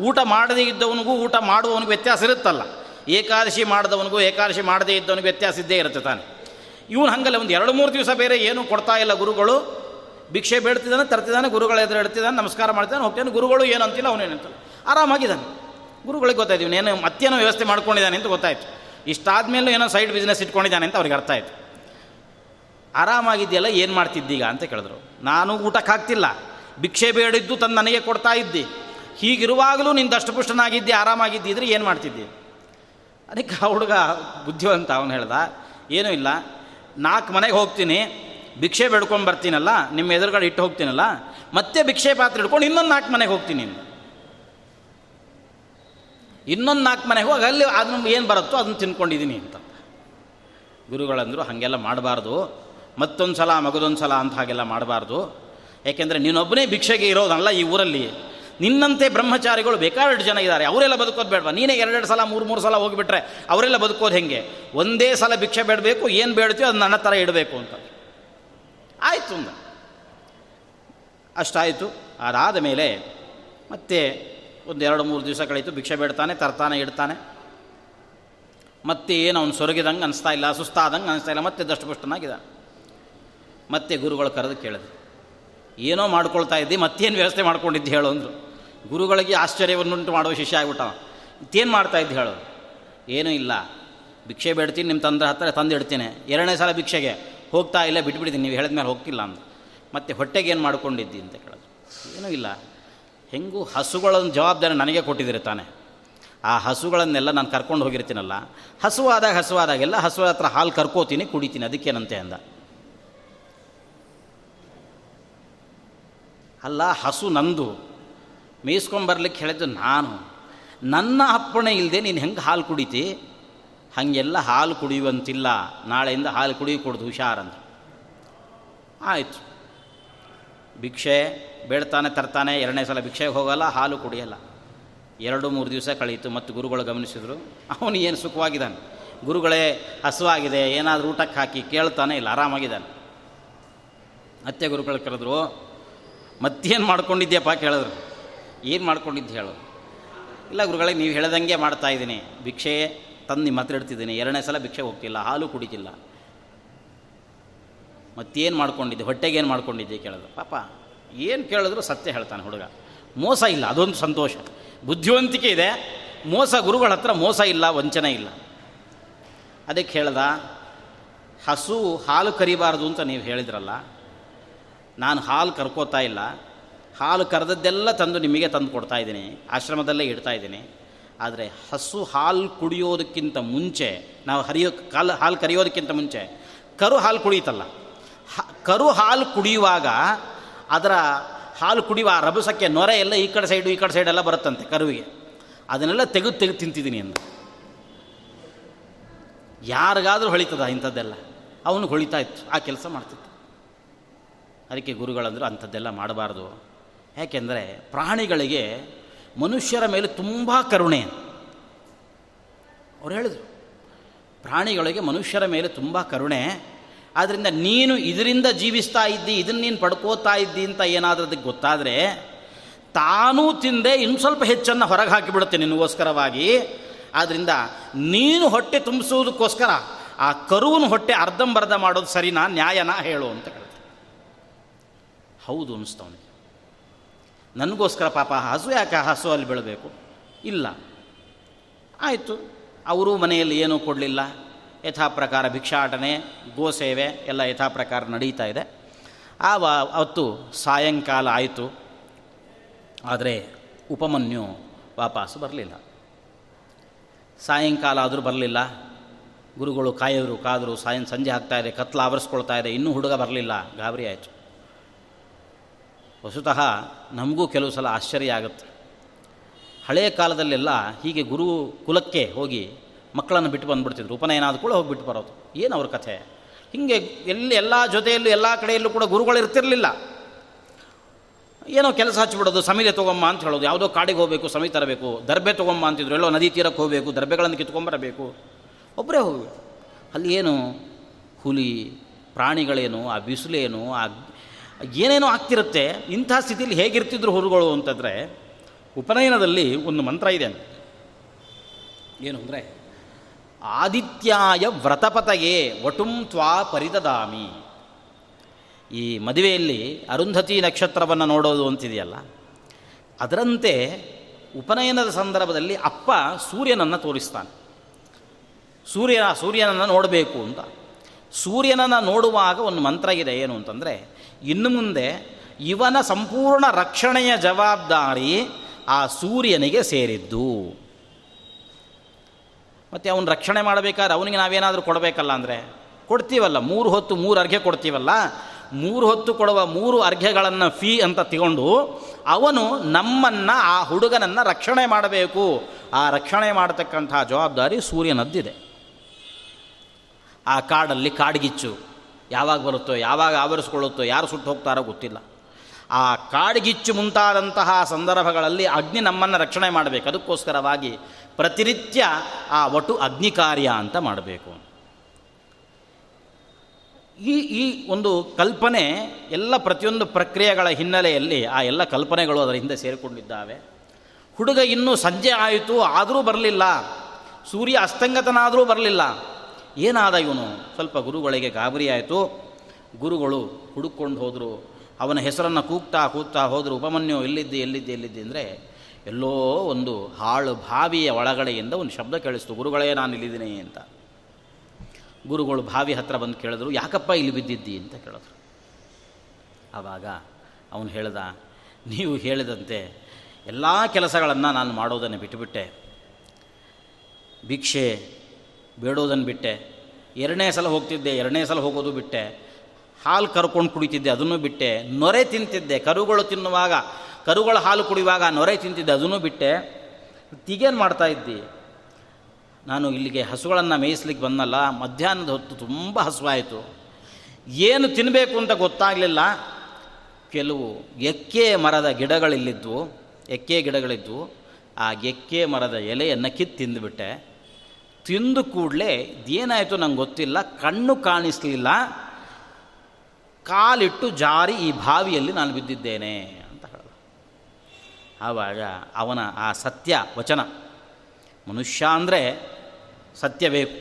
ಊಟ ಮಾಡದೇ ಇದ್ದವನಿಗೂ ಊಟ ಮಾಡುವವನಿಗೂ ವ್ಯತ್ಯಾಸ ಇರುತ್ತಲ್ಲ. ಏಕಾದಶಿ ಮಾಡಿದವನಿಗೂ ಏಕಾದಶಿ ಮಾಡದೇ ಇದ್ದವನಿಗೂ ವ್ಯತ್ಯಾಸ ಇದ್ದೇ ಇರುತ್ತೆ ತಾನೆ. ಇವನು ಹಂಗಲ್ಲ, ಒಂದು ಎರಡು ಮೂರು ದಿವಸ ಬೇರೆ ಏನೂ ಕೊಡ್ತಾ ಇಲ್ಲ ಗುರುಗಳು. ಭಿಕ್ಷೆ ಬೇಡ್ತಿದ್ದಾನೆ, ತರ್ತಿದ್ದಾನೆ, ಗುರುಗಳ ಎದುರು ಇಡ್ತಿದ್ದಾನೆ ನಮಸ್ಕಾರ ಮಾಡ್ತಿದ್ದಾನೆ ಹೋಗ್ತಾನೆ ಗುರುಗಳು ಏನು ಅಂತಿಲ್ಲ ಅವನೇನಂತಿಲ್ಲ ಆರಾಮಾಗಿದ್ದಾನೆ. ಗುರುಗಳಿಗೆ ಗೊತ್ತಾಯ್ತು ಇವನೇನು ಮತ್ತೇನೋ ವ್ಯವಸ್ಥೆ ಮಾಡ್ಕೊಂಡಿದ್ದಾನೆ ಅಂತ ಗೊತ್ತಾಯ್ತು. ಇಷ್ಟಾದ್ಮೇಲೂ ಏನೋ ಸೈಡ್ ಬಿಸ್ನೆಸ್ ಇಟ್ಕೊಂಡಿದ್ದಾನೆ ಅಂತ ಅವ್ರಿಗೆ ಅರ್ಥ ಆಯಿತು. ಆರಾಮಾಗಿದೆಯಲ್ಲ ಏನು ಮಾಡ್ತಿದ್ದೀಗ ಅಂತ ಕೇಳಿದ್ರು. ನಾನು ಊಟಕ್ಕೆ ಹಾಕ್ತಿಲ್ಲ ಭಿಕ್ಷೆ ಬೇಡಿದ್ದು ತಂದು ನನಗೆ ಕೊಡ್ತಾ ಇದ್ದಿ. ಹೀಗಿರುವಾಗಲೂ ನೀನು ದಷ್ಟಪುಷ್ಟನಾಗಿದ್ದೆ ಆರಾಮಾಗಿದ್ದಿದ್ರೆ ಏನು ಮಾಡ್ತಿದ್ದೆ? ಅದಕ್ಕೆ ಆ ಹುಡುಗ ಬುದ್ಧಿವಂತ ಅವನು ಹೇಳ್ದ, ಏನೂ ಇಲ್ಲ, ನಾಲ್ಕು ಮನೆಗೆ ಹೋಗ್ತೀನಿ, ಭಿಕ್ಷೆ ಬೇಡ್ಕೊಂಡು ಬರ್ತೀನಲ್ಲ, ನಿಮ್ಮ ಎದುರುಗಡೆ ಇಟ್ಟು ಹೋಗ್ತೀನಲ್ಲ, ಮತ್ತೆ ಭಿಕ್ಷೆ ಪಾತ್ರೆ ಹಿಡ್ಕೊಂಡು ಇನ್ನೊಂದು ನಾಲ್ಕು ಮನೆಗೆ ಹೋಗ್ತೀನಿ ಇನ್ನೊಂದು ನಾಲ್ಕು ಮನೆಗೆ ಹೋಗಿ ಅಲ್ಲಿ ಅದನ್ನು ಏನು ಬರುತ್ತೋ ಅದನ್ನು ತಿನ್ಕೊಂಡಿದ್ದೀನಿ ಅಂತ. ಗುರುಗಳಂದರು ಹಾಗೆಲ್ಲ ಮಾಡಬಾರ್ದು ಮತ್ತೊಂದು ಸಲ ಮಗದೊಂದು ಸಲ ಅಂತ ಹಾಗೆಲ್ಲ ಮಾಡಬಾರ್ದು. ಯಾಕೆಂದರೆ ನೀನೊಬ್ಬನೇ ಭಿಕ್ಷೆಗೆ ಇರೋದಲ್ಲ ಈ ಊರಲ್ಲಿ. ನಿನ್ನಂತೆ ಬ್ರಹ್ಮಚಾರಿಗಳು ಬೇಕಾದಷ್ಟು ಜನ ಇದ್ದಾರೆ. ಅವರೆಲ್ಲ ಬದುಕೋದು ಬೇಡವಾ? ನೀನೇ ಎರಡೆರಡು ಸಲ, ಮೂರು ಮೂರು ಸಲ ಹೋಗಿಬಿಟ್ರೆ ಅವರೆಲ್ಲ ಬದುಕೋದು ಹೆಂಗೆ? ಒಂದೇ ಸಲ ಭಿಕ್ಷೆ ಬೇಡಬೇಕು, ಏನು ಬೇಡ್ತೀವೋ ಅದು ನನ್ನ ಥರ ಇಡಬೇಕು ಅಂತ. ಆಯಿತು ಅಂದ. ಅಷ್ಟಾಯಿತು. ಅದಾದ ಮೇಲೆ ಮತ್ತೆ ಒಂದು ಎರಡು, ಮೂರು ದಿವಸ ಕಳೀತು. ಭಿಕ್ಷೆ ಬೇಡ್ತಾನೆ, ತರ್ತಾನೆ, ಇಡ್ತಾನೆ. ಮತ್ತೆ ಏನು ಅವನು ಸೊರಗಿದಂಗೆ ಅನಿಸ್ತಾ ಇಲ್ಲ, ಸುಸ್ತಾದಂಗೆ ಅನಿಸ್ತಾ ಇಲ್ಲ, ಮತ್ತೆ ದಷ್ಟಪುಷ್ಟನಾಗಿದ್ದಾನೆ. ಮತ್ತೆ ಗುರುಗಳು ಕರೆದು ಕೇಳಿದ್ರು. ಏನೋ ಮಾಡ್ಕೊಳ್ತಾ ಇದ್ದಿ, ಮತ್ತೇನು ವ್ಯವಸ್ಥೆ ಮಾಡ್ಕೊಂಡಿದ್ದು ಹೇಳು ಅಂದರು. ಗುರುಗಳಿಗೆ ಆಶ್ಚರ್ಯವನ್ನುಂಟು ಮಾಡುವ ಶಿಷ್ಯ ಆಗ್ಬಿಟ್ಟ ಇತ್ತೇನು ಮಾಡ್ತಾ ಇದ್ದು ಹೇಳು? ಏನೂ ಇಲ್ಲ. ಭಿಕ್ಷೆ ಬೇಡ್ತೀನಿ ನಿಮ್ಮ ತಂದ್ರೆ ಹತ್ತಿರ ತಂದು ಇಡ್ತೀನಿ. ಎರಡನೇ ಸಲ ಭಿಕ್ಷೆಗೆ ಹೋಗ್ತಾ ಇಲ್ಲ ಬಿಟ್ಬಿಡ್ತೀನಿ ನೀವು ಹೇಳಿದ ಮೇಲೆ ಹೋಗ್ತಿಲ್ಲ ಅಂತ ಮತ್ತೆ ಹೊಟ್ಟೆಗೆ ಏನು ಮಾಡ್ಕೊಂಡಿದ್ದಿ ಅಂತ ಕೇಳೋದು ಏನೂ ಇಲ್ಲ. ಹೆಂಗೂ ಹಸುಗಳ ಜವಾಬ್ದಾರಿ ನನಗೆ ಕೊಟ್ಟಿದ್ದೀರಿ ತಾನೆ. ಆ ಹಸುಗಳನ್ನೆಲ್ಲ ನಾನು ಕರ್ಕೊಂಡು ಹೋಗಿರ್ತೀನಲ್ಲ, ಹಸುವಾದಾಗ ಹಸುವಾದಾಗೆಲ್ಲ ಹಸುವ ಹತ್ರ ಹಾಲು ಕರ್ಕೋತೀನಿ, ಕುಡಿತೀನಿ, ಅದಕ್ಕೇನಂತೆ ಅಂದ. ಅಲ್ಲ, ಹಸು ನಂದು. ಮೇಯಿಸ್ಕೊಂಬರ್ಲಿಕ್ಕೆ ಹೇಳಿದ್ದು ನಾನು. ನನ್ನ ಅಪ್ಪಣೆ ಇಲ್ಲದೆ ನೀನು ಹೆಂಗೆ ಹಾಲು ಕುಡಿತಿ? ಹಾಗೆಲ್ಲ ಹಾಲು ಕುಡಿಯುವಂತಿಲ್ಲ. ನಾಳೆಯಿಂದ ಹಾಲು ಕುಡಿಯು ಕೊಡ್ದು ಹುಷಾರಂತ ಆಯಿತು. ಭಿಕ್ಷೆ, ಬೇಡ್ತಾನೆ ತರ್ತಾನೆ, ಎರಡನೇ ಸಲ ಭಿಕ್ಷೆಗೆ ಹೋಗಲ್ಲ, ಹಾಲು ಕುಡಿಯಲ್ಲ. ಎರಡು ಮೂರು ದಿವಸ ಕಳೀತು, ಮತ್ತು ಗುರುಗಳು ಗಮನಿಸಿದರು. ಅವನು ಏನು ಸುಖವಾಗಿದ್ದಾನೆ? ಗುರುಗಳೇ, ಹಸುವಾಗಿದೆ, ಏನಾದರೂ ಊಟಕ್ಕೆ ಹಾಕಿ, ಕೇಳ್ತಾನೆ ಇಲ್ಲ, ಆರಾಮಾಗಿದ್ದಾನೆ. ಮತ್ತೆ ಗುರುಗಳು ಕರೆದ್ರು, ಮತ್ತೇನು ಮಾಡ್ಕೊಂಡಿದ್ಯಪ್ಪ ಕೇಳಿದ್ರು. ಏನು ಮಾಡ್ಕೊಂಡಿದ್ದು ಹೇಳು. ಇಲ್ಲ ಗುರುಗಳೇ, ನೀವು ಹೇಳ್ದಂಗೆ ಮಾಡ್ತಾ ಇದ್ದೀನಿ. ಭಿಕ್ಷೆ ತಂದು ನಿಮ್ಮ ಹತ್ರ ಇಡ್ತಿದ್ದೀನಿ. ಎರಡನೇ ಸಲ ಭಿಕ್ಷೆ ಹೋಗ್ತಿಲ್ಲ, ಹಾಲು ಕುಡಿತಿಲ್ಲ. ಮತ್ತೇನು ಮಾಡ್ಕೊಂಡಿದ್ದೆ? ಹೊಟ್ಟೆಗೆ ಏನು ಮಾಡ್ಕೊಂಡಿದ್ದೆ ಕೇಳಿದ್ರು. ಪಾಪ, ಏನು ಕೇಳಿದ್ರು ಸತ್ಯ ಹೇಳ್ತಾನೆ ಹುಡುಗ. ಮೋಸ ಇಲ್ಲ, ಅದೊಂದು ಸಂತೋಷ. ಬುದ್ಧಿವಂತಿಕೆ ಇದೆ. ಮೋಸ ಗುರುಗಳ ಹತ್ರ ಮೋಸ ಇಲ್ಲ, ವಂಚನೆ ಇಲ್ಲ. ಅದಕ್ಕೆ ಹೇಳ್ದ, ಹಸು ಹಾಲು ಕರಿಬಾರ್ದು ಅಂತ ನೀವು ಹೇಳಿದ್ರಲ್ಲ, ನಾನು ಹಾಲು ಕರ್ಕೋತಾ ಇಲ್ಲ ಹಾಲು ಕರೆದದ್ದೆಲ್ಲ ತಂದು ನಿಮಗೆ ತಂದು ಕೊಡ್ತಾ ಇದ್ದೀನಿ, ಆಶ್ರಮದಲ್ಲೇ ಇಡ್ತಾ ಇದ್ದೀನಿ. ಆದರೆ ಹಸು ಹಾಲು ಕುಡಿಯೋದಕ್ಕಿಂತ ಮುಂಚೆ, ನಾವು ಹರಿಯೋ ಕಾಲು, ಹಾಲು ಕರಿಯೋದಕ್ಕಿಂತ ಮುಂಚೆ, ಕರು ಹಾಲು ಕುಡಿಯುತ್ತಲ್ಲ. ಕರು ಹಾಲು ಕುಡಿಯುವಾಗ ಅದರ ಹಾಲು ಕುಡಿಯುವ ಆ ರಭಸಕ್ಕೆ ನೊರೆ ಎಲ್ಲ ಈ ಕಡೆ ಸೈಡು ಈ ಕಡೆ ಸೈಡೆಲ್ಲ ಬರುತ್ತಂತೆ ಕರುವಿಗೆ. ಅದನ್ನೆಲ್ಲ ತೆಗೆದು ತೆಗೆದು ತಿಂತಿದ್ದೀನಿ ಅಂತ ಯಾರಿಗಾದರೂ ಹೊಳಿತದ ಇಂಥದ್ದೆಲ್ಲ? ಅವನು ಹೊಳಿತಾ ಇತ್ತು, ಆ ಕೆಲಸ ಮಾಡ್ತಿತ್ತು. ಅದಕ್ಕೆ ಗುರುಗಳಂದರು ಅಂಥದ್ದೆಲ್ಲ ಮಾಡಬಾರ್ದು. ಯಾಕೆಂದರೆ ಪ್ರಾಣಿಗಳಿಗೆ ಮನುಷ್ಯರ ಮೇಲೆ ತುಂಬ ಕರುಣೆ. ಅವ್ರು ಹೇಳಿದರು, ಪ್ರಾಣಿಗಳಿಗೆ ಮನುಷ್ಯರ ಮೇಲೆ ತುಂಬ ಕರುಣೆ. ಆದ್ದರಿಂದ ನೀನು ಇದರಿಂದ ಜೀವಿಸ್ತಾ ಇದ್ದಿ, ಇದನ್ನು ನೀನು ಪಡ್ಕೋತಾ ಇದ್ದಿ ಅಂತ ಏನಾದರೂ ಗೊತ್ತಾದರೆ, ತಾನೂ ತಿಂದೆ ಇನ್ನು ಸ್ವಲ್ಪ ಹೆಚ್ಚನ್ನು ಹೊರಗೆ ಹಾಕಿಬಿಡುತ್ತೆ ನಿನಗೋಸ್ಕರವಾಗಿ. ಆದ್ದರಿಂದ ನೀನು ಹೊಟ್ಟೆ ತುಂಬಿಸುವುದಕ್ಕೋಸ್ಕರ ಆ ಕರುವನ್ನು ಹೊಟ್ಟೆ ಅರ್ಧಂಬರ್ಧ ಮಾಡೋದು ಸರಿನಾ ನ್ಯಾಯನಾ ಹೇಳು ಅಂತ ಹೇಳ್ತಾರೆ ಹೌದು ಅನಿಸ್ತವನಿಗೆ ನನಗೋಸ್ಕರ ಪಾಪ ಹಸು ಯಾಕೆ ಹಸು ಅಲ್ಲಿ ಬೆಳಬೇಕು? ಇಲ್ಲ. ಆಯಿತು. ಅವರು ಮನೆಯಲ್ಲಿ ಏನೂ ಕೊಡಲಿಲ್ಲ. ಯಥಾ ಪ್ರಕಾರ ಭಿಕ್ಷಾಟನೆ, ಗೋಸೇವೆ ಎಲ್ಲ ಯಥಾ ಪ್ರಕಾರ ನಡೀತಾ ಇದೆ. ಆವ ಅವತ್ತು ಸಾಯಂಕಾಲ ಆಯಿತು. ಆದರೆ ಉಪಮನ್ಯು ವಾಪಸ್ಸು ಬರಲಿಲ್ಲ. ಸಾಯಂಕಾಲ ಆದರೂ ಬರಲಿಲ್ಲ. ಗುರುಗಳು ಕಾಯೋರು, ಕಾದರು, ಸಾಯಂ ಸಂಜೆ ಆಗ್ತಾ ಇದೆ, ಕತ್ಲ ಆವರಿಸ್ಕೊಳ್ತಾ ಇದೆ, ಇನ್ನೂ ಹುಡುಗ ಬರಲಿಲ್ಲ. ಗಾಬರಿ ಆಯಿತು. ವಸುತಃ ನಮಗೂ ಕೆಲವು ಸಲ ಆಶ್ಚರ್ಯ ಆಗುತ್ತೆ. ಹಳೆಯ ಕಾಲದಲ್ಲೆಲ್ಲ ಹೀಗೆ ಗುರು ಕುಲಕ್ಕೆ ಹೋಗಿ ಮಕ್ಕಳನ್ನು ಬಿಟ್ಟು ಬಂದುಬಿಡ್ತಿದ್ರು. ಉಪನಯನ ಆದ ಕೂಡ ಹೋಗಿ ಬಿಟ್ಟು ಬರೋದು. ಏನು ಅವ್ರ ಕಥೆ? ಹೀಗೆ ಎಲ್ಲಿ ಎಲ್ಲ ಜೊತೆಯಲ್ಲೂ ಎಲ್ಲ ಕಡೆಯಲ್ಲೂ ಕೂಡ ಗುರುಗಳು ಇರ್ತಿರಲಿಲ್ಲ. ಏನೋ ಕೆಲಸ ಹಚ್ಚಿಬಿಡೋದು ಸಮಿದೆ ತೊಗೊಂಬ ಅಂತ ಹೇಳೋದು, ಯಾವುದೋ ಕಾಡಿಗೆ ಹೋಗಬೇಕು, ಸಮಿ ತರಬೇಕು, ದರ್ಬೆ ತೊಗೊಂಬ ಅಂತಿದ್ರು, ಎಲ್ಲೋ ನದಿ ತೀರಕ್ಕೆ ಹೋಗಬೇಕು, ದರ್ಬೆಗಳನ್ನು ಕಿತ್ಕೊಂಬರಬೇಕು ಒಬ್ಬರೇ ಹೋಗಬೇಕು ಅಲ್ಲಿ ಏನು? ಹುಲಿ, ಪ್ರಾಣಿಗಳೇನು? ಆ ಬಿಸಿಲೇನು? ಆ ಏನೇನೋ ಆಗ್ತಿರುತ್ತೆ, ಇಂಥ ಸ್ಥಿತಿಯಲ್ಲಿ ಹೇಗಿರ್ತಿದ್ರು ಹುರುಗಳು ಅಂತಂದರೆ, ಉಪನಯನದಲ್ಲಿ ಒಂದು ಮಂತ್ರ ಇದೆ ಏನು ಅಂದರೆ, ಆದಿತ್ಯಾಯ ವ್ರತಪತಯೇ ವಟುಂ ತ್ವಾ ಪರಿದದಾಮಿ. ಈ ಮದುವೆಯಲ್ಲಿ ಅರುಂಧತಿ ನಕ್ಷತ್ರವನ್ನು ನೋಡೋದು ಅಂತಿದೆಯಲ್ಲ, ಅದರಂತೆ ಉಪನಯನದ ಸಂದರ್ಭದಲ್ಲಿ ಅಪ್ಪ ಸೂರ್ಯನನ್ನು ತೋರಿಸ್ತಾನೆ. ಸೂರ್ಯ, ಸೂರ್ಯನನ್ನು ನೋಡಬೇಕು ಅಂತ. ಸೂರ್ಯನನ್ನು ನೋಡುವಾಗ ಒಂದು ಮಂತ್ರ ಇದೆ ಏನು ಅಂತಂದರೆ ಇನ್ನು ಮುಂದೆ ಇವನ ಸಂಪೂರ್ಣ ರಕ್ಷಣೆಯ ಜವಾಬ್ದಾರಿ ಆ ಸೂರ್ಯನಿಗೆ ಸೇರಿದ್ದು. ಮತ್ತು ಅವನು ರಕ್ಷಣೆ ಮಾಡಬೇಕಾದ್ರೆ ಅವನಿಗೆ ನಾವೇನಾದರೂ ಕೊಡಬೇಕಲ್ಲ ಅಂದರೆ? ಕೊಡ್ತೀವಲ್ಲ, ಮೂರು ಹೊತ್ತು ಮೂರು ಅರ್ಘ್ಯ ಕೊಡ್ತೀವಲ್ಲ? ಮೂರು ಹೊತ್ತು ಕೊಡುವ ಮೂರು ಅರ್ಘ್ಯಗಳನ್ನು ಫೀ ಅಂತ ತಗೊಂಡು ಅವನು ನಮ್ಮನ್ನು, ಆ ಹುಡುಗನನ್ನು ರಕ್ಷಣೆ ಮಾಡಬೇಕು. ಆ ರಕ್ಷಣೆ ಮಾಡತಕ್ಕಂಥ ಜವಾಬ್ದಾರಿ ಸೂರ್ಯನದ್ದಿದೆ. ಆ ಕಾಡಲ್ಲಿ ಕಾಡ್ಗಿಚ್ಚು. ಯಾವಾಗ ಬರುತ್ತೋ, ಯಾವಾಗ ಆವರಿಸ್ಕೊಳ್ಳುತ್ತೋ, ಯಾರು ಸುಟ್ಟು ಹೋಗ್ತಾರೋ ಗೊತ್ತಿಲ್ಲ. ಆ ಕಾಡ್ಗಿಚ್ಚು ಮುಂತಾದಂತಹ ಸಂದರ್ಭಗಳಲ್ಲಿ ಅಗ್ನಿ ನಮ್ಮನ್ನು ರಕ್ಷಣೆ ಮಾಡಬೇಕು. ಅದಕ್ಕೋಸ್ಕರವಾಗಿ ಪ್ರತಿನಿತ್ಯ ಆ ಒಟು ಅಗ್ನಿ ಕಾರ್ಯ ಅಂತ ಮಾಡಬೇಕು. ಈ ಈ ಒಂದು ಕಲ್ಪನೆ ಎಲ್ಲ ಪ್ರತಿಯೊಂದು ಪ್ರಕ್ರಿಯೆಗಳ ಹಿನ್ನೆಲೆಯಲ್ಲಿ ಆ ಎಲ್ಲ ಕಲ್ಪನೆಗಳು ಅದರ ಹಿಂದೆ ಸೇರಿಕೊಂಡಿದ್ದಾವೆ. ಹುಡುಗ ಇನ್ನೂ ಸಂಜೆ ಆಯಿತು, ಆದರೂ ಬರಲಿಲ್ಲ. ಸೂರ್ಯ ಅಸ್ತಂಗತನಾದರೂ ಬರಲಿಲ್ಲ. ಏನಾದ ಇವನು? ಸ್ವಲ್ಪ ಗುರುಗಳಿಗೆ ಗಾಬರಿ ಆಯಿತು. ಗುರುಗಳು ಹುಡುಕೊಂಡು ಹೋದರು. ಅವನ ಹೆಸರನ್ನು ಕೂಗ್ತಾ ಕೂಗ್ತಾ ಹೋದರು. ಉಪಮನ್ಯು ಎಲ್ಲಿದ್ದೆ ಎಲ್ಲಿದ್ದೆ ಎಲ್ಲಿದ್ದೆ ಅಂದರೆ, ಎಲ್ಲೋ ಒಂದು ಹಾಳು ಬಾವಿಯ ಒಳಗಡೆಯಿಂದ ಒಂದು ಶಬ್ದ ಕೇಳಿಸ್ತು. ಗುರುಗಳೇ, ನಾನು ಇಲ್ಲಿದ್ದೀನಿ ಅಂತ. ಗುರುಗಳು ಬಾವಿ ಹತ್ರ ಬಂದು ಕೇಳಿದ್ರು, ಯಾಕಪ್ಪ ಇಲ್ಲಿ ಬಿದ್ದಿದ್ದಿ ಅಂತ ಕೇಳಿದ್ರು. ಆವಾಗ ಅವನು ಹೇಳ್ದ, ನೀವು ಹೇಳಿದಂತೆ ಎಲ್ಲ ಕೆಲಸಗಳನ್ನು ನಾನು ಮಾಡೋದನ್ನು ಬಿಟ್ಟುಬಿಟ್ಟೆ ಭಿಕ್ಷೆ ಬೇಡೋದನ್ನು ಬಿಟ್ಟೆ. ಎರಡನೇ ಸಲ ಹೋಗ್ತಿದ್ದೆ, ಎರಡನೇ ಸಲ ಹೋಗೋದು ಬಿಟ್ಟೆ. ಹಾಲು ಕರ್ಕೊಂಡು ಕುಡಿತಿದ್ದೆ, ಅದನ್ನು ಬಿಟ್ಟೆ. ನೊರೆ ತಿಂತಿದ್ದೆ, ಕರುಗಳು ತಿನ್ನುವಾಗ, ಕರುಗಳ ಹಾಲು ಕುಡಿಯುವಾಗ ನೊರೆ ತಿಂತಿದ್ದೆ, ಅದನ್ನು ಬಿಟ್ಟೆ. ತೀಗೇನು ಮಾಡ್ತಾ ಇದ್ದಿ? ನಾನು ಇಲ್ಲಿಗೆ ಹಸುಗಳನ್ನು ಮೇಯಿಸ್ಲಿಕ್ಕೆ ಬಂದಲ್ಲ, ಮಧ್ಯಾಹ್ನದ ಹೊತ್ತು ತುಂಬ ಹಸುವಾಯಿತು. ಏನು ತಿನ್ನಬೇಕು ಅಂತ ಗೊತ್ತಾಗಲಿಲ್ಲ. ಕೆಲವು ಎಕ್ಕೆ ಮರದ ಗಿಡಗಳಿಲ್ಲಿದ್ದವು ಎಕ್ಕೆ ಗಿಡಗಳಿದ್ದವು ಆ ಎಕ್ಕೆ ಮರದ ಎಲೆಯನ್ನು ಕಿತ್ತು ತಿಂದುಬಿಟ್ಟೆ. ತಿಂದು ಕೂಡಲೇ ಇದೇನಾಯಿತು ನಂಗೆ ಗೊತ್ತಿಲ್ಲ, ಕಣ್ಣು ಕಾಣಿಸ್ಲಿಲ್ಲ, ಕಾಲಿಟ್ಟು ಜಾರಿ ಈ ಬಾವಿಯಲ್ಲಿ ನಾನು ಬಿದ್ದಿದ್ದೇನೆ ಅಂತ ಹೇಳಿದ. ಆವಾಗ ಅವನ ಆ ಸತ್ಯ ವಚನ, ಮನುಷ್ಯ ಅಂದರೆ ಸತ್ಯ ಬೇಕು.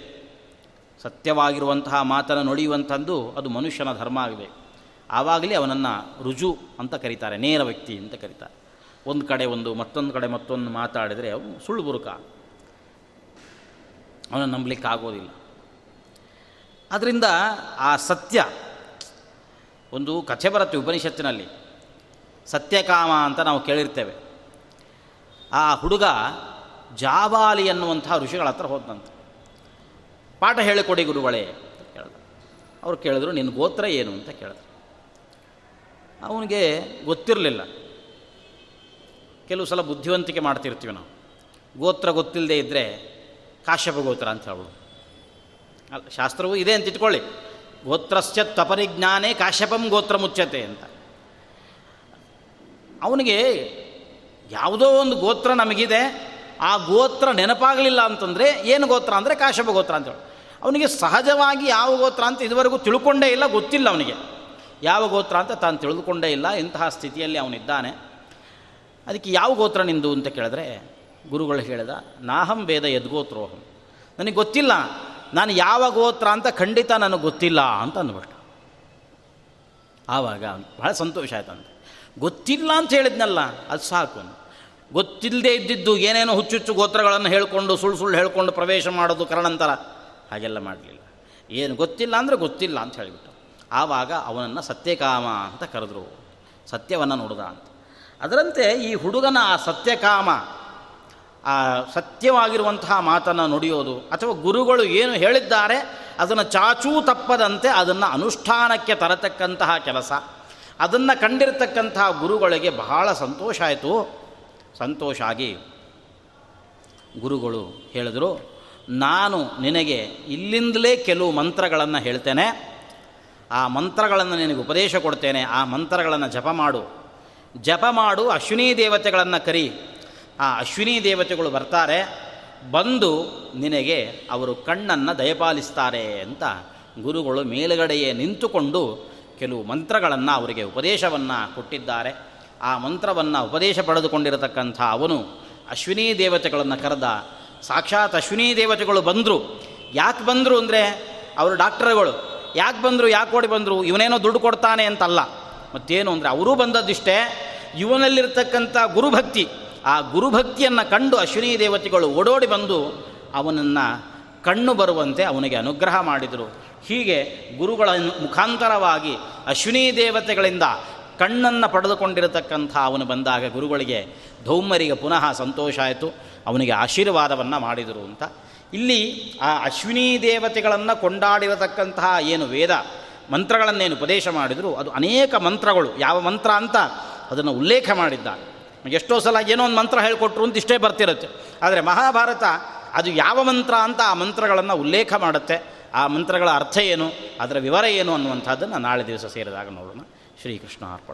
ಸತ್ಯವಾಗಿರುವಂತಹ ಮಾತನ್ನು ನುಡಿಯುವಂಥದ್ದು ಅದು ಮನುಷ್ಯನ ಧರ್ಮ ಆಗಬೇಕು ಆವಾಗಲೇ ಅವನನ್ನು ರುಜು ಅಂತ ಕರೀತಾರೆ, ನೇರ ವ್ಯಕ್ತಿ ಅಂತ ಕರೀತಾರೆ. ಒಂದು ಕಡೆ ಒಂದು ಮತ್ತೊಂದು ಕಡೆ ಮತ್ತೊಂದು ಮಾತಾಡಿದರೆ ಅವನು ಸುಳ್ಳು ಬುರುಕ. ಅವನನ್ನು ನಂಬಲಿಕ್ಕೆ ಆಗೋದಿಲ್ಲ. ಆದ್ದರಿಂದ ಆ ಸತ್ಯ, ಒಂದು ಕಥೆ ಬರುತ್ತೆ ಉಪನಿಷತ್ತಿನಲ್ಲಿ. ಸತ್ಯಕಾಮ ಅಂತ ನಾವು ಕೇಳಿರ್ತೇವೆ. ಆ ಹುಡುಗ ಜಾಬಾಲಿ ಅನ್ನುವಂಥ ಋಷಿಗಳ ಹತ್ರ ಹೋದಂತೆ ಪಾಠ ಹೇಳಿಕೊಡಿ ಗುರುಗಳೇ ಅಂತ ಕೇಳಿದ್ರು ಅವ್ರು ಕೇಳಿದ್ರು ನಿನ್ನ ಗೋತ್ರ ಏನು ಅಂತ ಕೇಳಿದ್ರು ಅವನಿಗೆ ಗೊತ್ತಿರಲಿಲ್ಲ. ಕೆಲವು ಸಲ ಬುದ್ಧಿವಂತಿಕೆ ಮಾಡ್ತಿರ್ತೀವಿ ನಾವು. ಗೋತ್ರ ಗೊತ್ತಿಲ್ಲದೆ ಇದ್ದರೆ ಕಾಶ್ಯಪ ಗೋತ್ರ ಅಂತ ಹೇಳ್ಬೋದು. ಅಲ್ಲ, ಶಾಸ್ತ್ರವೂ ಇದೆ ಅಂತ ಇಟ್ಕೊಳ್ಳಿ. ಗೋತ್ರಶ್ಚ ತಪರಿಜ್ಞಾನೇ ಕಾಶ್ಯಪಂ ಗೋತ್ರ ಮುಚ್ಚತೆ ಅಂತ. ಅವನಿಗೆ ಯಾವುದೋ ಒಂದು ಗೋತ್ರ ನಮಗಿದೆ, ಆ ಗೋತ್ರ ನೆನಪಾಗಲಿಲ್ಲ ಅಂತಂದರೆ ಏನು ಗೋತ್ರ ಅಂದರೆ ಕಾಶ್ಯಪ ಗೋತ್ರ ಅಂತೇಳಿ ಅವನಿಗೆ ಸಹಜವಾಗಿ ಯಾವ ಗೋತ್ರ ಅಂತ ಇದುವರೆಗೂ ತಿಳ್ಕೊಂಡೇ ಇಲ್ಲ, ಗೊತ್ತಿಲ್ಲ ಅವನಿಗೆ. ಯಾವ ಗೋತ್ರ ಅಂತ ತಾನು ತಿಳಿದುಕೊಂಡೇ ಇಲ್ಲ, ಇಂತಹ ಸ್ಥಿತಿಯಲ್ಲಿ ಅವನಿದ್ದಾನೆ. ಅದಕ್ಕೆ ಯಾವ ಗೋತ್ರ ನಿಂದು ಅಂತ ಕೇಳಿದ್ರೆ ಗುರುಗಳು ಹೇಳಿದ, ನಾಹಂ ವೇದ ಯದ್ಗೋತ್ರೋಹಂ. ನನಗೆ ಗೊತ್ತಿಲ್ಲ, ನಾನು ಯಾವ ಗೋತ್ರ ಅಂತ ಖಂಡಿತ ನನಗೆ ಗೊತ್ತಿಲ್ಲ ಅಂತ ಅಂದ್ಬಿಟ್ಟು ಆವಾಗ ಭಾಳ ಸಂತೋಷ ಆಯ್ತಂತೆ ಗೊತ್ತಿಲ್ಲ ಅಂತ ಹೇಳಿದ್ನಲ್ಲ, ಅದು ಸಾಕು ಗೊತ್ತಿಲ್ಲದೆ ಇದ್ದಿದ್ದು ಏನೇನೋ ಹುಚ್ಚುಚ್ಚು ಗೋತ್ರಗಳನ್ನು ಹೇಳ್ಕೊಂಡು, ಸುಳ್ಳು ಸುಳ್ಳು ಹೇಳ್ಕೊಂಡು ಪ್ರವೇಶ ಮಾಡೋದು ಕರಣಂತರ. ಹಾಗೆಲ್ಲ ಮಾಡಲಿಲ್ಲ. ಏನು ಗೊತ್ತಿಲ್ಲ ಅಂದರೆ ಗೊತ್ತಿಲ್ಲ ಅಂತ ಹೇಳಿಬಿಟ್ಟು ಆವಾಗ ಅವನನ್ನು ಸತ್ಯಕಾಮ ಅಂತ ಕರೆದ್ರು. ಸತ್ಯವನ್ನು ನೋಡಿದ ಅಂತ. ಅದರಂತೆ ಈ ಹುಡುಗನ ಆ ಸತ್ಯಕಾಮ ಆ ಸತ್ಯವಾಗಿರುವಂತಹ ಮಾತನ್ನು ನುಡಿಯೋದು ಅಥವಾ ಗುರುಗಳು ಏನು ಹೇಳಿದ್ದಾರೆ ಅದನ್ನು ಚಾಚೂ ತಪ್ಪದಂತೆ ಅದನ್ನು ಅನುಷ್ಠಾನಕ್ಕೆ ತರತಕ್ಕಂತಹ ಕೆಲಸ. ಅದನ್ನು ಕಂಡಿರತಕ್ಕಂತಹ ಗುರುಗಳಿಗೆ ಬಹಳ ಸಂತೋಷ ಆಯಿತು. ಸಂತೋಷ ಆಗಿ ಗುರುಗಳು ಹೇಳಿದರು, ನಾನು ನಿನಗೆ ಇಲ್ಲಿಂದಲೇ ಕೆಲವು ಮಂತ್ರಗಳನ್ನು ಹೇಳ್ತೇನೆ. ಆ ಮಂತ್ರಗಳನ್ನು ನಿನಗೆ ಉಪದೇಶ ಕೊಡ್ತೇನೆ. ಆ ಮಂತ್ರಗಳನ್ನು ಜಪ ಮಾಡು. ಜಪ ಮಾಡು ಅಶ್ವಿನಿ ದೇವತೆಗಳನ್ನು ಕರಿ. ಆ ಅಶ್ವಿನಿ ದೇವತೆಗಳು ಬರ್ತಾರೆ, ಬಂದು ನಿನಗೆ ಅವರು ಕಣ್ಣನ್ನು ದಯಪಾಲಿಸ್ತಾರೆ ಅಂತ ಗುರುಗಳು ಮೇಲುಗಡೆಯೇ ನಿಂತುಕೊಂಡು ಕೆಲವು ಮಂತ್ರಗಳನ್ನು ಅವರಿಗೆ ಉಪದೇಶವನ್ನು ಕೊಟ್ಟಿದ್ದಾರೆ. ಆ ಮಂತ್ರವನ್ನು ಉಪದೇಶ ಪಡೆದುಕೊಂಡಿರತಕ್ಕಂಥ ಅವನು ಅಶ್ವಿನಿ ದೇವತೆಗಳನ್ನು ಕರೆದ. ಸಾಕ್ಷಾತ್ ಅಶ್ವಿನಿ ದೇವತೆಗಳು ಬಂದರು. ಯಾಕೆ ಬಂದರು ಅಂದರೆ ಅವರು ಡಾಕ್ಟರ್ಗಳು. ಯಾಕೆ ಬಂದರು, ಯಾಕೆ ಓಡಿ ಬಂದರು, ಇವನೇನೋ ದುಡ್ಡು ಕೊಡ್ತಾನೆ ಅಂತಲ್ಲ. ಮತ್ತೇನು ಅಂದರೆ, ಅವರೂ ಬಂದದ್ದಿಷ್ಟೇ. ಇವನಲ್ಲಿರ್ತಕ್ಕಂಥ ಗುರುಭಕ್ತಿ. ಆ ಗುರುಭಕ್ತಿಯನ್ನು ಕಂಡು ಅಶ್ವಿನಿ ದೇವತೆಗಳು ಓಡೋಡಿ ಬಂದು ಅವನನ್ನು ಕಣ್ಣು ಬರುವಂತೆ ಅವನಿಗೆ ಅನುಗ್ರಹ ಮಾಡಿದರು. ಹೀಗೆ ಗುರುಗಳ ಮುಖಾಂತರವಾಗಿ ಅಶ್ವಿನಿ ದೇವತೆಗಳಿಂದ ಕಣ್ಣನ್ನು ಪಡೆದುಕೊಂಡಿರತಕ್ಕಂಥ ಅವನು ಬಂದಾಗ ಗುರುಗಳಿಗೆ ಧೌಮರಿಗೆ ಪುನಃ ಸಂತೋಷ ಆಯಿತು. ಅವನಿಗೆ ಆಶೀರ್ವಾದವನ್ನು ಮಾಡಿದರು ಅಂತ. ಇಲ್ಲಿ ಆ ಅಶ್ವಿನಿ ದೇವತೆಗಳನ್ನು ಕೊಂಡಾಡಿರತಕ್ಕಂತಹ ಏನು ವೇದ ಮಂತ್ರಗಳನ್ನೇನು ಉಪದೇಶ ಮಾಡಿದರು, ಅದು ಅನೇಕ ಮಂತ್ರಗಳು. ಯಾವ ಮಂತ್ರ ಅಂತ ಅದನ್ನು ಉಲ್ಲೇಖ ಮಾಡಿದ್ದಾನೆ. ಎಷ್ಟೋ ಸಲ ಏನೋ ಒಂದು ಮಂತ್ರ ಹೇಳಿಕೊಟ್ರು ಅಂತ ಇಷ್ಟೇ ಬರ್ತಿರುತ್ತೆ. ಆದರೆ ಮಹಾಭಾರತ ಅದು ಯಾವ ಮಂತ್ರ ಅಂತ ಆ ಮಂತ್ರಗಳನ್ನು ಉಲ್ಲೇಖ ಮಾಡುತ್ತೆ. ಆ ಮಂತ್ರಗಳ ಅರ್ಥ ಏನು, ಅದರ ವಿವರ ಏನು ಅನ್ನುವಂಥದ್ದನ್ನು ನಾಳೆ ದಿವಸ ಸೇರಿದಾಗ ನೋಡೋಣ. ಶ್ರೀಕೃಷ್ಣ ಅರ್ಪಣ